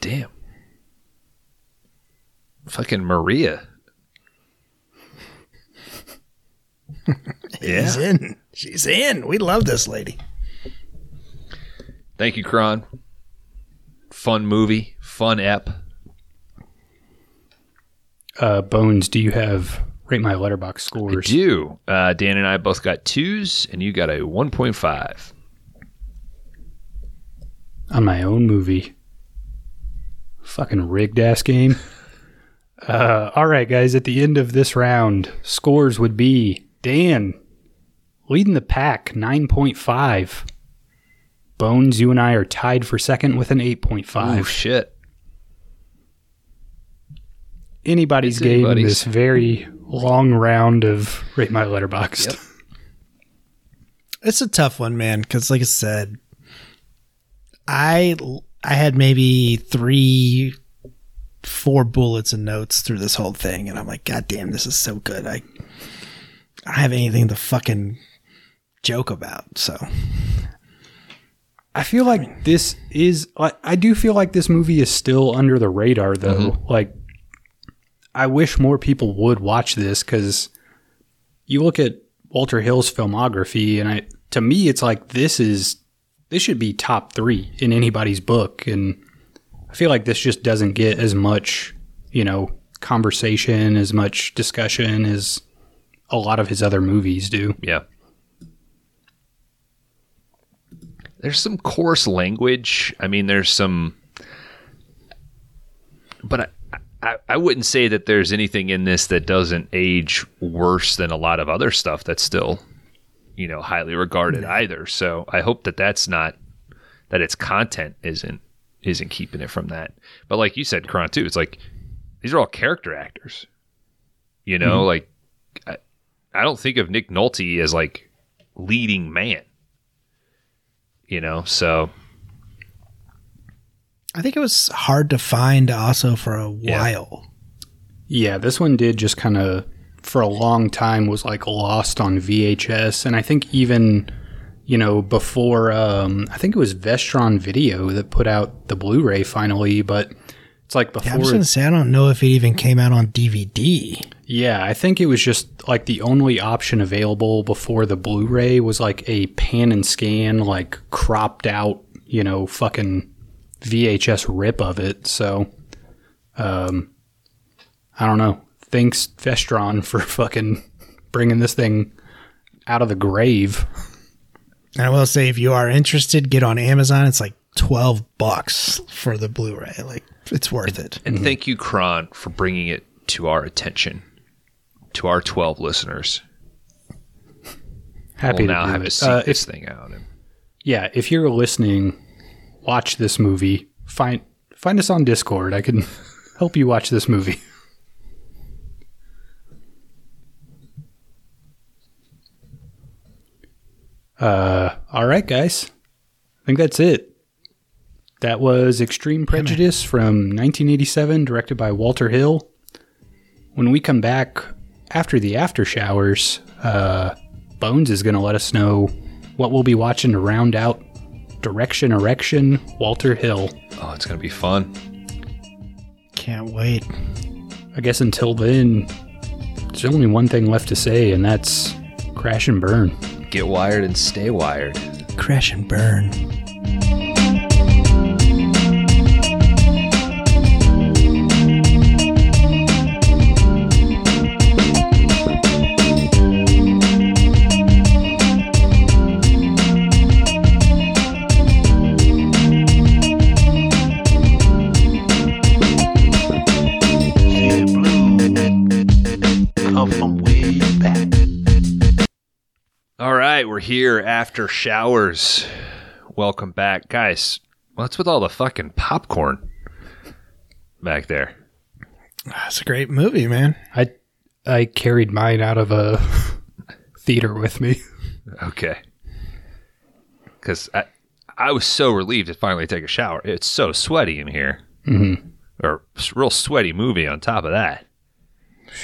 Damn. Fucking Maria. She's in. She's in. We love this lady. Thank you, Kron. Fun movie, fun ep. Uh, Bones, do you have rate my Letterboxd I scores? do. Uh, Dan and I both got twos, and you got a 1.5. on my own movie. Fucking rigged ass game. Uh, all right, guys. At the end of this round, scores would be Dan leading the pack, nine point five. Bones, you and I are tied for second with an eight point Oh, five. shit. Anybody's It's game in this very long round of rate my Letterboxd. Yep. It's a tough one, man. Because, like I said, I I had maybe three, four bullets and notes through this whole thing, and I'm like, God damn, this is so good. I I don't have anything to fucking joke about. So I feel like this is. I I do feel like this movie is still under the radar, though. Mm-hmm. Like, I wish more people would watch this because you look at Walter Hill's filmography, and I to me, it's like this is this should be top three in anybody's book, and I feel like this just doesn't get as much, you know, conversation, as much discussion as a lot of his other movies do. Yeah. There's some coarse language. I mean, there's some, but I, I, I wouldn't say that there's anything in this that doesn't age worse than a lot of other stuff that's still, you know, highly regarded either. So I hope that that's not that its content isn't isn't keeping it from that. But like you said, Kron too, it's like these are all character actors. You know, mm-hmm. like I, I don't think of Nick Nolte as like leading man. You know, so I think it was hard to find also for a while. Yeah, this one did just kind of for a long time was like lost on VHS, and I think even you know before um, I think it was Vestron Video that put out the Blu-ray finally, but it's like Yeah, I was before. gonna say I don't know if it even came out on DVD. Yeah, I think it was just like the only option available before the Blu-ray was like a pan and scan, like cropped out, you know, fucking VHS rip of it. So, um, I don't know. Thanks Vestron for fucking bringing this thing out of the grave. And I will say, if you are interested, get on Amazon. It's like twelve bucks for the Blu-ray. Like it's worth it. and thank you, Kron, for bringing it to our attention, to our twelve listeners. Happy we'll now to do have it. to seek Uh, if- this thing out. And yeah, if you're listening, watch this movie. Find find us on Discord. I can help you watch this movie. Uh, all right, guys. I think that's it. That was Extreme Prejudice from 1987, directed by Walter Hill. When we come back after the after showers, uh, Bones is going to let us know what we'll be watching to round out Direction Erection, Walter Hill. oh, it's gonna be fun. Can't wait. I guess until then, there's only one thing left to say, and that's crash and burn. Get wired and stay wired. Crash and burn. All right, we're here after showers. Welcome back, guys. What's with all the fucking popcorn back there? That's a great movie, man. I I carried mine out of a theater with me. Okay. Because I, I was so relieved to finally take a shower. It's so sweaty in here. Mm-hmm. Or real sweaty movie on top of that.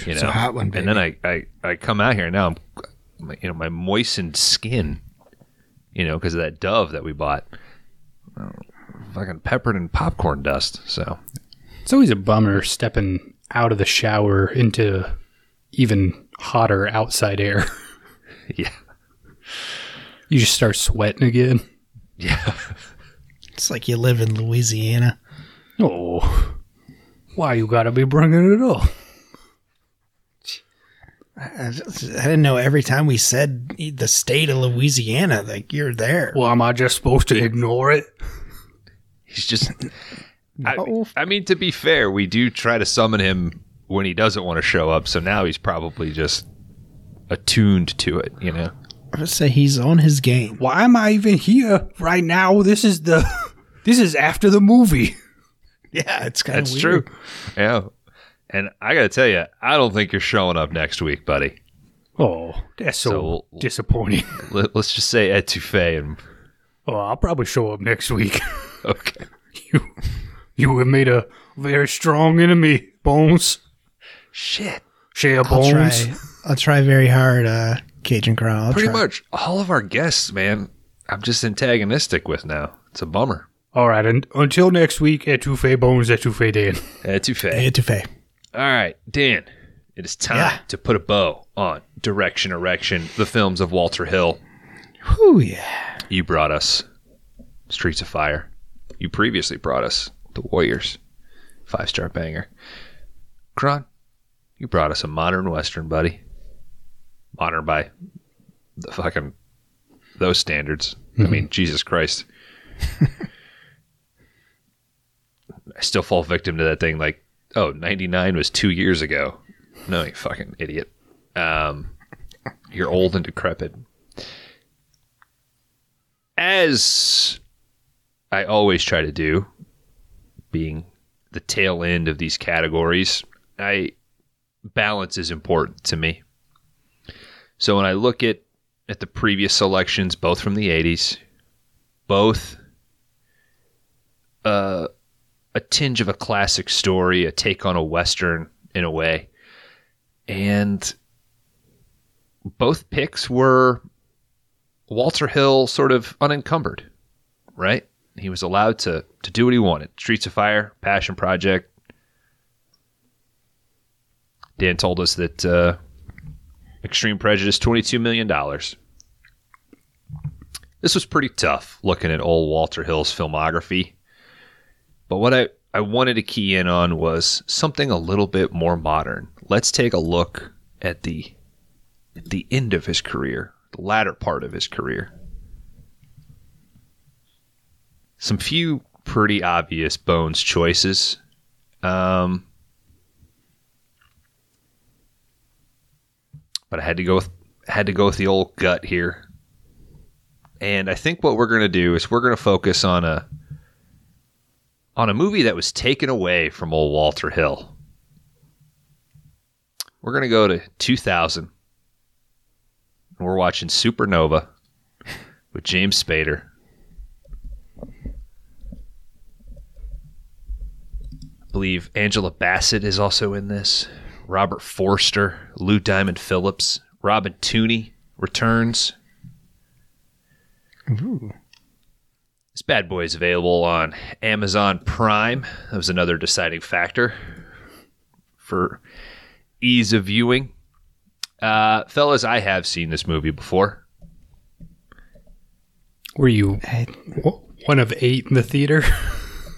You It's know, a hot one, and then I, I, I come out here and now I'm, my- you know, my moistened skin, you know, because of that Dove that we bought, uh, fucking peppered in popcorn dust. So It's always a bummer stepping out of the shower into even hotter outside air. yeah, You just start sweating again. yeah. It's like you live in Louisiana. Oh, why you gotta be bringing it up? I, didn't know every time we said the state of Louisiana, like you're there. Well, am I just supposed to ignore it? He's just. I, No. I mean, to be fair, we do try to summon him when he doesn't want to show up. So now he's probably just attuned to it. You know. I would say he's on his game. Why am I even here right now? This is the this is after the movie. Yeah, it's kind of That's true. Yeah. And I got to tell you, I don't think you're showing up next week, buddy. Oh, that's so, So we'll- disappointing. Let, us just say etouffee and Oh, I'll probably show up next week. okay. you you have made a very strong enemy, Bones. Shit. Share I'll Bones. try. I'll try very hard, uh, Cajun Crown. I'll Pretty try. much all of our guests, man. I'm just antagonistic with now. It's a bummer. All right, and until next week, etouffee Bones, etouffee Dan. Etouffee. Etouffee. All right, Dan. It is time Yeah. to put a bow on Direction Erection, the films of Walter Hill. Whew, yeah. You brought us Streets of Fire. You previously brought us The Warriors, five star banger. Kron, you brought us a modern western, buddy. Modern by the fucking those standards. I mean, mm-hmm. Jesus Christ. I still fall victim to that thing like, oh, 99 was two years ago. No, you fucking idiot. Um, you're old and decrepit as I always try to do, being the tail end of these categories, I balance is important to me. So when I look at at the previous selections, both from the '80s, both uh, a tinge of a classic story, a take on a western in a way, and both picks were Walter Hill sort of unencumbered, right? He was allowed to to do what he wanted. Streets of Fire, Passion Project. Dan told us that uh, Extreme Prejudice, twenty two million dollars. This was pretty tough looking at old Walter Hill's filmography. But what I, I wanted to key in on was something a little bit more modern. Let's take a look at the at the end of his career, the latter part of his career. Some few pretty obvious Bones choices. Um, but I had to go with had to go with the old gut here. And I think what we're going to do is we're going to focus on a on a movie that was taken away from old Walter Hill. We're going to go to 2000 and we're watching Supernova with James Spader. I believe Angela Bassett is also in this. Robert Forster, Lou Diamond Phillips, Robin Tunney returns. This bad boy is available on Amazon Prime. That was another deciding factor for ease of viewing. Uh, fellas, I have seen this movie before. Were you w- one of eight in the theater?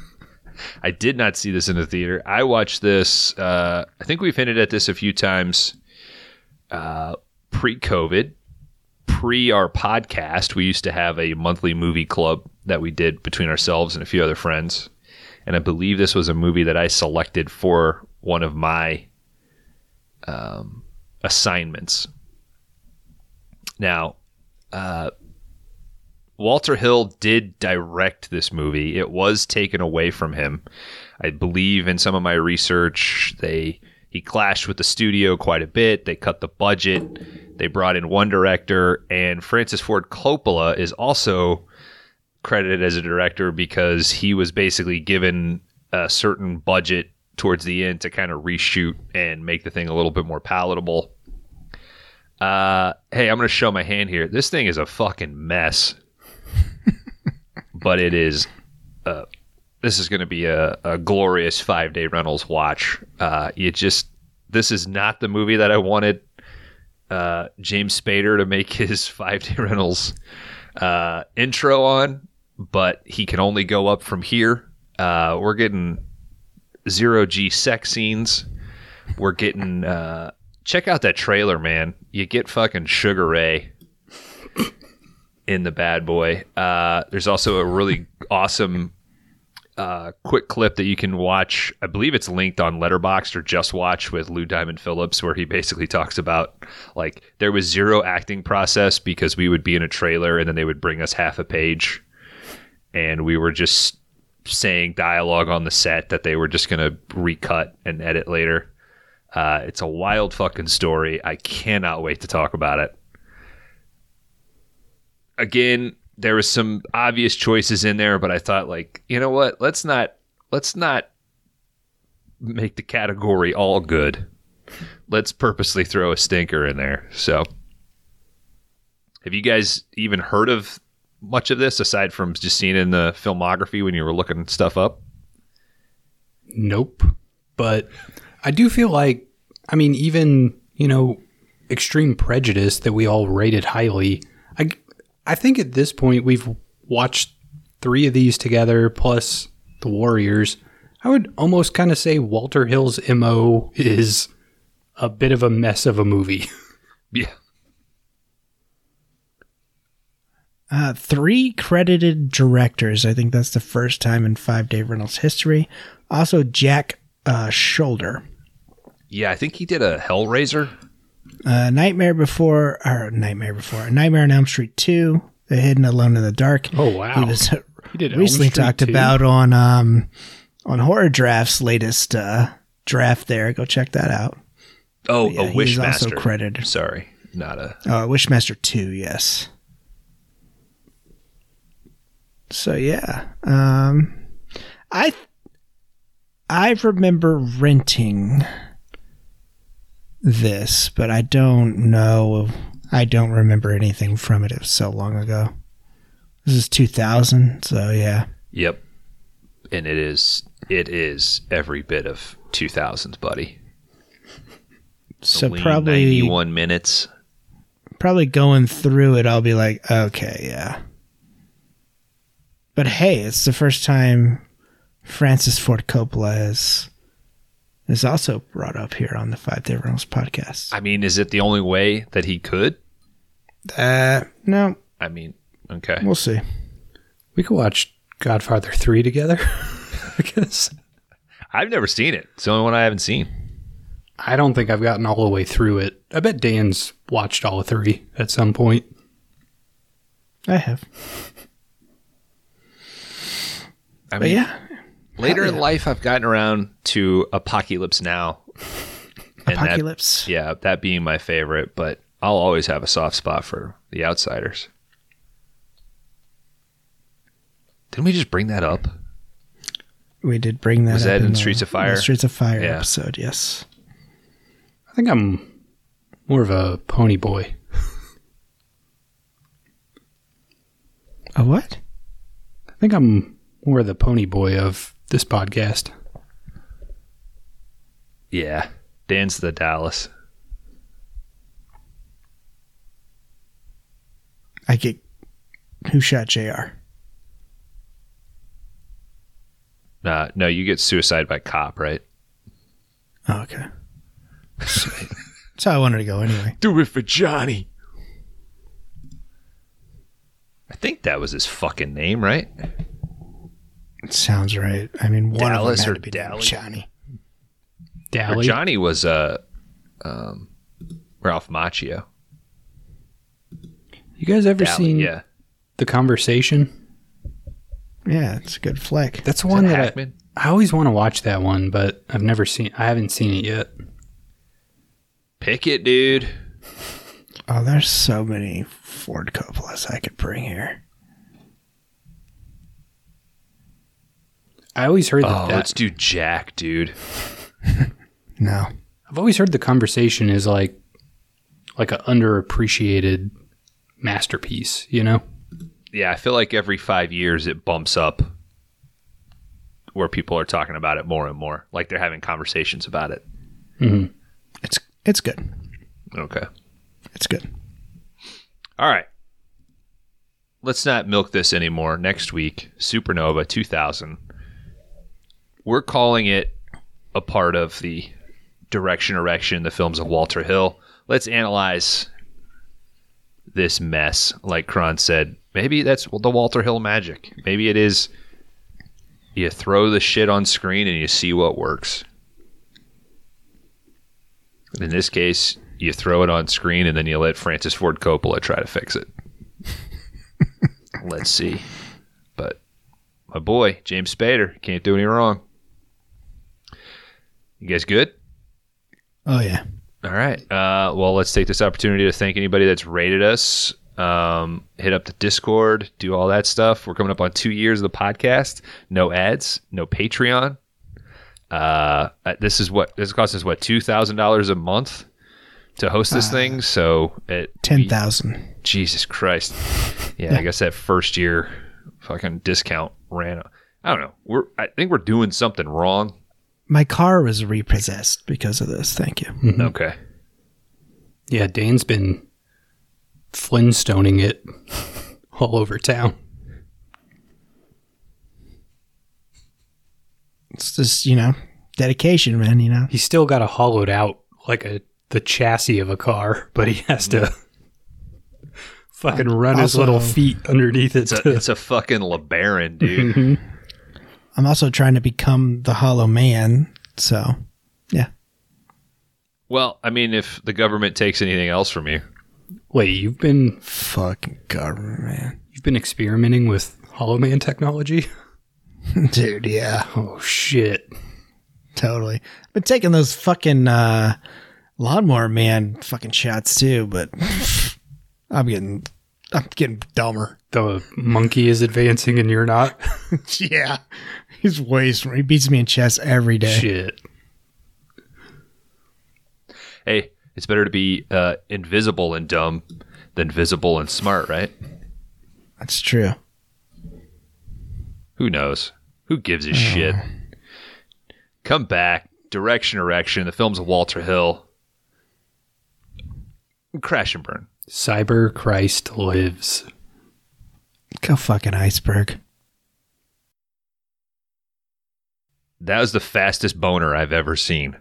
I did not see this in the theater. I watched this. Uh, I think we've hinted at this a few times. Uh, pre-COVID, pre our podcast, we used to have a monthly movie club that we did between ourselves and a few other friends, and I believe this was a movie that I selected for one of my um, assignments. Now, uh, Walter Hill did direct this movie. It was taken away from him. I believe in some of my research, they he clashed with the studio quite a bit. They cut the budget. They brought in one director, and Francis Ford Coppola is also credited as a director because he was basically given a certain budget towards the end to kind of reshoot and make the thing a little bit more palatable. Uh, hey, I'm going to show my hand here. This thing is a fucking mess, but it is. Uh, this is going to be a, a glorious five day Reynolds watch. Uh, just this is not the movie that I wanted uh, James Spader to make his five day Reynolds uh, intro on, but he can only go up from here. Uh, we're getting zero G sex scenes. We're getting uh, check out that trailer, man. You get fucking Sugar Ray in the bad boy. Uh, there's also a really awesome uh, quick clip that you can watch. I believe it's linked on Letterboxd or JustWatch with Lou Diamond Phillips, where he basically talks about like there was zero acting process because we would be in a trailer and then they would bring us half a page, and we were just saying dialogue on the set that they were just gonna recut and edit later. Uh, it's a wild fucking story. I cannot wait to talk about it. Again, there was some obvious choices in there, but I thought like, you know what? Let's not let's not make the category all good. Let's purposely throw a stinker in there. So, have you guys even heard of much of this aside from just seeing in the filmography when you were looking stuff up? Nope. But I do feel like, I mean, even, you know, Extreme Prejudice that we all rated highly, I, I think at this point we've watched three of these together plus The Warriors. I would almost kind of say Walter Hill's MO is a bit of a mess of a movie. Yeah. Uh, three credited directors. I think that's the first time in Five Day Reynolds history. Also, Jack uh, Sholder. Yeah, I think he did a Hellraiser. Uh, Nightmare Before, or Nightmare Before, Nightmare on Elm Street 2, The Hidden Alone in the Dark. Oh, wow. He was He did Elm recently talked 2. about on um, on Horror Draft's latest uh, draft there. Go check that out. Oh, Yeah, a he's also credited. Sorry, not a. Uh, Wishmaster 2, yes. So yeah, um, I I remember renting this, but I don't know. I don't remember anything from it. It was so long ago. This is 2000, so yeah. Yep. And it is. It is every bit of 2000s, buddy. So probably 91 minutes. probably going through it, I'll be like, okay, yeah. But hey, it's the first time Francis Ford Coppola is is also brought up here on the Five Day Reynolds podcast. I mean, is it the only way that he could? Uh, no, I mean, okay. we'll see. We could watch Godfather 3 together, I guess. I've never seen it. It's the only one I haven't seen. I don't think I've gotten all the way through it. I bet Dan's watched all three at some point. I have, I but mean, yeah, later hell in life, I've gotten around to Apocalypse Now. And that- Apocalypse. yeah, that being my favorite, but I'll always have a soft spot for The Outsiders. Didn't we just bring that up? we did bring that. Was up that in the- Streets of Fire? the Streets of Fire Yeah. episode. Yes. I think I'm more of a pony boy. A what? I think I'm more the pony boy of this podcast. Yeah. Dan's the Dallas. I get who shot Jr. Uh, no, you get suicide by cop, right? Oh, okay. Sweet. That's how I wanted to go anyway. Do it for Johnny. I think that was his fucking name, right? Sounds right. I mean, one Dallas of them or to be named Dally? Johnny. Or Johnny was uh, um, Ralph Macchio. You guys ever Dally, seen yeah. The Conversation? Yeah, it's a good flick. That's Is one that that I, I always want to watch that one, but I've never seen. I haven't seen it yet. Pick it, dude. Oh, there's so many Ford Coppolas I could bring here. I always heard that. Oh, that let's do Jack, dude. No. I've always heard the conversation is like like an underappreciated masterpiece. You know? Yeah, I feel like every five years it bumps up where people are talking about it more and more. Like they're having conversations about it. Mm-hmm. It's it's good. Okay. It's good. All right. Let's not milk this anymore. Next week, Supernova 2000. We're calling it a part of the Direction Erection, the films of Walter Hill. Let's analyze this mess. Like Kron said, maybe that's the Walter Hill magic. Maybe it is you throw the shit on screen and you see what works. In this case, you throw it on screen and then you let Francis Ford Coppola try to fix it. Let's see. But my boy, James Spader, can't do any wrong. You guys good? Oh yeah. All right. Uh, well, let's take this opportunity to thank anybody that's rated us. Um, hit up the Discord, do all that stuff. We're coming up on two years of the podcast. No ads, no Patreon. Uh, uh, this is what this costs us what two thousand dollars a month to host this thing. So it Ten thousand. Jesus Christ. Yeah, I guess that first year fucking discount ran. I don't know. We're I think we're doing something wrong. My car was repossessed because of this. Thank you. Mm-hmm. Okay. Yeah, Dane's been Flintstoning it all over town. It's just you know dedication, man. You know. He's still got a hollowed out like a the chassis of a car, but he has to fucking run his little feet underneath it. It's a, it's a fucking LeBaron, dude. Mm-hmm. I'm also trying to become the Hollow Man. So yeah. well, I mean, if the government takes anything else from you, Wait, you've been Fucking government, man. you've been experimenting with Hollow Man technology? Dude, yeah. Oh shit. Totally. I've been taking those fucking uh lawnmower man fucking shots too, but I'm getting I'm getting dumber. The monkey is advancing and you're not. yeah. He's way smart. He beats me in chess every day. Shit. hey, it's better to be uh, invisible and dumb than visible and smart, right? That's true. Who knows? Who gives a shit? Come back. Direction, erection. The films of Walter Hill. Crash and burn. Cyber Christ lives. Go fucking iceberg. That was the fastest boner I've ever seen.